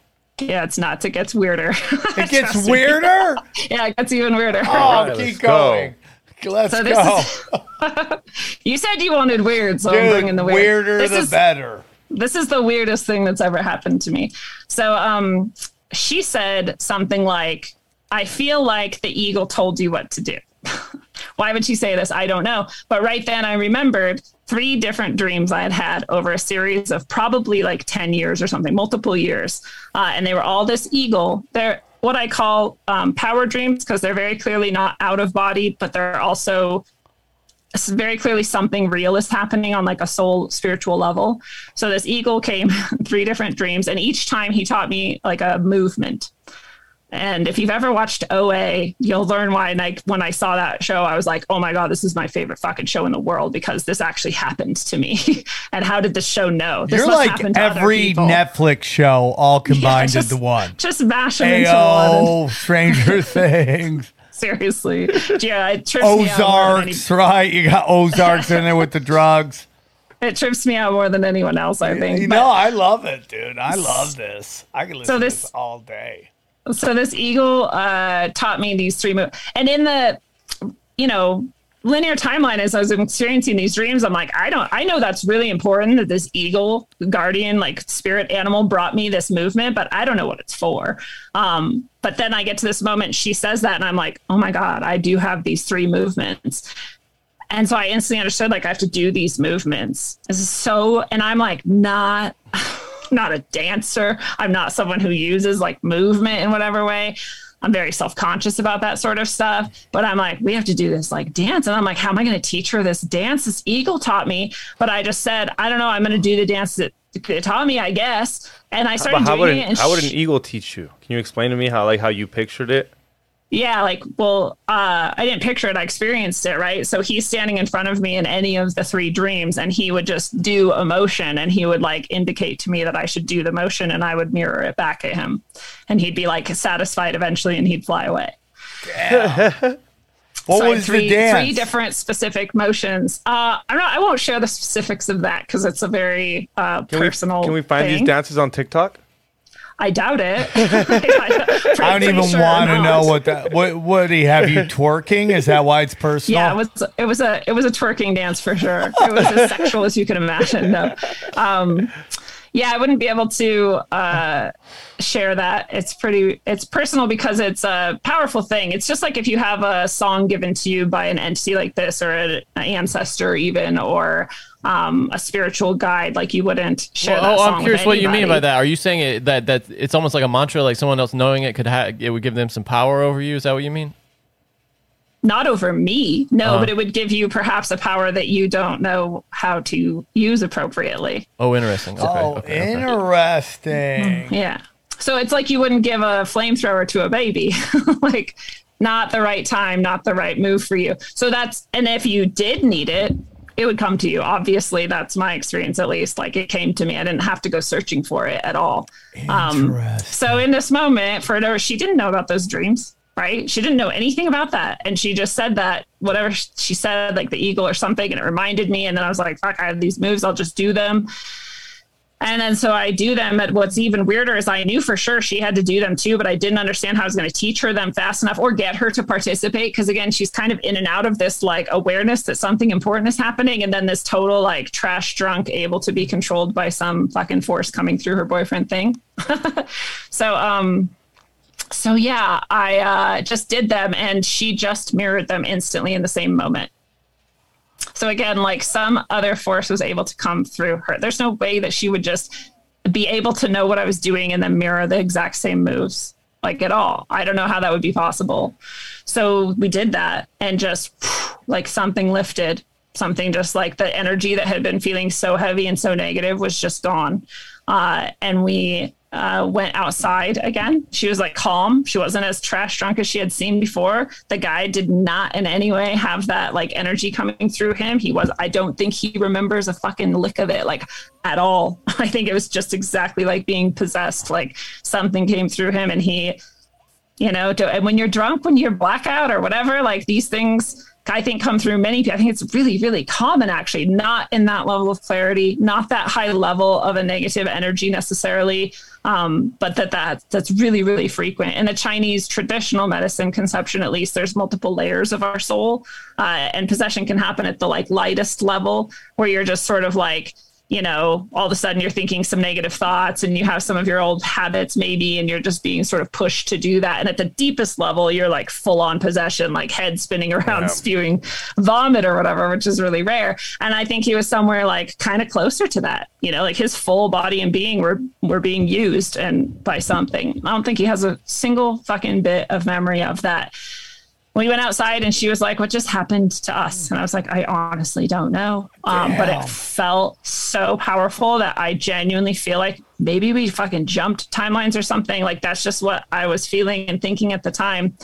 Yeah, it's nuts. It gets weirder. It gets Trust me. weirder. yeah, it gets even weirder. Oh, right, keep let's go. going. Let's So this go. is- You said you wanted weird, so I'm bringing the weird. weirder this the is, better. This is the weirdest thing that's ever happened to me. So, um, she said something like, "I feel like the eagle told you what to do." Why would she say this? I don't know. But right then, I remembered three different dreams I had had over a series of probably like 10 years or something, multiple years. Uh, and they were all this eagle. They're what I call um, power dreams because they're very clearly not out of body, but they're also very clearly something real is happening on like a soul spiritual level. So this eagle came three different dreams, and each time he taught me like a movement. And if you've ever watched OA, you'll learn why. And I, when I saw that show, I was like, oh my God, this is my favorite fucking show in the world because this actually happened to me. and how did the show know? This You're like to every. Netflix show all combined just- into one. Just mash them into one. Ayo, Stranger Things, Seriously. Yeah, it trips me out more than any- right? You got Ozarks in there with the drugs. It trips me out more than anyone else, I think. You know, I love it, dude. I love this. I can listen So to this- this all day. So this eagle uh, taught me these three moves and in the you know linear timeline as i was experiencing these dreams i'm like i don't i know that's really important that this eagle guardian like spirit animal brought me this movement but i don't know what it's for. Um, but then i get to this moment she says that and i'm like oh my god i do have these three movements. And so i instantly understood like i have to do these movements. This is so and i'm like not not a dancer. I'm not someone who uses like movement in whatever way. I'm very self conscious about that sort of stuff. But I'm like, we have to do this like dance. And I'm like, how am I going to teach her this dance? This eagle taught me. But I just said, I don't know. I'm going to do the dance that it taught me, I guess. And I started But how doing would it. an, And how would an eagle teach you? Can you explain to me how like how you pictured it? Yeah, like, well, uh, I didn't picture it. I experienced it, right? So he's standing in front of me in any of the three dreams, and he would just do a motion and he would like indicate to me that I should do the motion and I would mirror it back at him. And he'd be like satisfied eventually and he'd fly away. What So I had was three, the dance? Three different specific motions. Uh, I'm not. I won't share the specifics of that because it's a very uh, Can personal. we can we find thing. these dances on TikTok? I doubt it. I don't even want to know what that. What would he have you twerking? Is that why it's personal? Yeah, it was it was a it was a twerking dance for sure. It was as sexual as you can imagine. No, um, yeah, I wouldn't be able to uh, share that. It's pretty it's personal because it's a powerful thing. It's just like if you have a song given to you by an entity like this, or an ancestor, even, or um, a spiritual guide. Like you wouldn't share. Well, that oh, I'm with curious what you mean by that. Are you saying it, that that it's almost like a mantra, like someone else knowing it could ha- it would give them some power over you? Is that what you mean? not over me no Uh-huh. but it would give you perhaps a power that you don't know how to use appropriately Oh, interesting. Okay. oh, okay, okay. interesting. yeah so it's like you wouldn't give a flamethrower to a baby like not the right time not the right move for you so that's and if you did need it it would come to you. Obviously that's my experience at least. Like it came to me. I didn't have to go searching for it at all. Um so in this moment for her she didn't know about those dreams right? She didn't know anything about that. And she just said that whatever she said like the eagle or something and it reminded me. And then i was like fuck i have these moves. I'll just do them and then so I do them. But what's even weirder is I knew for sure she had to do them too, but I didn't understand how I was going to teach her them fast enough or get her to participate. Because again, she's kind of in and out of this like awareness that something important is happening, and then this total like trash drunk, able to be controlled by some fucking force coming through her boyfriend thing. so um, so yeah, I uh, just did them, and she just mirrored them instantly in the same moment. So again, like some other force was able to come through her. There's no way that she would just be able to know what I was doing and then mirror the exact same moves, like at all. I don't know how that would be possible. So we did that and just like something lifted, something just like the energy that had been feeling so heavy and so negative was just gone. Uh, and we uh, went outside again. She was like calm. She wasn't as trash drunk as she had seen before. The guy did not in any way have that like energy coming through him. He was, I don't think he remembers a fucking lick of it, like at all. I think it was just exactly like being possessed. Like something came through him and he, you know, to, and when you're drunk, when you're blackout or whatever, like these things, I think come through many people. I think it's really, really common actually, not in that level of clarity, not that high level of a negative energy necessarily, um, but that, that that's really, really frequent. In the Chinese traditional medicine conception, at least, there's multiple layers of our soul, uh, and possession can happen at the like lightest level where you're just sort of like, you know, all of a sudden you're thinking some negative thoughts and you have some of your old habits maybe, and you're just being sort of pushed to do that. And at the deepest level, you're like full on possession, like head spinning around, Yeah. spewing vomit or whatever, which is really rare. And I think he was somewhere like kind of closer to that, you know, like his full body and being were, were being used and by something. I don't think he has a single fucking bit of memory of that we went outside and she was like, What just happened to us? And I was like, I honestly don't know. Um, but it felt so powerful that I genuinely feel like maybe we fucking jumped timelines or something. Like that's just what I was feeling and thinking at the time.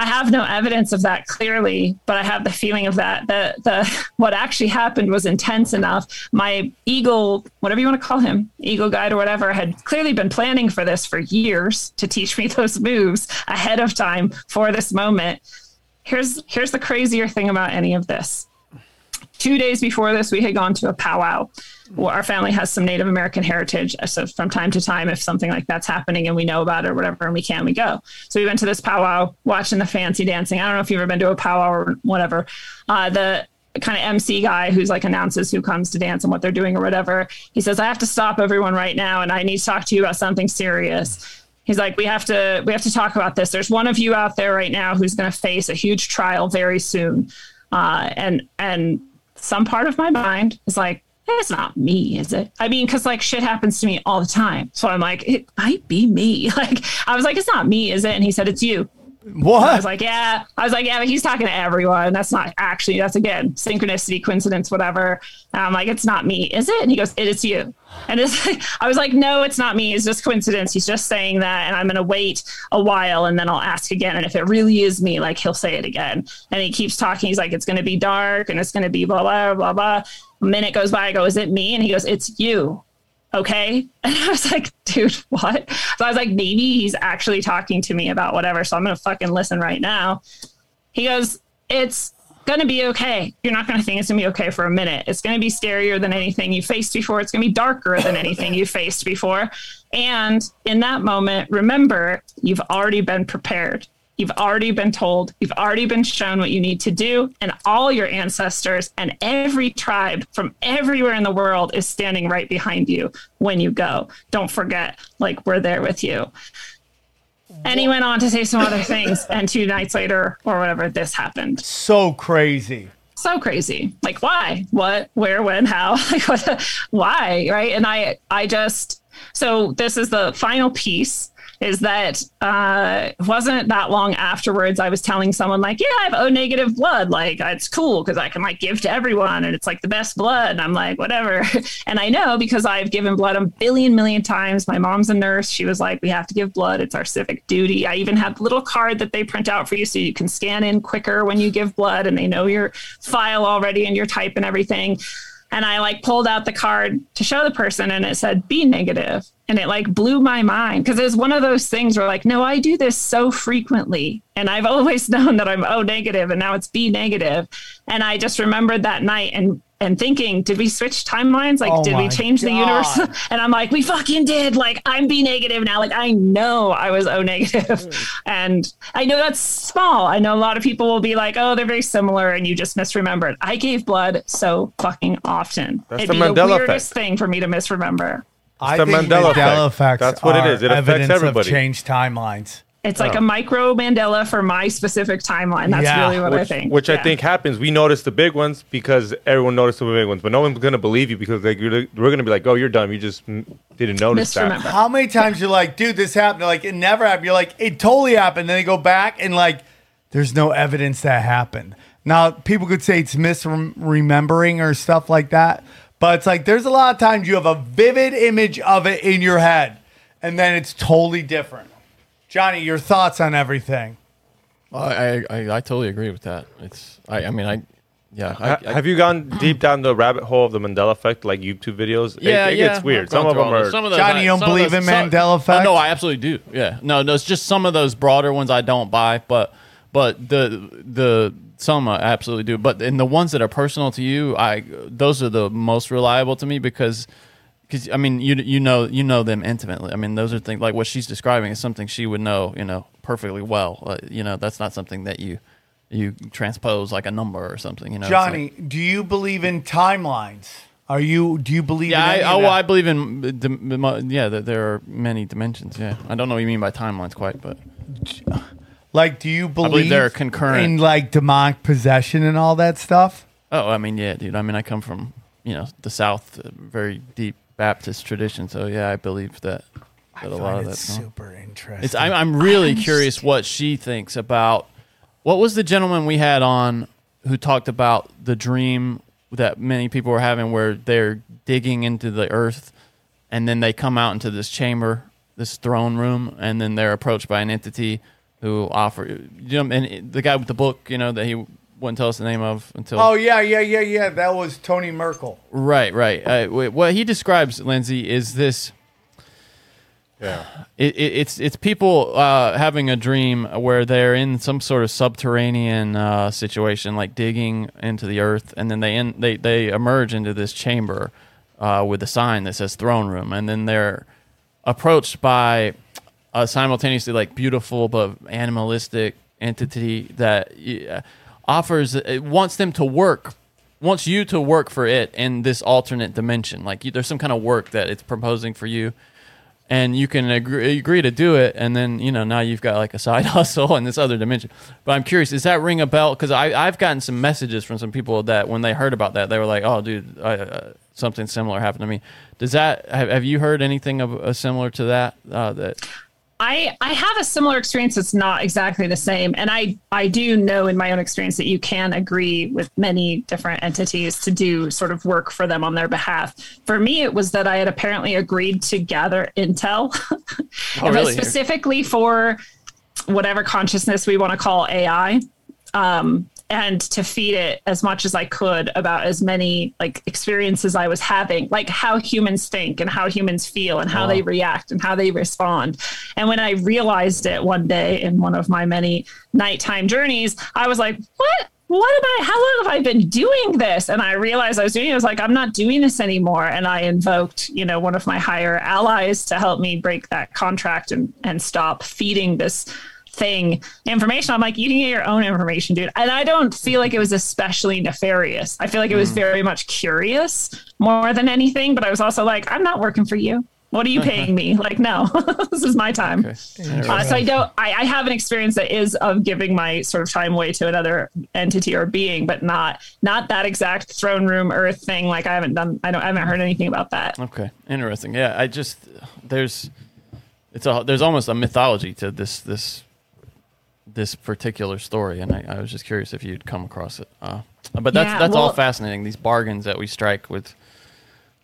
I have no evidence of that clearly, but I have the feeling of that. that the what actually happened was intense enough. My eagle, whatever you want to call him, eagle guide or whatever, had clearly been planning for this for years to teach me those moves ahead of time for this moment. Here's here's the crazier thing about any of this. two days before this, we had gone to a powwow. Our family has some Native American heritage. So from time to time, if something like that's happening and we know about it or whatever, and we can, we go. So we went to this powwow, watching the fancy dancing. I don't know if you've ever been to a powwow or whatever. Uh, the kind of MC guy who's like announces who comes to dance and what they're doing or whatever. He says, I have to stop everyone right now and I need to talk to you about something serious. He's like, we have to we have to talk about this. There's one of you out there right now who's going to face a huge trial very soon, uh, and and some part of my mind is like, it's not me, is it? I mean, because like shit happens to me all the time. So I'm like, it might be me. Like I was like, it's not me, is it? And he said, it's you. What? I was like, yeah. I was like, yeah, but he's talking to everyone. That's not actually, that's again, synchronicity, coincidence, whatever. And I'm like, it's not me, is it? And he goes, it is you. And it's like, I was like, no, it's not me. It's just coincidence. He's just saying that. And I'm going to wait a while and then I'll ask again. And if it really is me, like he'll say it again. And he keeps talking. He's like, it's going to be dark and it's going to be blah, blah, blah, blah. A minute goes by. I go, is it me? And he goes, it's you okay. And I was like, dude, what? So I was like, maybe he's actually talking to me about whatever. So I'm going to fucking listen right now. He goes, it's going to be okay. You're not going to think it's going to be okay for a minute. It's going to be scarier than anything you faced before. It's going to be darker than anything you faced before. And in that moment, remember, you've already been prepared. You've already been told, you've already been shown what you need to do, and all your ancestors and every tribe from everywhere in the world is standing right behind you when you go. Don't forget, like, we're there with you. And he went on to say some other things, and two nights later, or whatever, this happened. So crazy. So crazy. Like, why? What? Where? When? How? Like, what? Why? Right? And I, I just. So this is the final piece is that uh, wasn't that long afterwards I was telling someone like, yeah, I have O negative blood. Like it's cool because I can like give to everyone and it's like the best blood. And I'm like, whatever. and I know because I've given blood a billion million times. My mom's a nurse. She was like, we have to give blood. It's our civic duty. I even have a little card that they print out for you so you can scan in quicker when you give blood and they know your file already and your type and everything and I like pulled out the card to show the person and it said B negative and it like blew my mind because it's one of those things where like no I do this so frequently and I've always known that I'm O negative and now it's B negative. And I just remembered that night and and thinking did we switch timelines? Like Oh did we change the universe? And I'm like we fucking did. Like I'm B negative now. Like I know I was O negative. Mm. And I know that's small. I know a lot of people will be like oh they're very similar and you just misremembered I gave blood so fucking often. That's it'd the be the weirdest effect. thing for me to misremember I the think Mandela Mandela, effect. effects That's what it are is. It affects evidence everybody. Of changed timelines. it's like Oh. a micro Mandela for my specific timeline that's Yeah. really what I think which I think happens. We notice the big ones because everyone noticed the big ones, but no one's gonna believe you because like you're, we're gonna be like, "Oh, you're dumb. You just didn't notice that." How many times you're like, dude, this happened? They're like, it never happened. You're like, it totally happened. Then they go back and like, there's no evidence that happened. Now, people could say it's misremembering or stuff like that, but it's like there's a lot of times you have a vivid image of it in your head, and then it's totally different. Johnny, your thoughts on everything? I, I, I, I totally agree with that. It's I, I mean I yeah I, I- have you gone deep down the rabbit hole of the Mandela effect, like YouTube videos? It- Yeah, it, yeah. gets weird. Some of them are. Some of those Johnny, you don't some believe those- in some- Mandela Oh, effect? no, I absolutely do. Yeah, no, no, it's just some of those broader ones I don't buy, but but the the some I absolutely do. But in the ones that are personal to you, I those are the most reliable to me because. Because I mean, you you know you know them intimately. I mean, those are things like what she's describing is something she would know, you know, perfectly well. Uh, you know, that's not something that you you transpose like a number or something. You know, It's like- Johnny, do you believe in timelines? Are you? Do you believe? Yeah, in I, oh? I believe in. uh, dim- Yeah, that there are many dimensions. Yeah, I don't know what you mean by timelines quite, but Like, do you believe, they're concurrent. in like demonic possession and all that stuff? oh, I mean, yeah, dude. I mean, I come from you know the South, uh, very deep Baptist tradition, so yeah, I believe that that a lot of that's going- super interesting. It's I'm, I'm really curious what she thinks about what was the gentleman we had on who talked about the dream that many people were having where they're digging into the earth and then they come out into this chamber, this throne room, and then they're approached by an entity who offered you know and the guy with the book, you know, that he wouldn't tell us the name of until oh yeah, yeah, yeah, yeah. That was Tony Merkel. Right, right. Uh, what he describes, Lindsay, is this Yeah. it, it, it's it's people uh, having a dream where they're in some sort of subterranean uh, situation, like digging into the earth, and then they in, they they emerge into this chamber uh, with a sign that says throne room, and then they're approached by a simultaneously like beautiful but animalistic entity that uh, offers it wants them to work wants you to work for it in this alternate dimension. Like you, there's some kind of work that it's proposing for you and you can agree, agree to do it and then you know now you've got like a side hustle in this other dimension. But i'm curious does that ring a bell? Because i've gotten some messages from some people that when they heard about that they were like oh dude I, uh, something similar happened to me. Does that have, have you heard anything of uh, similar to that uh, that I, I have a similar experience It's not exactly the same. And I, I do know in my own experience that you can agree with many different entities to do sort of work for them on their behalf. For me, it was that I had apparently agreed to gather intel, Oh, really? specifically for whatever consciousness we want to call AI. Um, and to feed it as much as I could about as many like experiences I was having, like how humans think and how humans feel and how they react and how they respond. And when I realized it one day in one of my many nighttime journeys, I was like, what? What am I? How long have I been doing this? And I realized I was doing it. I was like, I'm not doing this anymore. And I invoked, you know, one of my higher allies to help me break that contract and and stop feeding this thing information. I'm like, you can get your own information, dude. And I don't feel like it was especially nefarious. I feel like it was very much curious more than anything. But I was also like, I'm not working for you. What are you paying me? Like, no, this is my time. Uh, so I don't. I, I have an experience that is of giving my sort of time away to another entity or being, but not not that exact throne room earth thing. Like I haven't done. I don't. I haven't heard anything about that. Okay, interesting. Yeah, I just there's it's a there's almost a mythology to this this this particular story, and I, I was just curious if you'd come across it. Uh, but that's Yeah, that's all fascinating. These bargains that we strike with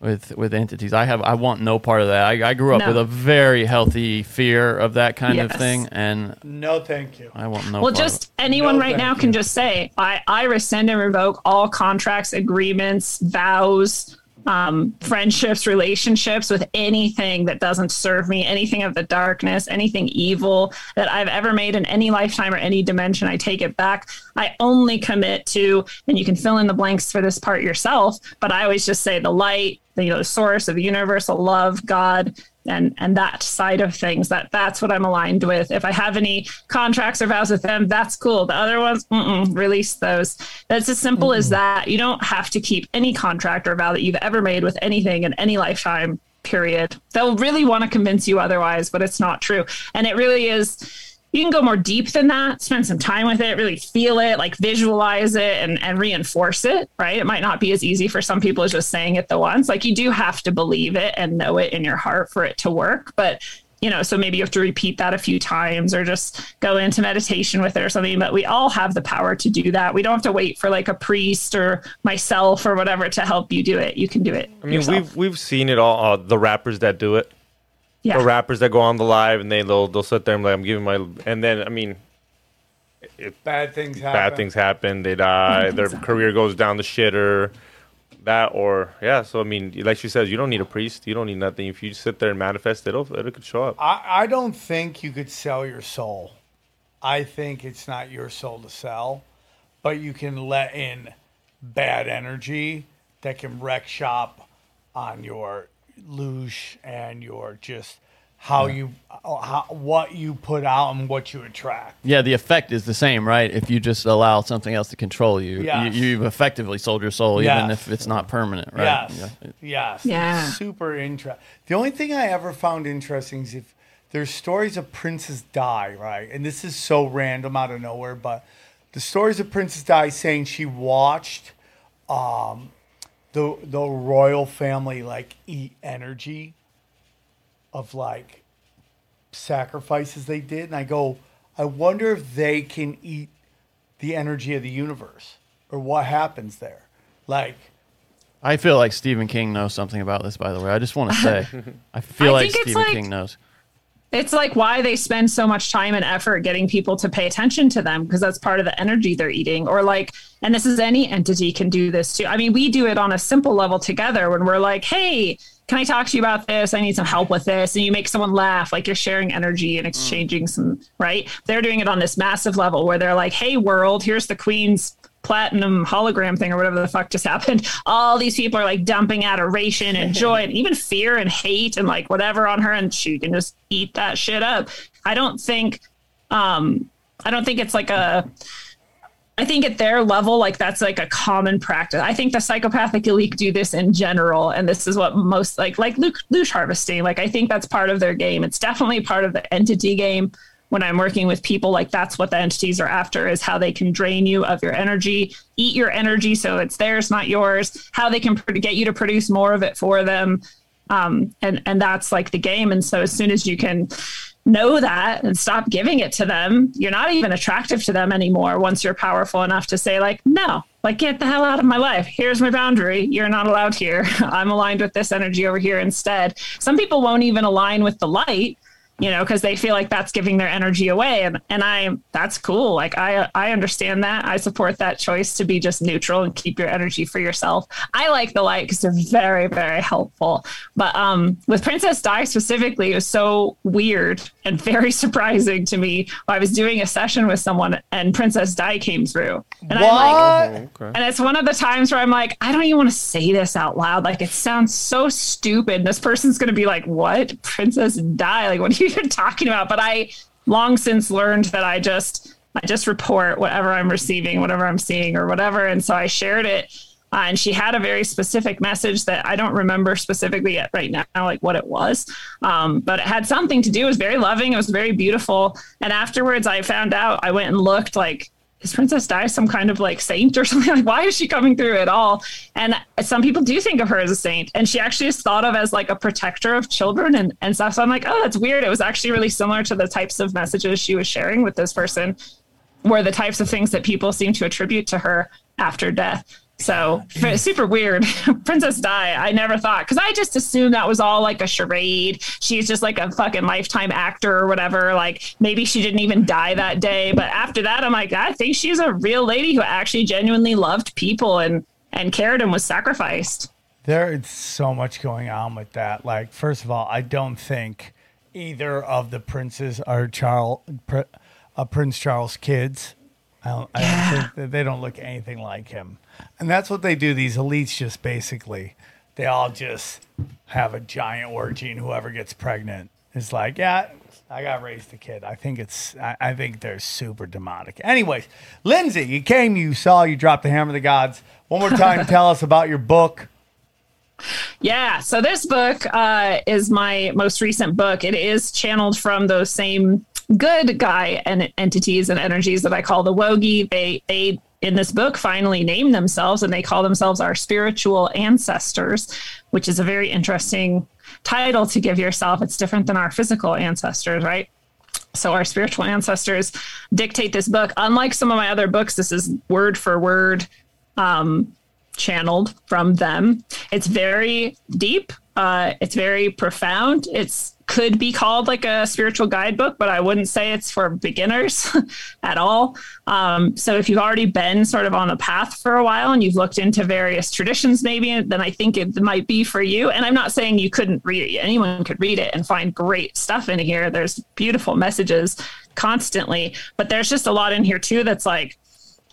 with with entities. I have I want no part of that. I, I grew up No. with a very healthy fear of that kind of thing, and No, thank you. I want no. well, part of just anyone No, right now you. can just say, I, I rescind and revoke all contracts, agreements, vows, um, friendships, relationships with anything that doesn't serve me, anything of the darkness, anything evil that I've ever made in any lifetime or any dimension. I take it back. I only commit to, and you can fill in the blanks for this part yourself, but I always just say the light, the, you know, the source of universal love, God, and and that side of things that that's what i'm aligned with. If i have any contracts or vows with them that's cool. The other ones release those. That's as simple as mm-hmm. that. You don't have to keep any contract or vow that you've ever made with anything in any lifetime period. They'll really want to convince you otherwise but it's not true. And it really is you can go more deep than that spend some time with it really feel it like visualize it and, and reinforce it right it might not be as easy for some people as just saying it the once like you do have to believe it and know it in your heart for it to work but you know so maybe you have to repeat that a few times or just go into meditation with it or something but we all have the power to do that we don't have to wait for like a priest or myself or whatever to help you do it you can do it I mean, yourself. we've we've seen it all. Uh, the rappers that do it, yeah the rappers that go on the live and they they'll they'll sit there and like I'm giving my and then I mean, if Bad things happen. bad things happen, they die, mm-hmm. their career goes down the shitter. That or yeah, so I mean, like she says, you don't need a priest, you don't need nothing. If you sit there and manifest, it'll it could show up. I, I don't think you could sell your soul. I think it's not your soul to sell, but you can let in bad energy that can wreck shop on your loosh and your just how you how, what you put out and what you attract. Yeah, the effect is the same, right? If you just allow something else to control you, Yes. you you've effectively sold your soul, even if it's not permanent, right? Yes. Yeah. Yes. Yeah. Super interesting. The only thing I ever found interesting is if there's stories of Princess Di, right? And this is so random out of nowhere, but the stories of Princess Di saying she watched um, the the royal family like eat energy of like sacrifices they did, and I go, I wonder if they can eat the energy of the universe or what happens there, like. I feel like Stephen King knows something about this. By the way, I just want to say, I feel I like Stephen like- King knows. It's like why they spend so much time and effort getting people to pay attention to them because that's part of the energy they're eating. Or like, and this is any entity can do this too. I mean, we do it on a simple level together when we're like, hey, can I talk to you about this? I need some help with this. And you make someone laugh, like you're sharing energy and mm. exchanging some, right? They're doing it on this massive level where they're like, hey, world, here's the queen's platinum hologram thing or whatever the fuck just happened. All these people are like dumping adoration and joy and even fear and hate and like whatever on her. And she can just eat that shit up. I don't think, um, I don't think it's like a, I think at their level, like that's like a common practice. I think the psychopathic elite do this in general, and this is what most like like loosh loosh harvesting. Like I think that's part of their game. It's definitely part of the entity game. When I'm working with people, like that's what the entities are after is how they can drain you of your energy, eat your energy so it's theirs, not yours. How they can pr- get you to produce more of it for them, um, and and that's like the game. And so as soon as you can know that and stop giving it to them, you're not even attractive to them anymore once you're powerful enough to say, like, no, like, get the hell out of my life. Here's my boundary. You're not allowed here. I'm aligned with this energy over here instead. Some people won't even align with the light you know, because they feel like that's giving their energy away. And and I that's cool. Like I I understand that. I support that choice to be just neutral and keep your energy for yourself. I like the light because they're very, very helpful. But um with Princess Di specifically, it was so weird and very surprising to me. I was doing a session with someone and Princess Di came through. And I'm like, What? and it's one of the times where I'm like, I don't even want to say this out loud. Like it sounds so stupid. This person's gonna be like, What? Princess Di? Like, what are you even talking about? But I long since learned that I just I just report whatever I'm receiving, whatever I'm seeing, or whatever. And so I shared it. Uh, and she had a very specific message that I don't remember specifically yet right now, like what it was. Um, but it had something to do. It was very loving. It was very beautiful. And afterwards, I found out. I went and looked like is Princess Di some kind of like saint or something? Like, why is she coming through at all? And some people do think of her as a saint, and she actually is thought of as like a protector of children and, and stuff. So I'm like, oh, that's weird. It was actually really similar to the types of messages she was sharing with this person, were the types of things that people seem to attribute to her after death. So super weird. Princess Di, I never thought because I just assumed that was all like a charade. She's just like a fucking lifetime actor or whatever. Like maybe she didn't even die that day. But after that, I'm like, I think she's a real lady who actually genuinely loved people and and cared and was sacrificed. There is so much going on with that. Like, first of all, I don't think either of the princes are Charles, uh, Prince Charles' kids. I don't, I don't think they don't look anything like him, and that's what they do. These elites just basically, they all just have a giant orgy, and whoever gets pregnant is like, yeah, I got raised a kid. I think it's, I, I think they're super demonic. Anyways, Lindsay, you came, you saw, you dropped the hammer of the gods. One more time, tell us about your book. Yeah. So this book uh, is my most recent book. It is channeled from those same good guy and entities and energies that I call the Wogi. They they in this book finally name themselves and they call themselves our spiritual ancestors, which is a very interesting title to give yourself. It's different than our physical ancestors, right? So our spiritual ancestors dictate this book. Unlike some of my other books, this is word for word um, channeled from them. It's very deep. Uh, it's very profound. It's could be called like a spiritual guidebook, but I wouldn't say it's for beginners at all. Um, so if you've already been sort of on the path for a while and you've looked into various traditions, maybe, then I think it might be for you. And I'm not saying you couldn't read it. Anyone could read it and find great stuff in here. There's beautiful messages constantly, but there's just a lot in here too that's like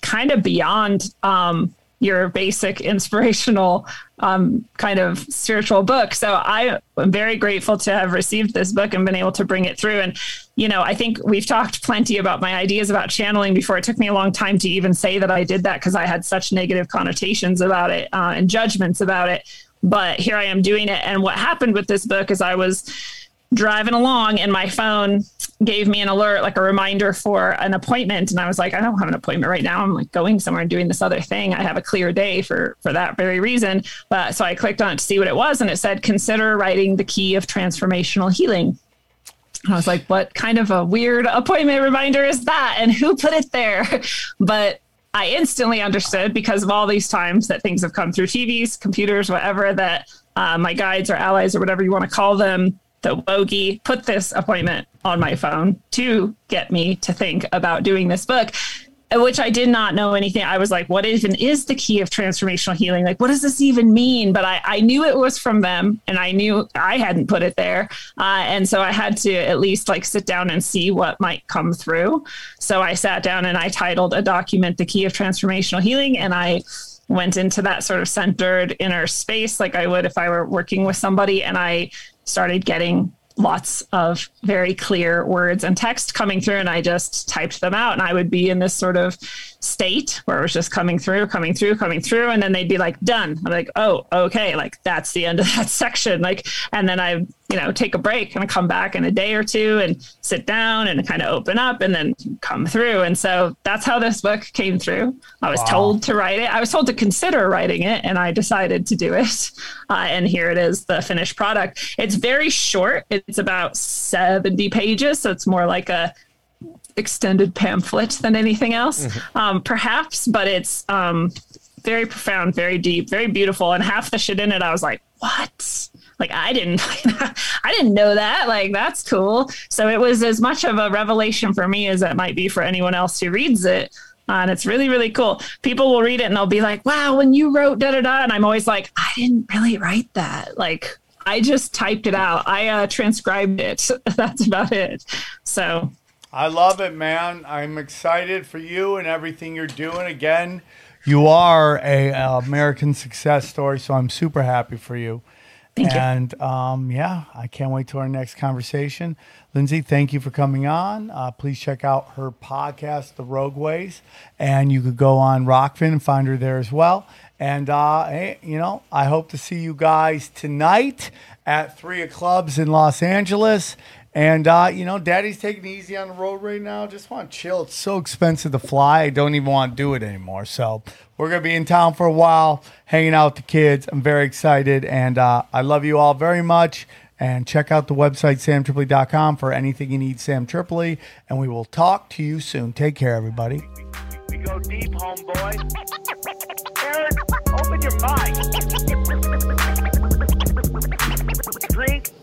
kind of beyond um, your basic inspirational um, kind of spiritual book. So I am very grateful to have received this book and been able to bring it through. And, you know, I think we've talked plenty about my ideas about channeling before. It took me a long time to even say that I did that because I had such negative connotations about it uh, and judgments about it. But here I am doing it. And what happened with this book is I was driving along and my phone gave me an alert like a reminder for an appointment. And i was like i don't have an appointment right now. I'm like going somewhere and doing this other thing. I have a clear day for for that very reason. But so i clicked on it to see what it was and it said consider writing the key of transformational healing. I was like, what kind of a weird appointment reminder is that? And who put it there? But I instantly understood because of all these times that things have come through TVs, computers, whatever, that uh, my guides or allies or whatever you want to call them, the Wogi put this appointment on my phone to get me to think about doing this book. which I did not know anything. I was like, what even is the key of transformational healing? Like, what does this even mean? But I, I knew it was from them and I knew I hadn't put it there. Uh, and so I had to at least like sit down and see what might come through. So I sat down and I titled a document, The Key of Transformational Healing. And I went into that sort of centered inner space like I would if I were working with somebody. And I started getting lots of very clear words and text coming through and I just typed them out and I would be in this sort of state where it was just coming through, coming through, coming through and then they'd be like done. I'm like, "Oh, okay, like that's the end of that section." Like and then I, you know, take a break and come back in a day or two and sit down and kind of open up and then come through. And so that's how this book came through. I was Wow. told to write it. I was told to consider writing it and I decided to do it. Uh, and here it is, the finished product. It's very short. It's about 70 pages. So it's more like a extended pamphlet than anything else, um, perhaps, but it's um, very profound, very deep, very beautiful. And half the shit in it, I was like, what? Like I didn't, I didn't know that. Like that's cool. So it was as much of a revelation for me as it might be for anyone else who reads it. Uh, and it's really, really cool. People will read it and they'll be like, wow, when you wrote da da da. And I'm always like, I didn't really write that. Like, I just typed it out. I uh, transcribed it. That's about it. So I love it, man. I'm excited for you and everything you're doing. Again, you are a uh, American success story, so I'm super happy for you. Thank you. and um, yeah, I can't wait to our next conversation. Lindsay, thank you for coming on. Uh, please check out her podcast, The Rogue Ways, and you could go on Rokfin and find her there as well. And uh, hey, you know, I hope to see you guys tonight at three of clubs in Los Angeles. And uh, you know, Daddy's taking it easy on the road right now. Just want to chill. It's so expensive to fly. I don't even want to do it anymore. So we're gonna be in town for a while, hanging out with the kids. I'm very excited, and uh, I love you all very much. And check out the website samtripoli.com for anything you need, Sam Tripoli. And we will talk to you soon. Take care, everybody. We go deep, homeboy. Aaron, open your mind. Drink